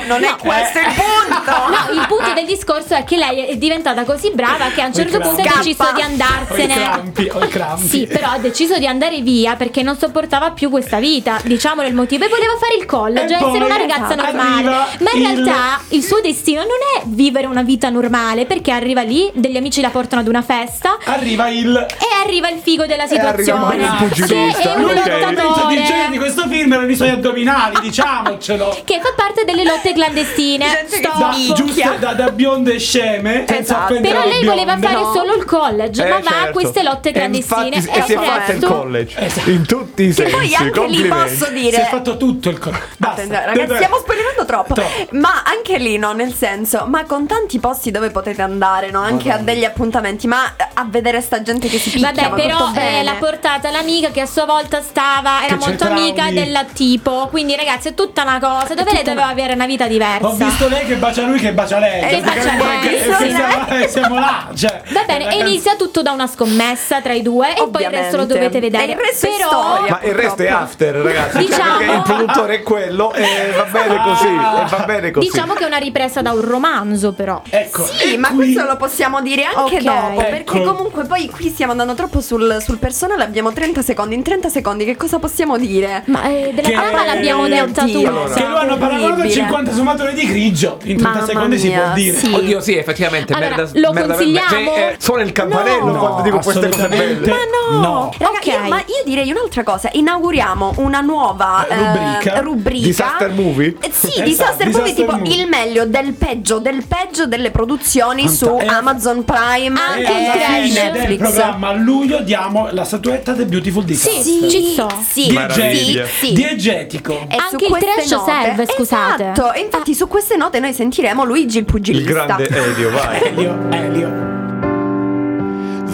[SPEAKER 4] non è
[SPEAKER 7] No.
[SPEAKER 4] questo il punto.
[SPEAKER 7] No, il punto del discorso è che lei è diventata così brava che a un certo punto ha deciso di
[SPEAKER 5] Ho i
[SPEAKER 7] andarsene.
[SPEAKER 5] crampi, ho i crampi.
[SPEAKER 7] Sì, però ha deciso di andare via perché non sopportava più questa vita, diciamolo il motivo, e voleva fare il college,
[SPEAKER 5] E
[SPEAKER 7] essere una ragazza normale. Ma in
[SPEAKER 5] il-
[SPEAKER 7] realtà il suo destino non è vivere una vita normale perché arriva lì, degli amici la portano ad una festa
[SPEAKER 5] Arriva il
[SPEAKER 7] e arriva il figo della
[SPEAKER 6] arriva
[SPEAKER 7] situazione. Che è un
[SPEAKER 5] momento di genere di
[SPEAKER 7] lottatore.
[SPEAKER 5] questo film erano i suoi addominali, diciamocelo.
[SPEAKER 7] Che fa parte delle lotte clandestine.
[SPEAKER 4] Gente
[SPEAKER 7] Stop.
[SPEAKER 5] Da,
[SPEAKER 4] Picchia.
[SPEAKER 5] giuste da, da bionde sceme, senza
[SPEAKER 4] Esatto.
[SPEAKER 7] Però
[SPEAKER 5] le
[SPEAKER 7] lei voleva
[SPEAKER 5] bionde.
[SPEAKER 7] fare
[SPEAKER 4] no.
[SPEAKER 7] solo il college,
[SPEAKER 6] Eh,
[SPEAKER 7] ma va a
[SPEAKER 6] certo.
[SPEAKER 7] queste lotte
[SPEAKER 6] E
[SPEAKER 7] clandestine.
[SPEAKER 6] infatti- E, si è
[SPEAKER 7] il
[SPEAKER 6] fatto il college in tutti i
[SPEAKER 4] Che
[SPEAKER 6] sensi.
[SPEAKER 4] poi anche lì posso
[SPEAKER 5] Si è
[SPEAKER 4] dire
[SPEAKER 5] fatto tutto il corpo. Basta.
[SPEAKER 4] Attenzione, ragazzi, stiamo spoilerando troppo.
[SPEAKER 5] Troppo.
[SPEAKER 4] Ma anche lì, no, nel senso, ma con tanti posti dove potete andare, no? Anche a degli appuntamenti, ma a vedere sta gente che si picchia.
[SPEAKER 7] Vabbè,
[SPEAKER 4] va
[SPEAKER 7] però eh, l'ha portata l'amica che a sua volta stava, era
[SPEAKER 5] Che
[SPEAKER 7] molto amica della tipo. Quindi, ragazzi, è tutta una cosa. Dove lei doveva avere una vita diversa.
[SPEAKER 5] Ho visto lei che bacia lui che bacia lei.
[SPEAKER 7] Che bacia lei,
[SPEAKER 5] E siamo, e siamo là. Cioè,
[SPEAKER 7] Va bene, e inizia tutto da una scommessa tra i due e poi il resto lo
[SPEAKER 4] Ovviamente.
[SPEAKER 7] dovete vedere.
[SPEAKER 4] E il resto è
[SPEAKER 7] Però
[SPEAKER 4] storia.
[SPEAKER 6] Ma il resto è after, ragazzi. cioè,
[SPEAKER 7] Diciamo-
[SPEAKER 6] perché il produttore è quello e va bene così. E va bene così.
[SPEAKER 7] diciamo che è una ripresa da un romanzo, però.
[SPEAKER 5] Ecco,
[SPEAKER 4] Sì,
[SPEAKER 5] e
[SPEAKER 4] ma
[SPEAKER 5] qui-
[SPEAKER 4] questo lo possiamo dire anche
[SPEAKER 7] Ok.
[SPEAKER 4] dopo. Perché
[SPEAKER 5] Ecco.
[SPEAKER 4] comunque poi qui stiamo andando troppo sul, sul personale. Abbiamo 30 secondi. In 30 secondi, che cosa possiamo dire?
[SPEAKER 7] Ma eh, della
[SPEAKER 5] Che-
[SPEAKER 7] trama l'abbiamo detta tutta.
[SPEAKER 6] allora.
[SPEAKER 5] Che lo hanno paragonato a
[SPEAKER 4] Terribile.
[SPEAKER 5] 50 sfumature di grigio. In 30
[SPEAKER 4] Mamma
[SPEAKER 5] secondi si
[SPEAKER 4] mia,
[SPEAKER 5] può dire.
[SPEAKER 4] sì.
[SPEAKER 6] Oddio, sì, effettivamente.
[SPEAKER 7] Allora,
[SPEAKER 6] merda,
[SPEAKER 7] lo
[SPEAKER 6] merda,
[SPEAKER 7] consigliamo?
[SPEAKER 6] Cioè, eh, suona il campanello
[SPEAKER 5] No,
[SPEAKER 6] quando dico queste cose
[SPEAKER 5] assolutamente.
[SPEAKER 6] belle.
[SPEAKER 4] Ma no,
[SPEAKER 5] No.
[SPEAKER 4] Raga,
[SPEAKER 7] Ok.
[SPEAKER 4] io- ma io direi un'altra cosa. Inauguriamo una nuova
[SPEAKER 5] Eh,
[SPEAKER 4] eh,
[SPEAKER 5] rubrica.
[SPEAKER 4] rubrica.
[SPEAKER 6] Disaster movie?
[SPEAKER 4] Eh, sì,
[SPEAKER 5] Esatto,
[SPEAKER 4] disaster movie
[SPEAKER 5] disaster
[SPEAKER 4] tipo
[SPEAKER 5] movie.
[SPEAKER 4] il meglio del peggio del peggio delle produzioni
[SPEAKER 5] Fanta-
[SPEAKER 4] su
[SPEAKER 5] eh,
[SPEAKER 4] Amazon Prime
[SPEAKER 7] Anche
[SPEAKER 5] E
[SPEAKER 7] il
[SPEAKER 5] alla
[SPEAKER 7] trash.
[SPEAKER 5] fine del
[SPEAKER 4] Netflix.
[SPEAKER 5] programma a luglio diamo la statuetta del Beautiful Disaster.
[SPEAKER 7] Sì, ci sto.
[SPEAKER 4] Sì,
[SPEAKER 6] Meraviglia.
[SPEAKER 4] sì, sì.
[SPEAKER 5] Diegetico.
[SPEAKER 4] E su
[SPEAKER 7] Anche il
[SPEAKER 4] queste
[SPEAKER 7] trash serve, scusate.
[SPEAKER 4] Esatto, e infatti su queste note noi sentiremo Luigi il
[SPEAKER 6] Il
[SPEAKER 4] pugilista.
[SPEAKER 6] grande Elio, vai.
[SPEAKER 5] Elio, Elio.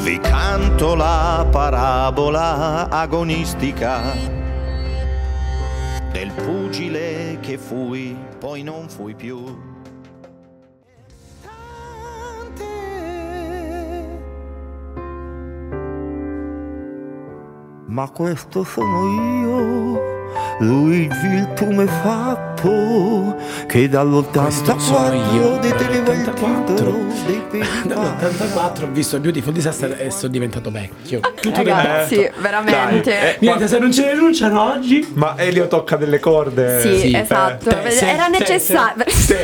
[SPEAKER 14] Vi canto la parabola agonistica del pugile che fui, poi non fui più. Ma questo sono io, Luigi il tumefatto, che
[SPEAKER 5] Questo sono io.
[SPEAKER 14] dall'84 deteneva il titolo dei
[SPEAKER 5] Dall'84 ho visto Beautiful Disaster e sono diventato vecchio. Tutto
[SPEAKER 4] Ragazzi,
[SPEAKER 5] resto.
[SPEAKER 4] veramente.
[SPEAKER 6] Dai, eh,
[SPEAKER 5] Niente, se non ci rinunciano oggi.
[SPEAKER 6] Ma Elio tocca delle corde.
[SPEAKER 4] Sì,
[SPEAKER 5] sì,
[SPEAKER 4] esatto.
[SPEAKER 5] te- se-
[SPEAKER 4] Era
[SPEAKER 5] te-
[SPEAKER 4] necessario.
[SPEAKER 6] Sì.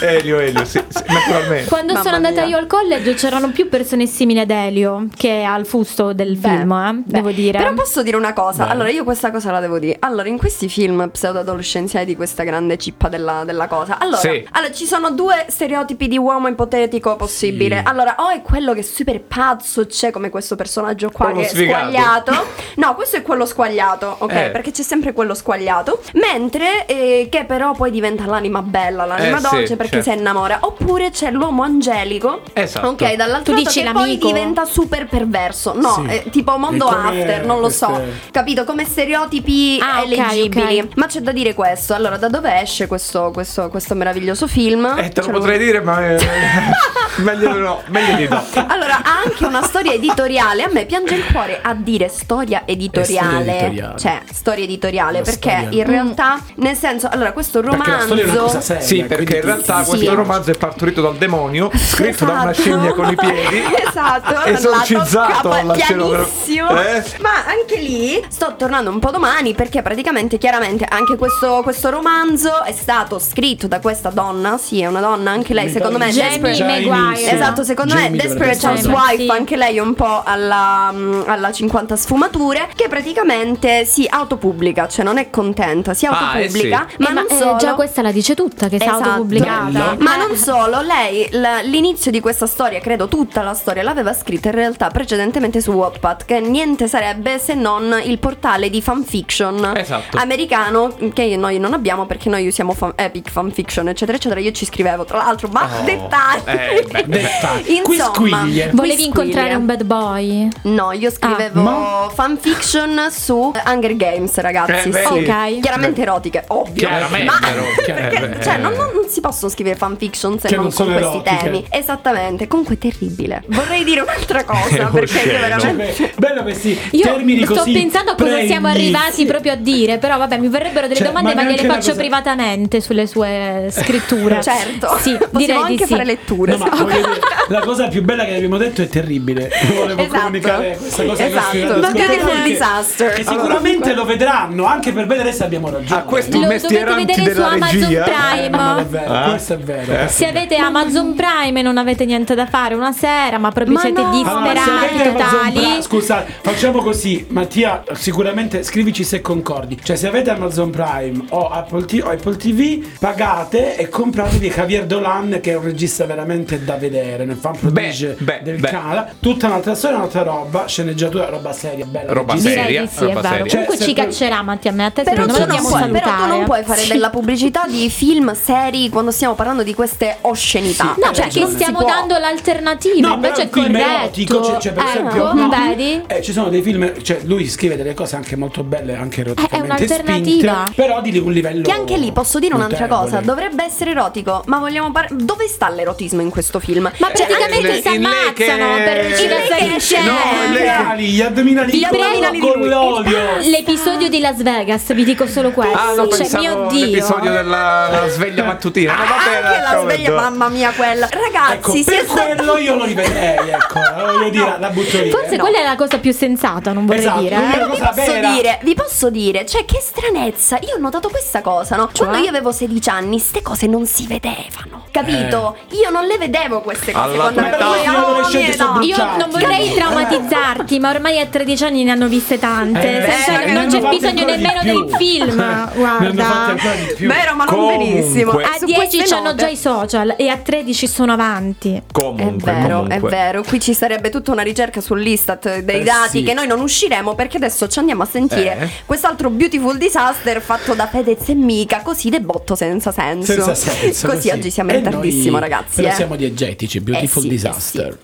[SPEAKER 6] Elio, Elio, sì, sì, naturalmente.
[SPEAKER 7] Quando
[SPEAKER 4] Mamma
[SPEAKER 7] sono andata
[SPEAKER 4] mia.
[SPEAKER 7] io al college c'erano più persone simili ad Elio che al fusto del
[SPEAKER 4] Beh,
[SPEAKER 7] film, eh, devo dire.
[SPEAKER 4] Però posso dire una cosa.
[SPEAKER 5] Beh.
[SPEAKER 4] Allora, io questa cosa la devo dire. Allora, in questi film pseudo-adolescenziali di questa grande cippa della, della cosa. Allora,
[SPEAKER 6] Sì.
[SPEAKER 4] allora, ci sono due stereotipi di uomo ipotetico possibile. Allora, o è quello che è super pazzo, c'è come questo personaggio qua
[SPEAKER 6] Quello
[SPEAKER 4] che è
[SPEAKER 6] sfigato.
[SPEAKER 4] squagliato. No, questo è quello squagliato, ok?
[SPEAKER 6] Eh.
[SPEAKER 4] Perché c'è sempre quello squagliato. Mentre eh, che però poi diventa l'anima bella, l'anima
[SPEAKER 6] Eh, sì,
[SPEAKER 4] dolce perché
[SPEAKER 6] certo.
[SPEAKER 4] si innamora. Oppure c'è l'uomo angelico.
[SPEAKER 6] Esatto.
[SPEAKER 4] Ok, dall'altro
[SPEAKER 7] Tu
[SPEAKER 4] lato che poi diventa super perverso. No,
[SPEAKER 5] Sì.
[SPEAKER 4] è tipo mondo after, non lo so. Capito? Come stereotipi
[SPEAKER 7] Ah, ok,
[SPEAKER 4] eleggibili.
[SPEAKER 7] ok.
[SPEAKER 4] Ma c'è da dire questo. Allora, da dove esce questo, questo, questo meraviglioso film?
[SPEAKER 6] Eh, te lo potrei dire, ma eh, meglio di no, meglio di no.
[SPEAKER 4] Allora, ha anche una storia editoriale. A me piange il cuore a dire storia editoriale.
[SPEAKER 5] storia editoriale.
[SPEAKER 4] Cioè, storia editoriale.
[SPEAKER 5] La
[SPEAKER 4] perché
[SPEAKER 5] storia.
[SPEAKER 4] in realtà, nel senso, allora, questo
[SPEAKER 5] Perché la
[SPEAKER 4] romanzo.
[SPEAKER 5] è una cosa seria.
[SPEAKER 6] Sì, perché in realtà
[SPEAKER 4] Sì.
[SPEAKER 6] questo romanzo è partorito dal demonio, scritto da una
[SPEAKER 4] Esatto.
[SPEAKER 6] scimmia con i piedi.
[SPEAKER 4] esatto,
[SPEAKER 6] esorcizzato
[SPEAKER 4] la
[SPEAKER 6] alla scenografia. Eh?
[SPEAKER 4] Ma anche lì sto tornando un po' domani perché praticamente, chiaramente, anche questo, questo romanzo è stato scritto da questa donna. Sì, è una donna, anche lei,
[SPEAKER 5] Mi
[SPEAKER 4] secondo me.
[SPEAKER 7] Jamie
[SPEAKER 4] Desperate-
[SPEAKER 7] Maguire.
[SPEAKER 4] Esatto, secondo
[SPEAKER 5] Jamie
[SPEAKER 4] me Desperate. Housewife,
[SPEAKER 7] Sì.
[SPEAKER 4] anche lei un po' alla, mm, alla 50 sfumature, che praticamente si autopubblica, cioè non è contenta, si
[SPEAKER 6] Ah, eh sì.
[SPEAKER 4] autopubblica, ma
[SPEAKER 7] Eh,
[SPEAKER 4] non
[SPEAKER 7] eh,
[SPEAKER 4] solo.
[SPEAKER 7] già questa la dice tutta che si è
[SPEAKER 4] Esatto.
[SPEAKER 7] autopubblicata.
[SPEAKER 4] Ma non solo, lei l'inizio di questa storia, credo tutta la storia, l'aveva scritta in realtà precedentemente su Wattpad, che niente sarebbe se non il portale di fanfiction
[SPEAKER 6] Esatto.
[SPEAKER 4] americano che noi non abbiamo perché noi usiamo fan- Epic Fanfiction, eccetera, eccetera. Io ci scrivevo, tra l'altro, ma
[SPEAKER 6] Oh,
[SPEAKER 4] dettagli.
[SPEAKER 6] eh, beh, beh.
[SPEAKER 5] Dettagli.
[SPEAKER 4] Insomma.
[SPEAKER 7] Volevi
[SPEAKER 4] quisquiglie.
[SPEAKER 7] incontrare un bad boy?
[SPEAKER 4] No, io scrivevo
[SPEAKER 5] ma-
[SPEAKER 4] fanfiction su Hunger Games, ragazzi.
[SPEAKER 6] Eh,
[SPEAKER 4] sì.
[SPEAKER 7] Ok.
[SPEAKER 4] Chiaramente erotiche, ovvio.
[SPEAKER 6] Chiaramente
[SPEAKER 4] Ma
[SPEAKER 6] erotiche,
[SPEAKER 4] perché,
[SPEAKER 6] eh, beh.
[SPEAKER 4] cioè, non, non- non si possono scrivere fanfiction se
[SPEAKER 5] Che
[SPEAKER 4] non,
[SPEAKER 5] non
[SPEAKER 4] con
[SPEAKER 5] sono
[SPEAKER 4] questi
[SPEAKER 5] erotiche.
[SPEAKER 4] temi. Esattamente. Comunque terribile. Vorrei dire un'altra cosa perché io veramente
[SPEAKER 5] Cioè, beh, bello questi
[SPEAKER 7] Io
[SPEAKER 5] termini
[SPEAKER 7] sto
[SPEAKER 5] così
[SPEAKER 7] pensando a cosa siamo
[SPEAKER 5] pregni.
[SPEAKER 7] arrivati proprio dire, però vabbè, mi verrebbero delle
[SPEAKER 5] Cioè,
[SPEAKER 7] domande,
[SPEAKER 5] ma
[SPEAKER 7] ma, gliele faccio
[SPEAKER 5] cosa-
[SPEAKER 7] privatamente sulle sue scritture.
[SPEAKER 4] Certo,
[SPEAKER 7] Sì,
[SPEAKER 4] possiamo
[SPEAKER 7] direi
[SPEAKER 4] anche
[SPEAKER 7] di sì.
[SPEAKER 4] fare letture.
[SPEAKER 5] No, ma dire, la cosa più bella che abbiamo detto è terribile. Volevo
[SPEAKER 4] Esatto.
[SPEAKER 5] comunicare questa cosa
[SPEAKER 4] Esatto. Beautiful
[SPEAKER 5] che-
[SPEAKER 4] disaster.
[SPEAKER 5] Che sicuramente lo vedranno anche per vedere se abbiamo ragione.
[SPEAKER 6] Ah, questi
[SPEAKER 7] Lo
[SPEAKER 6] mestieranti
[SPEAKER 7] dovete vedere su
[SPEAKER 6] della
[SPEAKER 7] Amazon
[SPEAKER 6] regia.
[SPEAKER 7] Prime.
[SPEAKER 5] Vero,
[SPEAKER 6] Ah.
[SPEAKER 5] questo è vero.
[SPEAKER 6] Eh.
[SPEAKER 5] questo
[SPEAKER 7] Se avete Amazon Prime e non avete niente da fare una sera, ma proprio
[SPEAKER 4] Ma
[SPEAKER 7] siete
[SPEAKER 4] no.
[SPEAKER 5] Allora, se
[SPEAKER 7] disperati
[SPEAKER 5] avete Amazon
[SPEAKER 7] totali.
[SPEAKER 5] Prime- scusa, facciamo così, Mattia, sicuramente scrivici se concordi. Cioè, se avete Amazon Prime o Apple, T- o Apple TV, pagate e compratevi Javier Dolan, che è un regista veramente da vedere. Nel fan prodige
[SPEAKER 6] Beh,
[SPEAKER 5] del
[SPEAKER 6] beh.
[SPEAKER 5] Canada. Tutta un'altra storia, un'altra roba, sceneggiatura, roba seria, bella.
[SPEAKER 6] Roba
[SPEAKER 5] regista.
[SPEAKER 6] Seria,
[SPEAKER 7] sì, è
[SPEAKER 6] roba
[SPEAKER 7] vero.
[SPEAKER 6] seria.
[SPEAKER 7] Comunque
[SPEAKER 5] Cioè,
[SPEAKER 7] ci
[SPEAKER 5] se-
[SPEAKER 7] caccerà Mattia, a me a te
[SPEAKER 4] Però tu, non
[SPEAKER 7] dobbiamo
[SPEAKER 4] puoi, però tu non puoi fare
[SPEAKER 7] Sì.
[SPEAKER 4] della pubblicità di film seri quando stiamo parlando di queste oscenità.
[SPEAKER 7] No,
[SPEAKER 4] Cioè,
[SPEAKER 7] perché stiamo dando l'alternativa,
[SPEAKER 5] No,
[SPEAKER 7] invece è corretto.
[SPEAKER 5] erotico, cioè, cioè, per
[SPEAKER 7] ecco,
[SPEAKER 5] esempio, no,
[SPEAKER 7] vedi?
[SPEAKER 5] eh, ci sono dei film, cioè lui scrive delle cose anche molto belle, anche eroticamente
[SPEAKER 7] un'alternativa.
[SPEAKER 5] spinte, però di un livello
[SPEAKER 4] Che anche lì posso dire un'altra
[SPEAKER 5] notevole.
[SPEAKER 4] cosa, dovrebbe essere erotico, ma vogliamo par- dove sta l'erotismo in questo film?
[SPEAKER 7] Ma praticamente
[SPEAKER 6] Eh,
[SPEAKER 7] si
[SPEAKER 6] in lei che-
[SPEAKER 7] ammazzano per riuscire a insieme.
[SPEAKER 5] No, gli addominali, gli addominali
[SPEAKER 4] Gli
[SPEAKER 5] con-
[SPEAKER 4] addominali di
[SPEAKER 5] con l'olio.
[SPEAKER 7] L'episodio di Las Vegas, vi dico solo questo.
[SPEAKER 6] Ah, no,
[SPEAKER 7] cioè, mio Dio.
[SPEAKER 6] l'episodio della la sveglia mattutina. No, vabbè,
[SPEAKER 4] Anche la sveglia, mamma mia, quella. Ragazzi,
[SPEAKER 5] Ecco,
[SPEAKER 4] si
[SPEAKER 5] per
[SPEAKER 4] è
[SPEAKER 5] quello io lo rivedrei, ecco, voglio dire, la butto lì.
[SPEAKER 7] Forse
[SPEAKER 5] eh.
[SPEAKER 7] quella è la cosa più sensata, non vorrei
[SPEAKER 5] Esatto,
[SPEAKER 7] dire. eh.
[SPEAKER 4] vi posso
[SPEAKER 5] vera.
[SPEAKER 4] dire, vi posso dire, cioè che stranezza, io ho notato questa cosa, no? Quando io avevo 16 anni, ste cose non si vedevano, capito? Io non le vedevo queste cose
[SPEAKER 6] Alla
[SPEAKER 4] quando
[SPEAKER 5] adolescenti sono
[SPEAKER 4] no.
[SPEAKER 7] Io non vorrei traumatizzarti, ma ormai a 13 anni ne hanno viste tante.
[SPEAKER 5] Eh,
[SPEAKER 7] senza-
[SPEAKER 4] eh,
[SPEAKER 7] non c'è bisogno nemmeno dei film. Guarda.
[SPEAKER 4] Vero, ma non
[SPEAKER 6] Comunque.
[SPEAKER 4] benissimo.
[SPEAKER 7] A
[SPEAKER 4] Su
[SPEAKER 7] 10
[SPEAKER 4] queste
[SPEAKER 7] hanno già i social e a 13 sono avanti.
[SPEAKER 4] È
[SPEAKER 6] Comunque,
[SPEAKER 4] vero,
[SPEAKER 6] comunque.
[SPEAKER 4] è vero. Qui ci sarebbe tutta una ricerca sull'Istat dei
[SPEAKER 5] Eh,
[SPEAKER 4] dati
[SPEAKER 5] sì.
[SPEAKER 4] che noi non usciremo perché adesso ci andiamo a sentire
[SPEAKER 6] Eh.
[SPEAKER 4] quest'altro beautiful disaster fatto da Fedez e Mica, così de botto senza senso.
[SPEAKER 5] Senza senso.
[SPEAKER 4] Così oggi siamo in
[SPEAKER 5] noi-
[SPEAKER 4] tardissimo, ragazzi.
[SPEAKER 5] Però
[SPEAKER 4] eh.
[SPEAKER 5] siamo diegetici, beautiful
[SPEAKER 4] Eh sì, eh
[SPEAKER 5] disaster.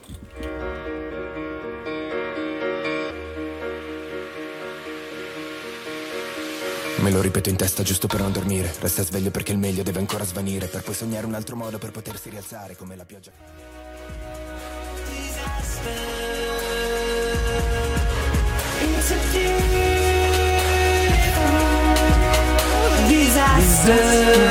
[SPEAKER 15] Me lo ripeto in testa giusto per non dormire. Resta sveglio perché il meglio deve ancora svanire. Per poi sognare un altro modo per potersi rialzare come la pioggia. Jesus.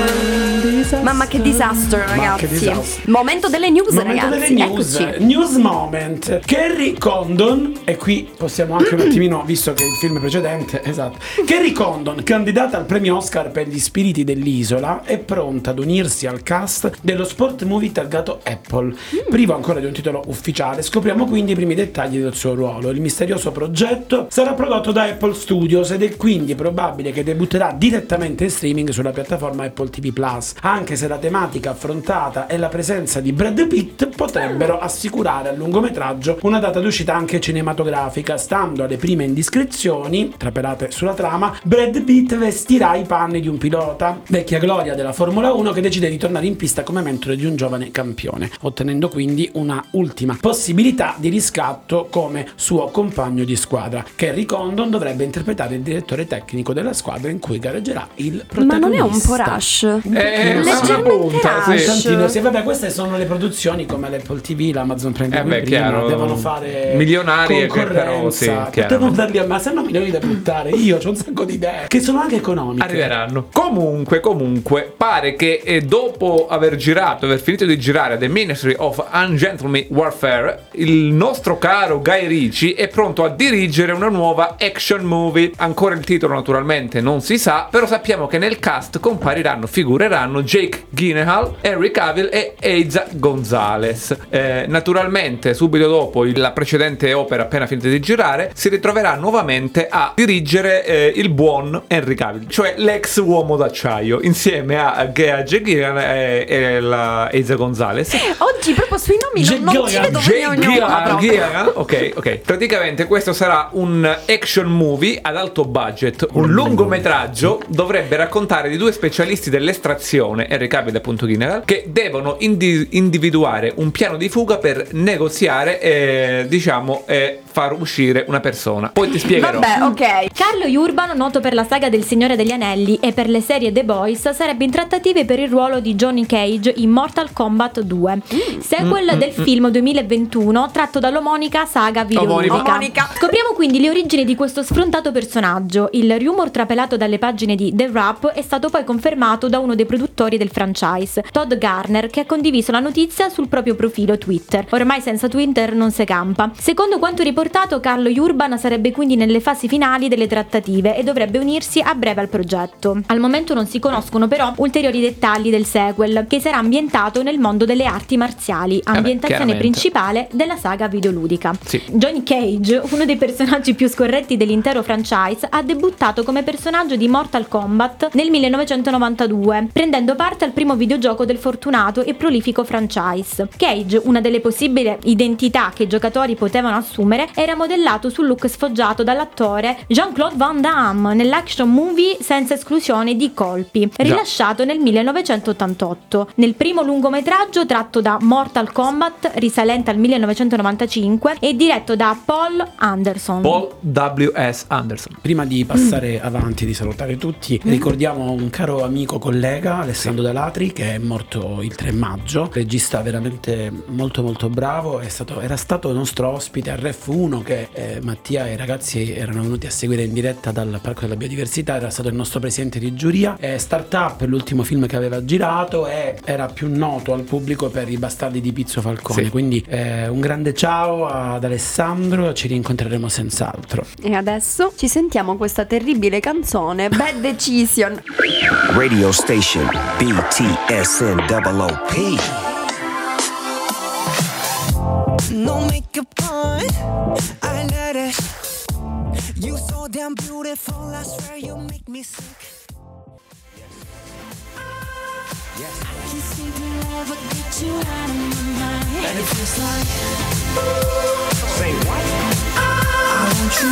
[SPEAKER 4] Mamma che disastro, ragazzi.
[SPEAKER 5] che disastro.
[SPEAKER 4] Momento delle news,
[SPEAKER 5] Momento
[SPEAKER 4] ragazzi.
[SPEAKER 5] delle news,
[SPEAKER 4] Eccoci.
[SPEAKER 5] news moment. Kerry Condon, e qui possiamo anche un attimino, visto che il film precedente, esatto. Kerry Condon, candidata al premio Oscar per gli spiriti dell'isola, è pronta ad unirsi al cast dello sport movie targato Apple. Privo ancora di un titolo ufficiale, scopriamo quindi i primi dettagli del suo ruolo. Il misterioso progetto sarà prodotto da Apple Studios ed è quindi probabile che debutterà direttamente in streaming sulla piattaforma Apple TV Plus, anche se la tematica affrontata e la presenza di Brad Pitt potrebbero assicurare al lungometraggio una data d'uscita anche cinematografica. Stando alle prime indiscrezioni, trapelate sulla trama, Brad Pitt vestirà i panni di un pilota, vecchia gloria della Formula 1 che decide di tornare in pista come mentore di un giovane campione, ottenendo quindi una ultima possibilità di riscatto come suo compagno di squadra. Kerry Condon dovrebbe interpretare il direttore tecnico della squadra in cui gareggerà il protagonista.
[SPEAKER 4] Ma non è un po' rush?
[SPEAKER 6] Eh, una
[SPEAKER 4] Leggermente
[SPEAKER 6] punta, sì.
[SPEAKER 5] Un tantino, sì, vabbè, queste sono le produzioni come l'Apple TV, l'Amazon Prime
[SPEAKER 6] Eh beh,
[SPEAKER 5] prima,
[SPEAKER 6] chiaro.
[SPEAKER 5] devono fare
[SPEAKER 6] Milionarie che però, sì,
[SPEAKER 5] concorrenza.
[SPEAKER 6] chiaro.
[SPEAKER 5] devono darli a ma se no milioni da buttare. Io ho un sacco di idee che sono anche economiche.
[SPEAKER 6] Arriveranno. Comunque, comunque, pare che eh, dopo aver girato, aver finito di girare The Ministry of Ungentleman Warfare, il nostro caro Guy Ritchie è pronto a dirigere una nuova action movie. Ancora il titolo naturalmente non si sa, però sappiamo che nel cast compariranno, figureranno Jake Gyllenhaal, Henry Cavill e Eiza Gonzalez. Eh, naturalmente, subito dopo la precedente opera appena finita di girare, si ritroverà nuovamente a dirigere eh, il buon Henry Cavill, cioè l'ex uomo d'acciaio, insieme a, a Jake Gyllenhaal e, e la Eiza Gonzalez.
[SPEAKER 4] Oggi proprio sui nomi non, non ci vedo
[SPEAKER 6] Jake. Gyllenhaal, ok, ok. Praticamente questo sarà un action movie ad alto budget, un lungometraggio. Dovrebbe raccontare di due specialisti dell'estrazione, Cavill e appunto Gyllenhaal, che devono indi- individuare un piano di fuga per negoziare, eh, diciamo, e far uscire una persona. Poi ti spiegherò.
[SPEAKER 4] Vabbè, ok.
[SPEAKER 7] Carlo Urban, noto per la saga del Signore degli Anelli e per le serie The Boys, sarebbe in trattative per il ruolo di Johnny Cage in Mortal Kombat 2, sequel
[SPEAKER 6] Mm,
[SPEAKER 7] del
[SPEAKER 6] mm,
[SPEAKER 7] film 2021 tratto dall'omonica saga videoludica.
[SPEAKER 4] Omonica.
[SPEAKER 7] Scopriamo quindi le origini di questo sfrontato personaggio. Il rumor trapelato dalle pagine di The Wrap è stato poi confermato da uno dei produttori del franchise, Todd Garner, che ha condiviso la notizia sul proprio profilo Twitter. Ormai senza Twitter non si campa. Secondo quanto riportato, Carlo Urban sarebbe quindi nelle fasi finali delle trattative e dovrebbe unirsi a breve al progetto. Al momento non si conoscono però ulteriori dettagli del sequel, che sarà ambientato nel mondo delle arti marziali, ambientazione
[SPEAKER 6] chiaramente.
[SPEAKER 7] principale della saga videoludica.
[SPEAKER 6] Sì.
[SPEAKER 7] Johnny Cage, uno dei personaggi più scorretti dell'intero franchise, ha debuttato come personaggio di Mortal Kombat nel 1992, prendendo parte al primo videogioco del fortunato e prolifico franchise. Cage, una delle possibili identità che i giocatori potevano assumere, era modellato sul look sfoggiato dall'attore Jean-Claude Van Damme nell'action movie senza esclusione di colpi, rilasciato nel 1988. Nel primo lungometraggio tratto da Mortal Kombat, risalente al 1995, e diretto da Paul Anderson.
[SPEAKER 6] Paul W.S. Anderson.
[SPEAKER 5] Prima di passare avanti, di salutare tutti,
[SPEAKER 6] Mm.
[SPEAKER 5] ricordiamo un caro amico collega, Alessandro Dalatri, che è morto il 3 maggio, regista veramente molto molto bravo, è stato- era stato nostro ospite al Ref 1 che eh, Mattia e i ragazzi erano venuti a seguire in diretta dal Parco della Biodiversità, era stato il nostro presidente di giuria, è Startup, l'ultimo film che aveva girato e era più noto al pubblico per i bastardi di Pizzo Falcone,
[SPEAKER 6] Sì.
[SPEAKER 5] quindi eh, un grande ciao ad Alessandro, ci rincontreremo senz'altro.
[SPEAKER 4] E adesso ci sentiamo questa terribile canzone, Bad Decision.
[SPEAKER 15] Radio station BTSN double OP.
[SPEAKER 8] No makeup on, I let it. You so damn beautiful, I swear you make me sick. I can't seem to ever get you out of my mind. And it feels like Say what? I want you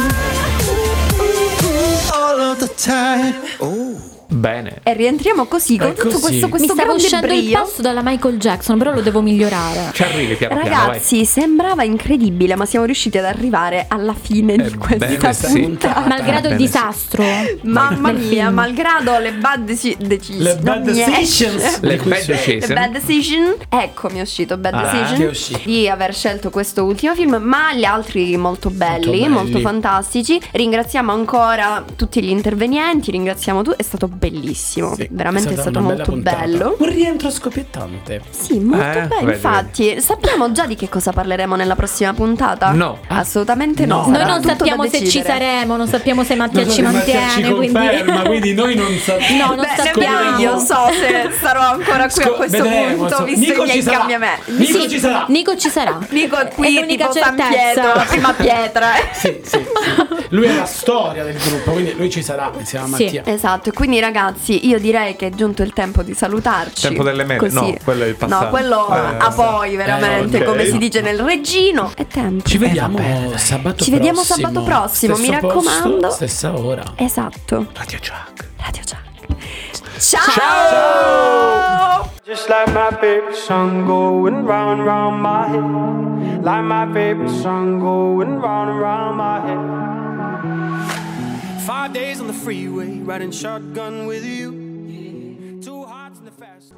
[SPEAKER 8] all of the time.
[SPEAKER 6] Bene.
[SPEAKER 4] E rientriamo così con
[SPEAKER 5] È
[SPEAKER 4] tutto
[SPEAKER 5] così.
[SPEAKER 4] questo,
[SPEAKER 7] Mi
[SPEAKER 4] questo
[SPEAKER 7] stava
[SPEAKER 4] grande
[SPEAKER 7] uscendo il
[SPEAKER 4] brio.
[SPEAKER 7] passo dalla Michael Jackson, però lo devo migliorare.
[SPEAKER 6] Ci arrivi piano piano, vai.
[SPEAKER 4] Ragazzi, sembrava incredibile, ma siamo riusciti ad arrivare alla fine di questa
[SPEAKER 6] bene, sì.
[SPEAKER 4] puntata.
[SPEAKER 7] Malgrado il
[SPEAKER 6] Bene, sì.
[SPEAKER 7] disastro.
[SPEAKER 4] Mamma mia, malgrado le bad deci- decisioni.
[SPEAKER 5] Le bad
[SPEAKER 4] mi
[SPEAKER 5] decisions.
[SPEAKER 6] Le bad decisions.
[SPEAKER 4] The Bad Decision, ecco mi è uscito Bad
[SPEAKER 6] Ah.
[SPEAKER 4] Decision
[SPEAKER 5] uscito.
[SPEAKER 4] di aver scelto questo ultimo film, ma gli altri molto belli,
[SPEAKER 5] belli.
[SPEAKER 4] molto fantastici. Ringraziamo ancora tutti gli intervenienti, ringraziamo tu, è stato bellissimo,
[SPEAKER 5] Sì,
[SPEAKER 4] veramente è
[SPEAKER 5] stata
[SPEAKER 4] stato
[SPEAKER 5] una bella
[SPEAKER 4] molto
[SPEAKER 5] puntata.
[SPEAKER 4] bello.
[SPEAKER 5] Un rientro scoppiettante.
[SPEAKER 4] Sì, molto
[SPEAKER 6] Eh,
[SPEAKER 4] bello.
[SPEAKER 6] vedi.
[SPEAKER 4] Infatti, sappiamo già di che cosa parleremo nella prossima puntata?
[SPEAKER 6] No.
[SPEAKER 4] Assolutamente no.
[SPEAKER 5] No.
[SPEAKER 7] Noi non sappiamo se ci saremo, non sappiamo se Mattia
[SPEAKER 5] Non
[SPEAKER 7] ci
[SPEAKER 5] Mattia
[SPEAKER 7] mantiene,
[SPEAKER 5] ci
[SPEAKER 7] quindi...
[SPEAKER 5] conferma, quindi noi non sappiamo.
[SPEAKER 7] No, non
[SPEAKER 4] Beh,
[SPEAKER 7] sappiamo.
[SPEAKER 4] io so se sarò ancora qui a
[SPEAKER 5] Sco-
[SPEAKER 4] questo
[SPEAKER 5] vedremo,
[SPEAKER 4] punto,
[SPEAKER 5] so-
[SPEAKER 4] visto
[SPEAKER 5] Nico
[SPEAKER 4] i miei
[SPEAKER 5] ci sarà.
[SPEAKER 4] cambiamenti.
[SPEAKER 5] Nico
[SPEAKER 7] Sì,
[SPEAKER 5] ci sarà.
[SPEAKER 7] Nico ci sarà.
[SPEAKER 4] Nico è
[SPEAKER 7] È
[SPEAKER 4] qui
[SPEAKER 7] l'unica
[SPEAKER 4] tipo San. Pietro, la prima pietra.
[SPEAKER 5] Sì, sì, sì. Lui è la storia del gruppo, quindi lui ci sarà insieme a
[SPEAKER 7] Sì.
[SPEAKER 5] Mattia.
[SPEAKER 4] Esatto, quindi ragazzi, io direi che è giunto il tempo di salutarci.
[SPEAKER 6] Tempo delle mele,
[SPEAKER 4] Così.
[SPEAKER 6] no, quello è il passato.
[SPEAKER 4] No, quello
[SPEAKER 6] Eh,
[SPEAKER 4] a poi, veramente,
[SPEAKER 6] eh, ok.
[SPEAKER 4] come si dice nel reggino. È tempo.
[SPEAKER 5] Ci vediamo sabato
[SPEAKER 4] Ci
[SPEAKER 5] prossimo.
[SPEAKER 4] vediamo sabato prossimo, mi
[SPEAKER 5] Stesso posto,
[SPEAKER 4] raccomando.
[SPEAKER 5] stessa ora.
[SPEAKER 4] Esatto.
[SPEAKER 5] Radio Chuck.
[SPEAKER 4] Radio Chuck. Ciao!
[SPEAKER 16] Just like my favorite song going round and round my head. Like my favorite song going round round my head. Five days on the freeway, riding shotgun with you. Two hearts in the fast.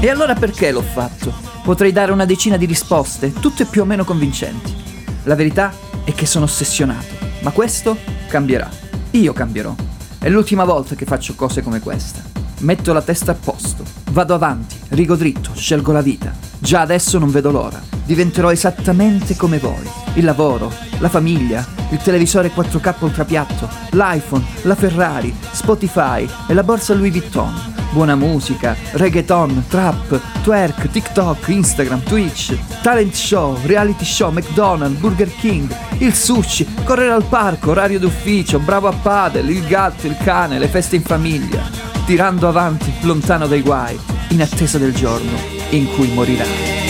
[SPEAKER 3] E allora perché l'ho fatto? Potrei dare una decina di risposte, tutte più o meno convincenti. La verità è che sono ossessionato, ma questo cambierà. Io cambierò. È l'ultima volta che faccio cose come questa. Metto la testa a posto, vado avanti, rigo dritto, scelgo la vita. Già adesso non vedo l'ora. Diventerò esattamente come voi. Il lavoro, la famiglia, il televisore 4K ultrapiatto, l'iPhone, la Ferrari, Spotify e la borsa Louis Vuitton. Buona musica, reggaeton, trap, twerk, TikTok, Instagram, Twitch, talent show, reality show, McDonald's, Burger King, il sushi, correre al parco, orario d'ufficio, bravo a padel, il gatto, il cane, le feste in famiglia, tirando avanti lontano dai guai, in attesa del giorno in cui morirai.